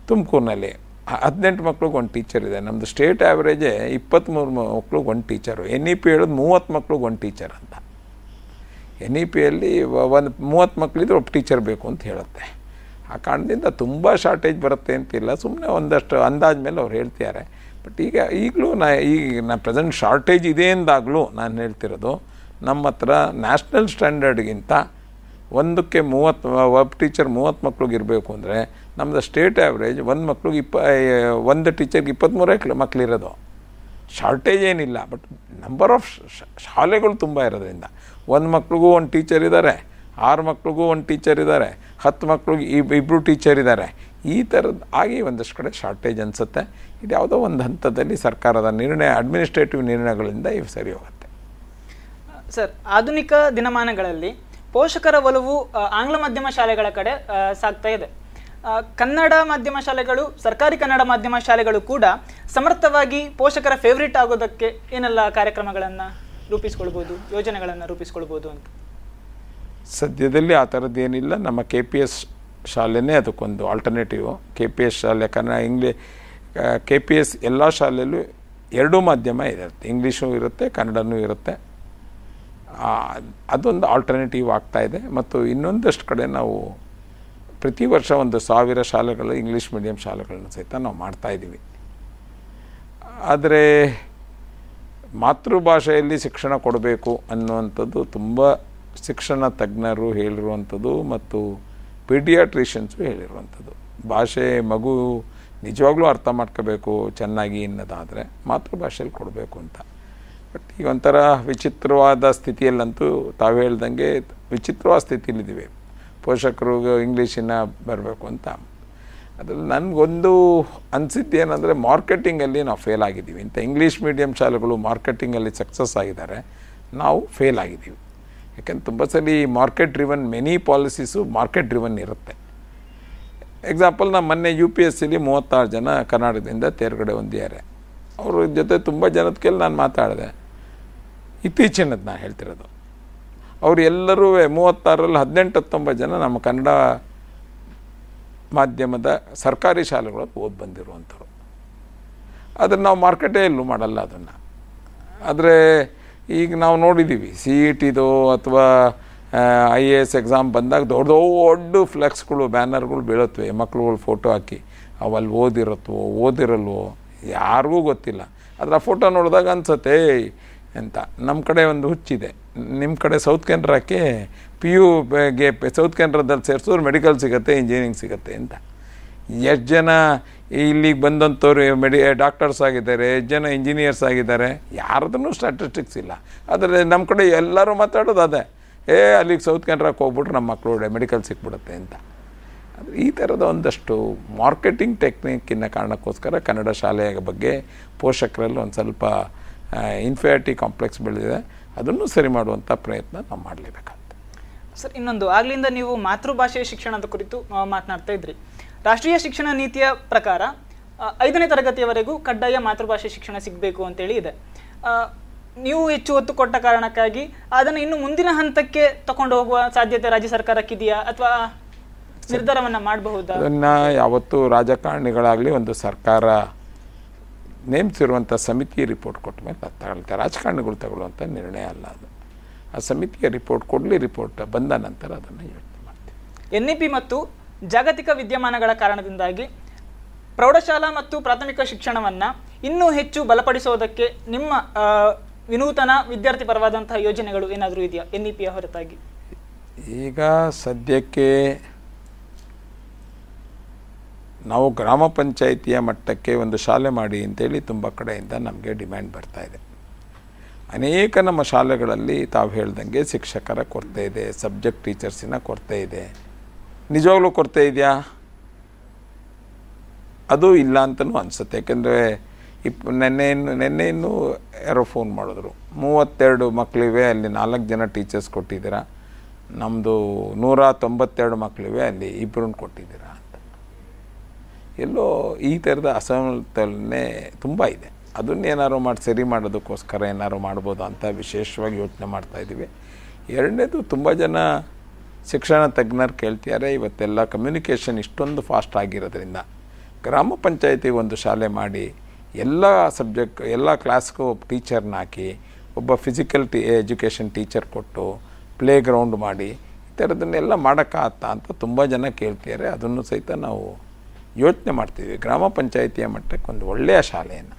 ತುಮಕೂರಿನಲ್ಲಿ ಹದಿನೆಂಟು ಮಕ್ಳಿಗೆ ಒಂದು ಟೀಚರ್ ಇದೆ. ನಮ್ಮದು ಸ್ಟೇಟ್ ಆ್ಯಾವ್ರೇಜೇ ಇಪ್ಪತ್ತ್ಮೂರು ಮಕ್ಳಿಗೆ ಒಂದು ಟೀಚರು. ಎನ್ ಇ ಪಿ ಹೇಳೋದು ಮೂವತ್ತು ಮಕ್ಳಿಗೆ ಒಂದು ಟೀಚರ್ ಅಂತ. ಎನ್ ಇ ಪಿಯಲ್ಲಿ ಒಂದು ಮೂವತ್ತು ಮಕ್ಕಳಿದ್ರೆ ಒಬ್ಬ ಟೀಚರ್ ಬೇಕು ಅಂತ ಹೇಳುತ್ತೆ. ಆ ಕಾರಣದಿಂದ ತುಂಬ ಶಾರ್ಟೇಜ್ ಬರುತ್ತೆ ಅಂತಿಲ್ಲ. ಸುಮ್ಮನೆ ಒಂದಷ್ಟು ಅಂದಾಜ ಮೇಲೆ ಅವ್ರು ಹೇಳ್ತಿದ್ದಾರೆ. ಬಟ್ ಈಗ, ಈಗಲೂ ನಾ, ಈಗ ನಾ ಪ್ರೆಸೆಂಟ್ ಶಾರ್ಟೇಜ್ ಇದೆ ಅಂದಾಗಲೂ ನಾನು ಹೇಳ್ತಿರೋದು, ನಮ್ಮ ಹತ್ರ ನ್ಯಾಷನಲ್ ಸ್ಟ್ಯಾಂಡರ್ಡ್ಗಿಂತ ಒಂದಕ್ಕೆ ಮೂವತ್ತು ಒಬ್ಬ ಟೀಚರ್ ಮೂವತ್ತು ಮಕ್ಳಿಗೆ ಇರಬೇಕು ಅಂದರೆ ನಮ್ಮದು ಸ್ಟೇಟ್ ಆ್ಯಾವ್ರೇಜ್ ಒಂದು ಮಕ್ಳಿಗೆ ಇಪ್ಪ ಒಂದು ಟೀಚರ್ಗೆ ಇಪ್ಪತ್ತ್ಮೂರೇ ಮಕ್ಕಳಿರೋದು ಶಾರ್ಟೇಜ್ ಏನಿಲ್ಲ. ಬಟ್ ನಂಬರ್ ಆಫ್ ಶಾಲೆಗಳು ತುಂಬ ಇರೋದ್ರಿಂದ. ಒಂದು ಮಕ್ಳಿಗೂ ಒಂದು ಟೀಚರ್ ಇದ್ದಾರೆ ಆರು ಮಕ್ಳಿಗೂ ಒಂದು ಟೀಚರ್ ಇದ್ದಾರೆ ಹತ್ತು ಮಕ್ಳಿಗೆ ಇಬ್ ಇಬ್ಬರು ಟೀಚರ್ ಇದ್ದಾರೆ ಈ ಥರದ್ದು ಆಗಿ ಒಂದಷ್ಟು ಕಡೆ ಶಾರ್ಟೇಜ್ ಅನಿಸುತ್ತೆ. ಇದು ಯಾವುದೋ ಒಂದು ಹಂತದಲ್ಲಿ ಸರ್ಕಾರದ ನಿರ್ಣಯ ಅಡ್ಮಿನಿಸ್ಟ್ರೇಟಿವ್ ನಿರ್ಣಯಗಳಿಂದ ಇವು ಸರಿ ಹೋಗುತ್ತೆ.
ಸರ್, ಆಧುನಿಕ ದಿನಮಾನಗಳಲ್ಲಿ ಪೋಷಕರ ಒಲವು ಆಂಗ್ಲ ಮಾಧ್ಯಮ ಶಾಲೆಗಳ ಕಡೆ ಸಾಗ್ತಾ ಇದೆ. ಕನ್ನಡ ಮಾಧ್ಯಮ ಶಾಲೆಗಳು, ಸರ್ಕಾರಿ ಕನ್ನಡ ಮಾಧ್ಯಮ ಶಾಲೆಗಳು ಕೂಡ ಸಮರ್ಥವಾಗಿ ಪೋಷಕರ ಫೇವ್ರೇಟ್ ಆಗೋದಕ್ಕೆ ಏನೆಲ್ಲ ಕಾರ್ಯಕ್ರಮಗಳನ್ನು ರೂಪಿಸ್ಕೊಳ್ಬೋದು, ಯೋಜನೆಗಳನ್ನು ರೂಪಿಸ್ಕೊಳ್ಬೋದು ಅಂತ.
ಸದ್ಯದಲ್ಲಿ ಆ ಥರದ್ದೇನಿಲ್ಲ ನಮ್ಮ ಕೆ ಪಿ ಎಸ್ ಶಾಲೆನೇ ಅದಕ್ಕೊಂದು ಆಲ್ಟರ್ನೇಟಿವ್ ಕೆ ಪಿ ಎಸ್ ಶಾಲೆ, ಕನ್ನಡ, ಇಂಗ್ಲಿ ಕೆ ಪಿ ಎಸ್ ಎಲ್ಲ ಶಾಲೆಯಲ್ಲೂ ಎರಡೂ ಮಾಧ್ಯಮ ಇರುತ್ತೆ. ಇಂಗ್ಲೀಷು ಇರುತ್ತೆ, ಕನ್ನಡನೂ ಇರುತ್ತೆ. ಅದೊಂದು ಆಲ್ಟರ್ನೇಟಿವ್ ಆಗ್ತಾ ಇದೆ. ಮತ್ತು ಇನ್ನೊಂದಷ್ಟು ಕಡೆ ನಾವು ಪ್ರತಿ ವರ್ಷ ಒಂದು ಸಾವಿರ ಶಾಲೆಗಳು, ಇಂಗ್ಲೀಷ್ ಮೀಡಿಯಂ ಶಾಲೆಗಳನ್ನು ಸಹಿತ ನಾವು ಮಾಡ್ತಾ ಇದ್ದೀವಿ. ಆದರೆ ಮಾತೃಭಾಷೆಯಲ್ಲಿ ಶಿಕ್ಷಣ ಕೊಡಬೇಕು ಅನ್ನುವಂಥದ್ದು ತುಂಬ ಶಿಕ್ಷಣ ತಜ್ಞರು ಹೇಳಿರುವಂಥದ್ದು ಮತ್ತು ಪೀಡಿಯಾಟ್ರಿಷನ್ಸು ಹೇಳಿರುವಂಥದ್ದು. ಭಾಷೆ ಮಗು ನಿಜವಾಗ್ಲೂ ಅರ್ಥ ಮಾಡ್ಕೋಬೇಕು, ಚೆನ್ನಾಗಿ ಅನ್ನೋದಾದರೆ ಮಾತೃಭಾಷೆಯಲ್ಲಿ ಕೊಡಬೇಕು ಅಂತ. ಬಟ್ ಈಗ ಒಂಥರ ವಿಚಿತ್ರವಾದ ಸ್ಥಿತಿಯಲ್ಲಂತೂ ತಾವು ಹೇಳ್ದಂಗೆ ವಿಚಿತ್ರವಾದ ಸ್ಥಿತಿಯಲ್ಲಿದ್ದೀವಿ. ಪೋಷಕರು ಇಂಗ್ಲೀಷಿನ ಬರಬೇಕು ಅಂತ. ಅದ್ರಲ್ಲಿ ನನಗೊಂದು ಅನಿಸಿದ್ದು ಏನಂದರೆ ಮಾರ್ಕೆಟಿಂಗಲ್ಲಿ ನಾವು ಫೇಲ್ ಆಗಿದ್ದೀವಿ. ಇಂಥ ಇಂಗ್ಲೀಷ್ ಮೀಡಿಯಂ ಶಾಲೆಗಳು ಮಾರ್ಕೆಟಿಂಗಲ್ಲಿ ಸಕ್ಸಸ್ ಆಗಿದ್ದಾರೆ. ನಾವು ಫೇಲ್ ಆಗಿದ್ದೀವಿ. ಯಾಕೆಂದ್ರೆ ತುಂಬ ಸಲ market driven many policies market driven ಇರುತ್ತೆ. ಎಕ್ಸಾಂಪಲ್ ನಾನು ಮೊನ್ನೆ ಯು ಪಿ ಎಸ್ ಸಿಲಿ ಮೂವತ್ತಾರು ಜನ ಕರ್ನಾಟಕದಿಂದ ತೇರ್ಗಡೆ ಹೊಂದಿದ್ದಾರೆ ಅವ್ರ ಜೊತೆ ತುಂಬ ಜನದ ನಾನು ಮಾತಾಡಿದೆ. ಇತ್ತೀಚಿನದ್ದು ನಾನು ಹೇಳ್ತಿರೋದು. ಅವರು ಎಲ್ಲರೂ ಮೂವತ್ತಾರರಲ್ಲಿ ಹದಿನೆಂಟು ಹತ್ತೊಂಬತ್ತು ಜನ ನಮ್ಮ ಕನ್ನಡ ಮಾಧ್ಯಮದ ಸರ್ಕಾರಿ ಶಾಲೆಗಳಲ್ಲಿ ಓದಿ ಬಂದಿರುವಂಥವ್ರು. ಆದರೆ ನಾವು ಮಾರ್ಕೆಟೇ ಎಲ್ಲೂ ಮಾಡಲ್ಲ ಅದನ್ನು. ಆದರೆ ಈಗ ನಾವು ನೋಡಿದ್ದೀವಿ ಸಿ ಇ ಟಿದು ಅಥವಾ ಐ ಎ ಎಸ್ ಎಕ್ಸಾಮ್ ಬಂದಾಗ ದೊಡ್ಡ ದೊಡ್ಡ ಫ್ಲೆಕ್ಸ್ಗಳು, ಬ್ಯಾನರ್ಗಳು ಬೀಳುತ್ತವೆ ಮಕ್ಳುಗಳು ಫೋಟೋ ಹಾಕಿ ಅವಲ್ಲಿ ಓದಿರುತ್ತೋ ಓದಿರಲ್ವೋ, ಯಾರಿಗೂ ಗೊತ್ತಿಲ್ಲ. ಆದರೆ ಆ ಫೋಟೋ ನೋಡಿದಾಗ ಅನ್ಸತ್ತೆ ಅಂತ ನಮ್ಮ ಕಡೆ ಒಂದು ಹುಚ್ಚಿದೆ. ನಿಮ್ಮ ಕಡೆ ಸೌತ್ ಕೆನರಾಕ್ಕೆ ಪಿ ಯು ಗೆ ಸೌತ್ ಕೆನರಾದಲ್ಲಿ ಸೇರ್ಸೋರು ಮೆಡಿಕಲ್ ಸಿಗುತ್ತೆ ಇಂಜಿನಿಯರಿಂಗ್ ಸಿಗುತ್ತೆ ಅಂತ. ಎಷ್ಟು ಜನ ಇಲ್ಲಿಗೆ ಬಂದಂಥವ್ರು ಮೆಡಿ ಡಾಕ್ಟರ್ಸ್ ಆಗಿದ್ದಾರೆ, ಎಷ್ಟು ಜನ ಇಂಜಿನಿಯರ್ಸ್ ಆಗಿದ್ದಾರೆ ಯಾರದೂ ಸ್ಟ್ಯಾಟಿಸ್ಟಿಕ್ಸ್ ಇಲ್ಲ. ಆದರೆ ನಮ್ಮ ಕಡೆ ಎಲ್ಲರೂ ಮಾತಾಡೋದು ಅದೇ. ಏ, ಅಲ್ಲಿಗೆ ಸೌತ್ ಕೆನರಾಕ್ಕೆ ಹೋಗ್ಬಿಟ್ರೆ ನಮ್ಮ ಮಕ್ಕಳು ಮೆಡಿಕಲ್ ಸಿಕ್ಬಿಡುತ್ತೆ ಅಂತ. ಈ ಥರದ ಒಂದಷ್ಟು ಮಾರ್ಕೆಟಿಂಗ್ ಟೆಕ್ನಿಕ್ಕಿನ ಕಾರಣಕ್ಕೋಸ್ಕರ ಕನ್ನಡ ಶಾಲೆಯ ಬಗ್ಗೆ ಪೋಷಕರಲ್ಲಿ ಒಂದು ಸ್ವಲ್ಪ ಇನ್ಫಿಯಾರಿಟಿ ಕಾಂಪ್ಲೆಕ್ಸ್ ಬೆಳೆದಿದೆ. ಅದನ್ನು ಸರಿ ಮಾಡುವಂಥ ಪ್ರಯತ್ನ ನಾವು ಮಾಡಲೇಬೇಕಾಗುತ್ತೆ.
ಸರ್, ಇನ್ನೊಂದು. ಆಗ್ಲಿಂದ ನೀವು ಮಾತೃಭಾಷೆಯ ಶಿಕ್ಷಣದ ಕುರಿತು ಮಾತನಾಡ್ತಾ ಇದ್ರಿ. ರಾಷ್ಟ್ರೀಯ ಶಿಕ್ಷಣ ನೀತಿಯ ಪ್ರಕಾರ ಐದನೇ ತರಗತಿಯವರೆಗೂ ಕಡ್ಡಾಯ ಮಾತೃಭಾಷೆ ಶಿಕ್ಷಣ ಸಿಗಬೇಕು ಅಂತೇಳಿ ಇದೆ. ನೀವು ಹೆಚ್ಚು ಒತ್ತು ಕೊಟ್ಟ ಕಾರಣಕ್ಕಾಗಿ ಅದನ್ನು ಇನ್ನು ಮುಂದಿನ ಹಂತಕ್ಕೆ ತಕೊಂಡು ಹೋಗುವ ಸಾಧ್ಯತೆ ರಾಜ್ಯ ಸರ್ಕಾರಕ್ಕಿದೆಯಾ ಅಥವಾ ನಿರ್ಧಾರವನ್ನು ಮಾಡಬಹುದು?
ಅದನ್ನು ಯಾವತ್ತೂ ರಾಜಕಾರಣಿಗಳಾಗಲಿ ಒಂದು ಸರ್ಕಾರ ನೇಮಿಸಿರುವಂಥ ಸಮಿತಿ ರಿಪೋರ್ಟ್ ಕೊಟ್ಟ ಮೇಲೆ ತಗೊಳ್ತಾರೆ ರಾಜಕಾರಣಿಗಳು ತಗೊಳ್ಳುವಂಥ ನಿರ್ಣಯ ಅಲ್ಲ ಅದು. ಆ ಸಮಿತಿಯ ರಿಪೋರ್ಟ್ ಕೊಡಲಿ ರಿಪೋರ್ಟ್ ಬಂದ ನಂತರ ಅದನ್ನು ಯೋಚನೆ
ಎನ್ ಇ ಪಿ ಮತ್ತು ಜಾಗತಿಕ ವಿದ್ಯಮಾನಗಳ ಕಾರಣದಿಂದಾಗಿ ಪ್ರೌಢಶಾಲಾ ಮತ್ತು ಪ್ರಾಥಮಿಕ ಶಿಕ್ಷಣವನ್ನು ಇನ್ನೂ ಹೆಚ್ಚು ಬಲಪಡಿಸುವುದಕ್ಕೆ ನಿಮ್ಮ ವಿನೂತನ ವಿದ್ಯಾರ್ಥಿ ಪರವಾದಂತಹ ಯೋಜನೆಗಳು ಏನಾದರೂ ಇದೆಯಾ? ಎನ್ ಇ ಪಿಯ ಹೊರತಾಗಿ.
ಈಗ ಸದ್ಯಕ್ಕೆ ನಾವು ಗ್ರಾಮ ಪಂಚಾಯಿತಿಯ ಮಟ್ಟಕ್ಕೆ ಒಂದು ಶಾಲೆ ಮಾಡಿ ಅಂತೇಳಿ ತುಂಬ ಕಡೆಯಿಂದ ನಮಗೆ ಡಿಮ್ಯಾಂಡ್ ಬರ್ತಾ ಇದೆ. ಅನೇಕ ನಮ್ಮ ಶಾಲೆಗಳಲ್ಲಿ ತಾವು ಹೇಳ್ದಂಗೆ ಶಿಕ್ಷಕರ ಕೊರತೆ ಇದೆ ಸಬ್ಜೆಕ್ಟ್ ಟೀಚರ್ಸಿನ ಕೊರತೆ ಇದೆ. ನಿಜವಾಗ್ಲೂ ಕೊರತೆ ಇದೆಯಾ? ಅದು ಇಲ್ಲ ಅಂತಲೂ ಅನಿಸುತ್ತೆ. ಯಾಕೆಂದರೆ ಇಪ್ ನೆನ್ನೆ ಇನ್ನು, ನೆನ್ನೆ ಇನ್ನೂ ಯಾರೋ ಫೋನ್ ಮಾಡಿದ್ರು. ಮೂವತ್ತೆರಡು ಮಕ್ಕಳಿವೆ ಅಲ್ಲಿ ನಾಲ್ಕು ಜನ ಟೀಚರ್ಸ್ ಕೊಟ್ಟಿದ್ದೀರಾ? ನಮ್ಮದು ನೂರ ತೊಂಬತ್ತೆರಡು ಮಕ್ಕಳಿವೆ ಅಲ್ಲಿ ಇಬ್ಬರನ್ನು ಕೊಟ್ಟಿದ್ದೀರಾ ಅಂತ. ಎಲ್ಲೋ ಈ ಥರದ ಅಸಮತೋಲನೆ ತುಂಬ ಇದೆ. ಅದನ್ನೇನಾದ್ರು ಮಾಡಿ ಸರಿ ಮಾಡೋದಕ್ಕೋಸ್ಕರ ಏನಾದ್ರು ಮಾಡ್ಬೋದು ಅಂತ ವಿಶೇಷವಾಗಿ ಯೋಚನೆ ಮಾಡ್ತಾ ಇದ್ದೀವಿ. ಎರಡನೇದು ತುಂಬ ಜನ ಶಿಕ್ಷಣ ತಜ್ಞರು ಕೇಳ್ತಿದ್ದಾರೆ, ಇವತ್ತೆಲ್ಲ ಕಮ್ಯುನಿಕೇಷನ್ ಇಷ್ಟೊಂದು ಫಾಸ್ಟ್ ಆಗಿರೋದ್ರಿಂದ. ಗ್ರಾಮ ಪಂಚಾಯಿತಿ ಒಂದು ಶಾಲೆ ಮಾಡಿ ಎಲ್ಲ ಸಬ್ಜೆಕ್ಟ್ ಎಲ್ಲ ಕ್ಲಾಸ್ಗೂ ಒಬ್ಬ ಟೀಚರ್ನ ಹಾಕಿ, ಒಬ್ಬ ಫಿಸಿಕಲ್ ಟಿ ಎಜುಕೇಷನ್ ಟೀಚರ್ ಕೊಟ್ಟು ಪ್ಲೇ ಗ್ರೌಂಡ್ ಮಾಡಿ, ಈ ಥರದನ್ನೆಲ್ಲ ಮಾಡೋಕ್ಕಾಗತ್ತಾ ಅಂತ ತುಂಬ ಜನ ಕೇಳ್ತಿದ್ದಾರೆ. ಅದನ್ನು ಸಹಿತ ನಾವು ಯೋಚನೆ ಮಾಡ್ತೀವಿ ಗ್ರಾಮ ಪಂಚಾಯಿತಿಯ ಮಟ್ಟಕ್ಕೆ ಒಂದು ಒಳ್ಳೆಯ ಶಾಲೆಯನ್ನು.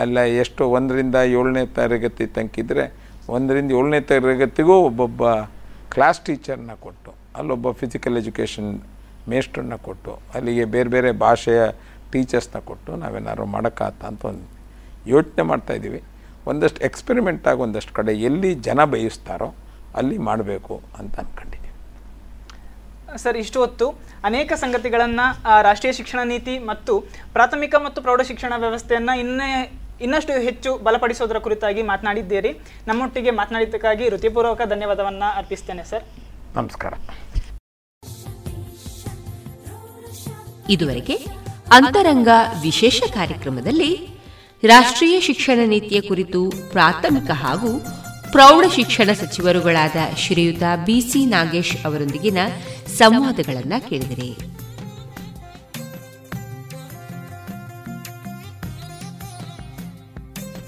ಅಲ್ಲ, ಎಷ್ಟು ಒಂದರಿಂದ ಏಳನೇ ತರಗತಿ ತನಕಿದ್ರೆ ಒಂದರಿಂದ ಏಳನೇ ತರಗತಿಗೂ ಒಬ್ಬೊಬ್ಬ ಕ್ಲಾಸ್ ಟೀಚರ್ನ ಕೊಟ್ಟು, ಅಲ್ಲೊಬ್ಬ ಫಿಸಿಕಲ್ ಎಜುಕೇಷನ್ ಮೇಸ್ಟ್ರನ್ನ ಕೊಟ್ಟು, ಅಲ್ಲಿಗೆ ಬೇರೆ ಬೇರೆ ಭಾಷೆಯ ಟೀಚರ್ಸ್ನ ಕೊಟ್ಟು ನಾವೇನಾದ್ರು ಮಾಡೋಕ್ಕಾಗತ್ತ ಅಂತ ಒಂದು ಯೋಚನೆ ಮಾಡ್ತಾಯಿದ್ದೀವಿ ಒಂದಷ್ಟು ಎಕ್ಸ್ಪೆರಿಮೆಂಟಾಗಿ ಒಂದಷ್ಟು ಕಡೆ ಎಲ್ಲಿ ಜನ ಬಯಸ್ತಾರೋ ಅಲ್ಲಿ ಮಾಡಬೇಕು ಅಂತ ಅಂದ್ಕೊಂಡಿದ್ದೀವಿ
ಸರ್ ಇಷ್ಟು ಹೊತ್ತು. ಅನೇಕ ಸಂಗತಿಗಳನ್ನ ರಾಷ್ಟ್ರೀಯ ಶಿಕ್ಷಣ ನೀತಿ ಮತ್ತು ಪ್ರಾಥಮಿಕ ಮತ್ತು ಪ್ರೌಢ ಶಿಕ್ಷಣ ವ್ಯವಸ್ಥೆಯನ್ನ ಇನ್ನೇ ಇನ್ನಷ್ಟು ಹೆಚ್ಚು ಬಲಪಡಿಸೋದರ ಕುರಿತಾಗಿ ಮಾತನಾಡಿದ್ದೀರಿ. ನಮ್ಮೊಟ್ಟಿಗೆ ಮಾತನಾಡಿದ್ದಕ್ಕಾಗಿ ವೃತ್ತಿಪೂರ್ವಕ ಧನ್ಯವಾದವನ್ನ ಅರ್ಪಿಸ್ತೇನೆ ಸರ್.
ನಮಸ್ಕಾರ.
ಇದುವರೆಗೆ ಅಂತರಂಗ ವಿಶೇಷ ಕಾರ್ಯಕ್ರಮದಲ್ಲಿ ರಾಷ್ಟ್ರೀಯ ಶಿಕ್ಷಣ ನೀತಿಯ ಕುರಿತು ಪ್ರಾಥಮಿಕ ಹಾಗೂ ಪ್ರೌಢ ಶಿಕ್ಷಣ ಸಚಿವರುಗಳಾದ ಶ್ರೀಯುತ ಬಿಸಿ ನಾಗೇಶ್ ಅವರೊಂದಿಗಿನ ಸಂವಾದಗಳನ್ನು ಕೇಳಿದರೆ.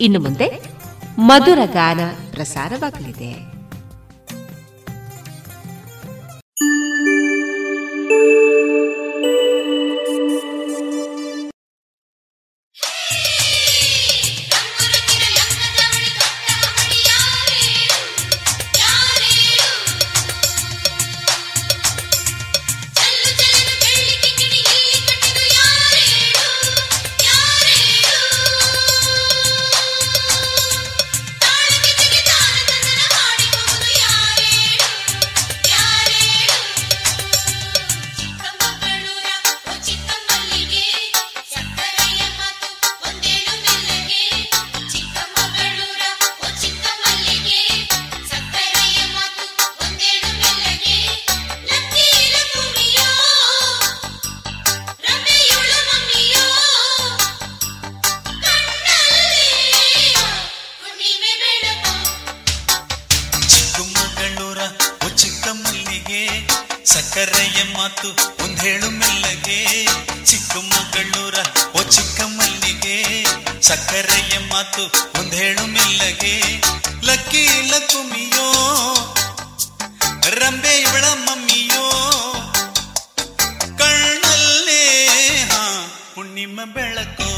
ಇನ್ನು ಮುಂದೆ ಮಧುರ ಗಾನ ಪ್ರಸಾರವಾಗಲಿದೆ.
ಸಕ್ಕರೆಯ ಮಾತು ಒಂದ್ ಹೇಳು ಮೆಲ್ಲಗೆ. ಚಿಕ್ಕಮಗಳೂರ ಓ ಚಿಕ್ಕ ಮಲ್ಲಿಗೆ. ಸಕ್ಕರೆಯ ಮಾತು ಒಂದ್ ಹೇಳು ಮೆಲ್ಲಗೆ. ಲಕ್ಕಿ ಲಕ್ಕುಮಿಯೋ ರಂಬೆ ಇವಳ ಮಮ್ಮಿಯೋ. ಕಣ್ಣಲ್ಲೇ, ಹಾ, ಹುಣ್ಣಿಮ ಬೆಳಕೋ.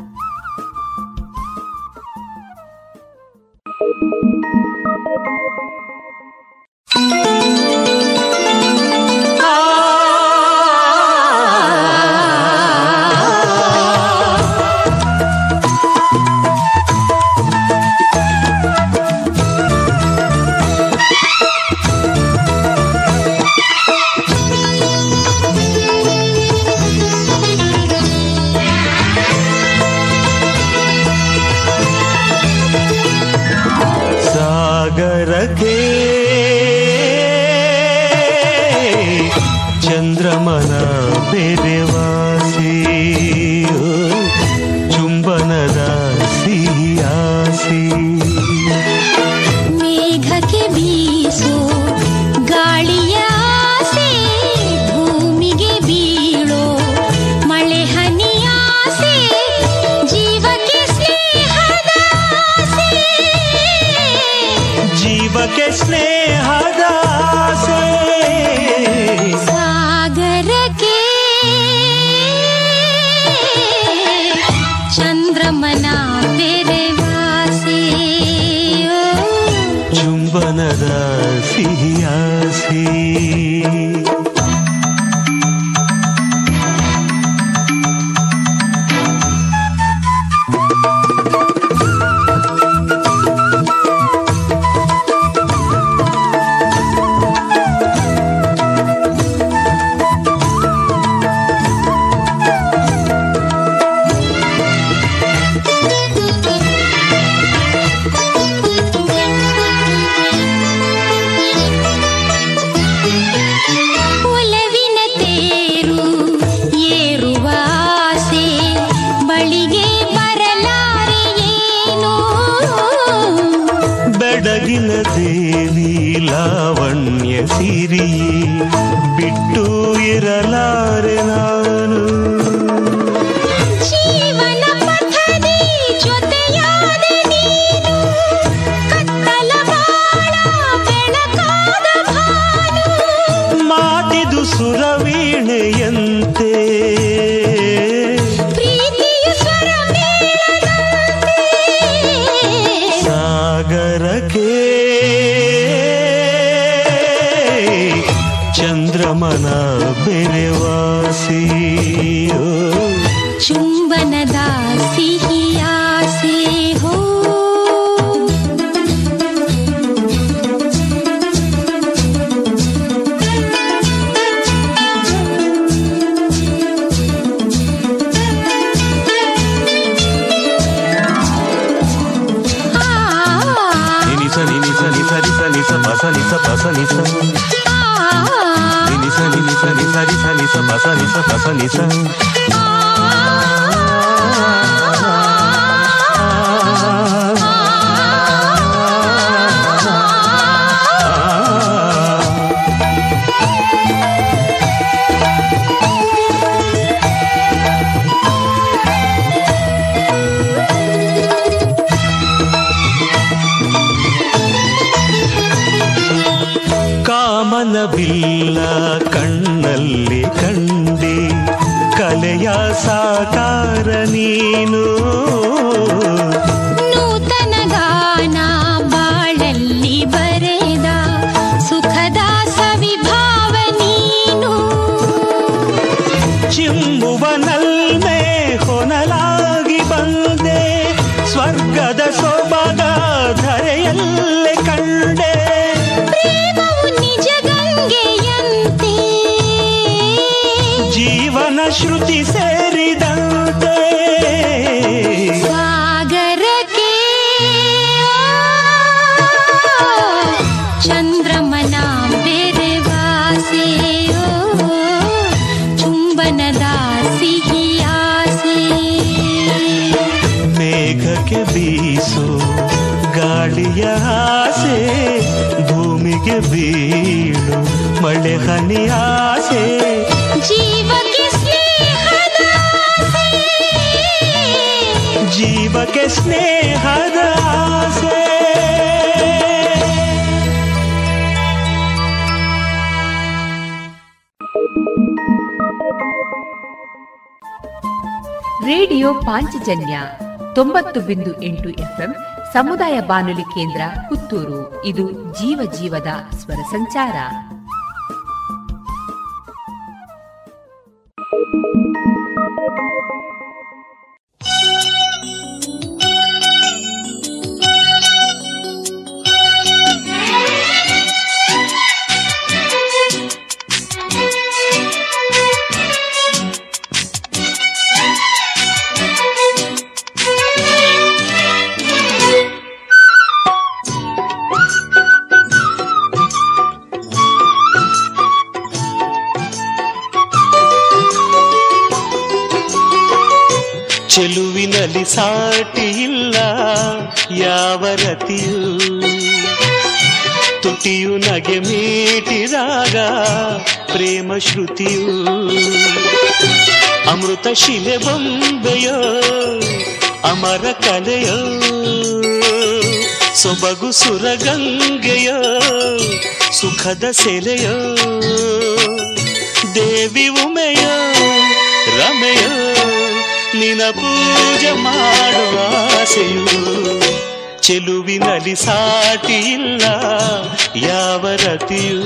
ಚಿಮ್ಮುವ ನಲ್ಮೆ ಹೊನಲಾಗಿ ಬಂದೆ. ಸ್ವರ್ಗದ ಸೊಬಗ ಧರೆಯಲ್ಲೇ ಕಂಡೆ.
ಪ್ರೇಮವು ನಿಜ ಗಂಗೆಯಂತೆ.
ಜೀವನ ಶ್ರುತಿ ಭೂಮಿಗೆ ಬೀಳು ಮಳೆ ಹನಿ ಆಸೆ.
ಜೀವಕ್ಕೆ ಸ್ನೇಹದ
ಜೀವಕ್ಕೆ ಸ್ನೇಹದ ಆಸೆ.
ರೇಡಿಯೋ ಪಾಂಚಜನ್ಯ ತೊಂಬತ್ತು ಬಿಂದು ಎಂಟು ಎಫ್ಎಂ ಸಮುದಾಯ ಬಾನುಲಿ ಕೇಂದ್ರ ಪುತ್ತೂರು. ಇದು ಜೀವ ಜೀವದ ಸ್ವರ ಸಂಚಾರ.
ಶ್ರುತಿಯು ಅಮೃತ ಶಿಲೆ ಬೊಂಬೆಯೋ ಅಮರ ಕಲೆಯೋ ಸೊಬಗು ಸುರಗಂಗೆಯೋ ಸುಖದ ಸೆಲೆಯೋ ದೇವಿ ಉಮೆಯೋ ರಮೆಯ ನಿನ ಪೂಜೆ ಮಾಡುವ ಆಸೆಯು ಚೆಲುವಿನಲ್ಲಿ ಸಾಟಿ ಇಲ್ಲ ಯಾವ ರತಿಯೂ.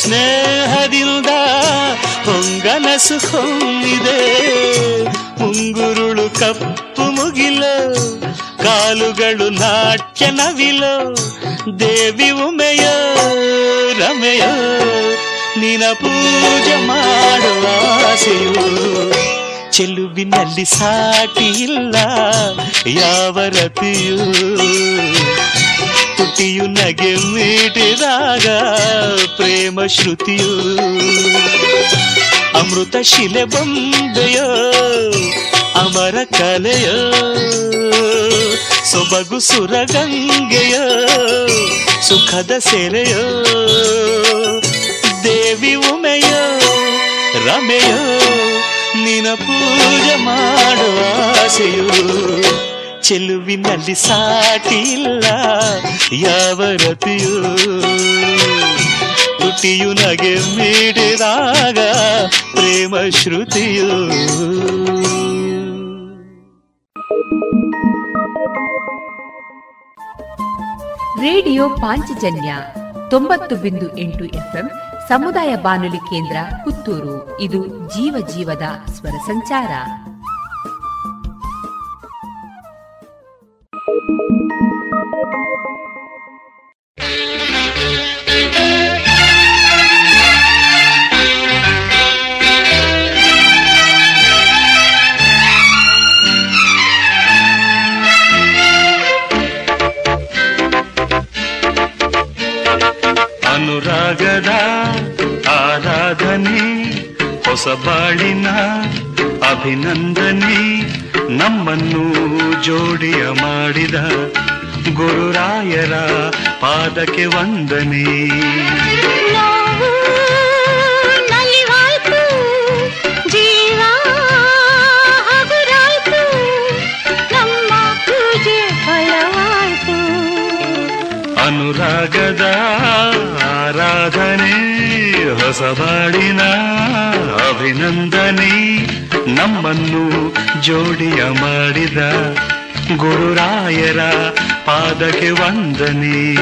ಸ್ನೇಹದಿಂದ ಹೊಂಗನಸು ಹೊಂದಿದೆ. ಮುಂಗುರುಳು ಕಪ್ಪು ಮುಗಿಲು, ಕಾಲುಗಳು ನಾಟ್ಯ ನವಿಲು, ದೇವಿ ಉಮೆಯ ರಮೆಯ ನಿನ ಪೂಜೆ ಮಾಡುವ ಆಸೆಯು ಚೆಲುವಿನಲ್ಲಿ ಸಾಟಿ ಇಲ್ಲ, ಯಾವ ರತಿಯೂ ತುಟಿಯು ನಗೆ ಮೀಟಿದಾಗ ಪ್ರೇಮ ಶ್ರುತಿಯು ಅಮೃತ ಶಿಲೆ ಬಂದೆಯೋ, ಅಮರ ಕಲೆಯೋ, ಸೊಬಗು ಸುರಗಂಗೆಯೋ, ಸುಖದ ಸೆರೆಯೋ, ದೇವಿ ಉಮೆಯೋ, ರಮೆಯೋ ನಿನ ಪೂಜೆ ಮಾಡುವ ಆಸೆಯು ಚೆಲುವಿನಲ್ಲಿ ಸಾಟಿಲ್ಲ ಯಾವ ರತಿಯು ನಗೆ ಮೀಡಿದಾಗ ಪ್ರೇಮ ಶ್ರುತಿಯು
ರೇಡಿಯೋ ಪಾಂಚಜನ್ಯ ತೊಂಬತ್ತು ಬಿಂದು ಎಂಟು ಎಫ್ಎಂ ಸಮುದಾಯ ಬಾನುಲಿ ಕೇಂದ್ರ ಪುತ್ತೂರು ಇದು ಜೀವ ಜೀವದ ಸ್ವರ ಸಂಚಾರ
ಅನುರಾಗದ ಆರಾಧನೆ ಹೊಸ ಬಾಳಿನ ಅಭಿನಂದನೆ ನಮ್ಮನ್ನು ಜೋಡಿಯ ಮಾಡಿದ ಗುರುರಾಯರ ಪಾದಕ್ಕೆ ವಂದನೆ. ಅನುರಾಗದ ಆರಾಧನೆ ಹೊಸಬಾಡಿನ ಅಭಿನಂದನೆ. ನಮ್ಮನ್ನು ಜೋಡಿಯ ಮಾಡಿದ ಗುರುರಾಯರ ಪಾದಕ್ಕೆ ವಂದನೆ.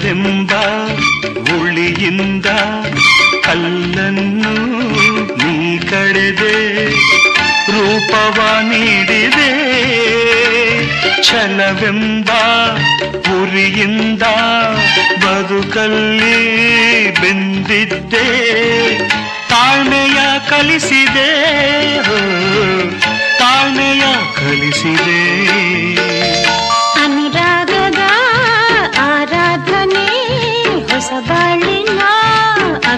ಒಲವೆಂಬ ಉಳಿಯಿಂದ ಕಲ್ಲನ್ನು ನೀ ಕಡೆದೆ, ರೂಪವ ನೀಡಿದೆ. ಛಲವೆಂಬ ಉರಿಯಿಂದ ಬದುಕಲ್ಲಿ ಬೆಂದಿದ್ದೆ. ತಾಳ್ಮೆಯ ಕಲಿಸಿದೆ ತಾಳ್ಮೆಯ ಕಲಿಸಿದೆ.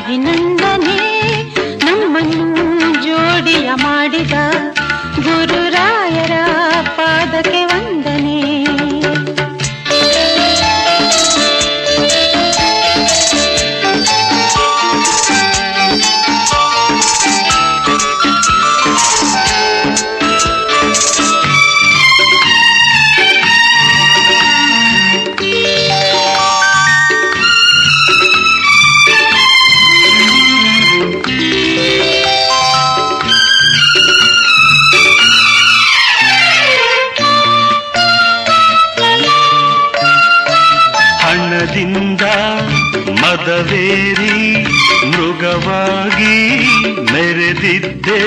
ಅಭಿನಂದನೆ. ನಮ್ಮನ್ನು ಜೋಡಿಯ ಮಾಡಿದ
ಮೆರೆದಿದ್ದೆ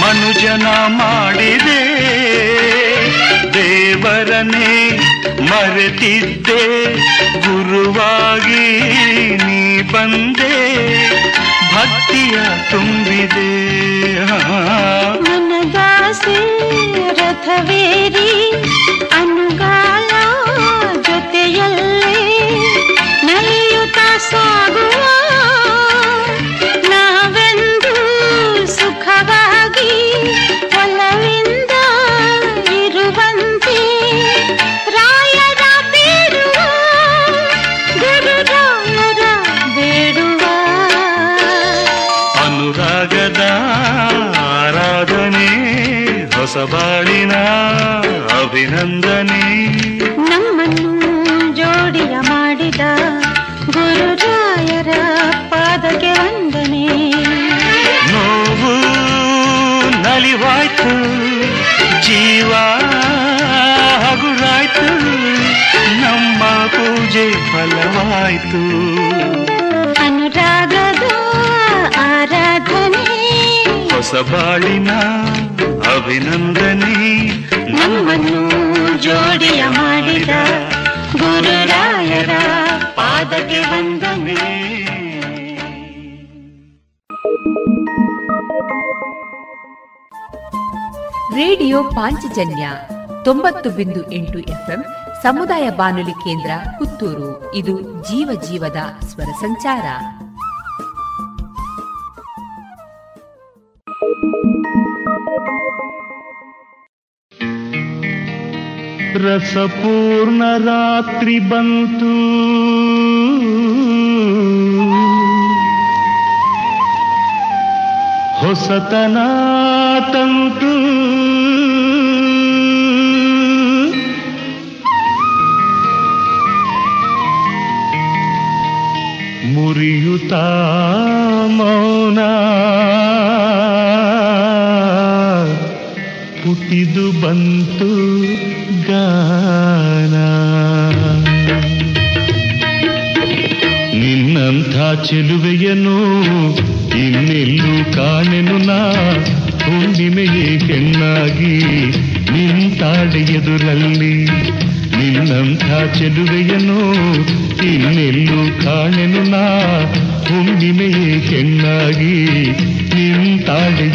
ಮನುಜನ ಮಾಡಿದೆ ದೇವರನೇ ಮರೆತಿದ್ದೆ ಗುರುವಾಗಿ ನೀ ಬಂದೆ ಭಕ್ತಿಯ ತುಂಬಿದೆ.
ಮನದಾಸೆ ರಥವೇರಿ
ಹೊಸ ಬಾಳಿನ ಅಭಿನಂದನೆ.
ನಮ್ಮನ್ನು ಜೋಡಿಯ ಮಾಡಿದ ಗುರುರಾಯರ ಪಾದಕ್ಕೆ ವಂದನೆ.
ನೋವು ನಲಿವಾಯ್ತು ಜೀವ ಹಗುರಾಯ್ತು ನಮ್ಮ ಪೂಜೆ ಫಲವಾಯ್ತು. ಹೊಸ ಬಾಳಿನ ಅಭಿನಂದನೆ.
ನಮ್ಮನ್ನು ಜೋಡಿಯ ಮಾಡಿದ ಗುರುರಾಯರ ಪಾದಕ್ಕೆ ವಂದನೆ.
ರೇಡಿಯೋ ಪಾಂಚಜನ್ಯ ತೊಂಬತ್ತು ಬಿಂದು ಎಂಟು ಎಫ್ಎಂ ಸಮುದಾಯ ಬಾನುಲಿ ಕೇಂದ್ರ ಪುತ್ತೂರು. ಇದು ಜೀವ ಜೀವದ ಸ್ವರ ಸಂಚಾರ.
ರಸಪೂರ್ಣ ರಾತ್ರಿ ಬಂತು. ಹೊಸತನ ತಂತು. ಮುರಿಯುತ ಮೌನ. ಹುಟ್ಟಿದು ಬಂತು. ಗಾನ. ನಿನ್ನಂಥ ಚೆಲುವೆಯನು ಇನ್ನೆಲ್ಲೂ ಕಾಣೆನು ನಾ. ಹುಣ್ಣಿಮೆಯೇ ಹೆಣ್ಣಾಗಿ ನಿಂತಾಡೆಯದುರಲ್ಲಿ ನಿನ್ನಂಥ ಚೆಲುವೆಯನು ಇನ್ನೆಲ್ಲೂ ಕಾಣೆನು ನಾ. ಹುಣ್ಣಿಮೆಯೇ ಹೆಣ್ಣಾಗಿ ನಿಂತಾಡೆ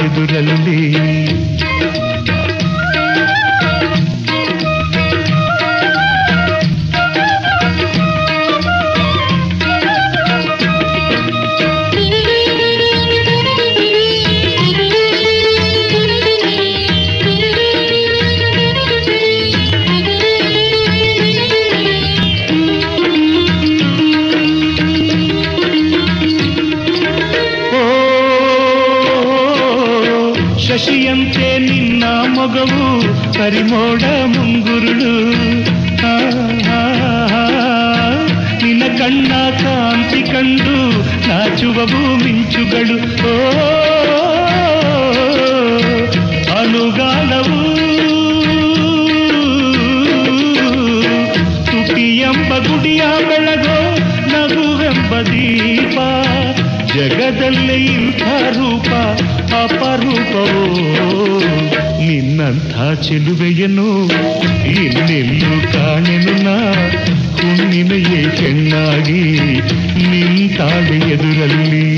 ಕರಿಮೋಡ ಮುಂಗುರುಳು ಆ, ಆ, ಆ, ನಿನ್ನ ಕಣ್ಣ ಕಾಂತಿ ಕಂಡು ನಾಚುವವು ಮಿಂಚುಗಳು ಓ ಅನುಗಾಲವು ತುಟಿಯೆಂಬ ಗುಡಿಯ ಬೆಳಗೋ ನಗುವೆಂಬ ದೀಪ ಜಗದಲ್ಲೇ ಇಂಥ ರೂಪ ಅಪರೂಪವೋ ನಿನ್ನಂಥ ಚೆಲುವೆಯನ್ನು ಇನ್ನೆಲ್ಲೂ ಕಾಣೆನು ನಾ. ಹುಣ್ಣಿಮೆಯೇ ಚೆನ್ನಾಗಿ ನಿಂತಾಳೆ ಎದುರಲ್ಲಿ.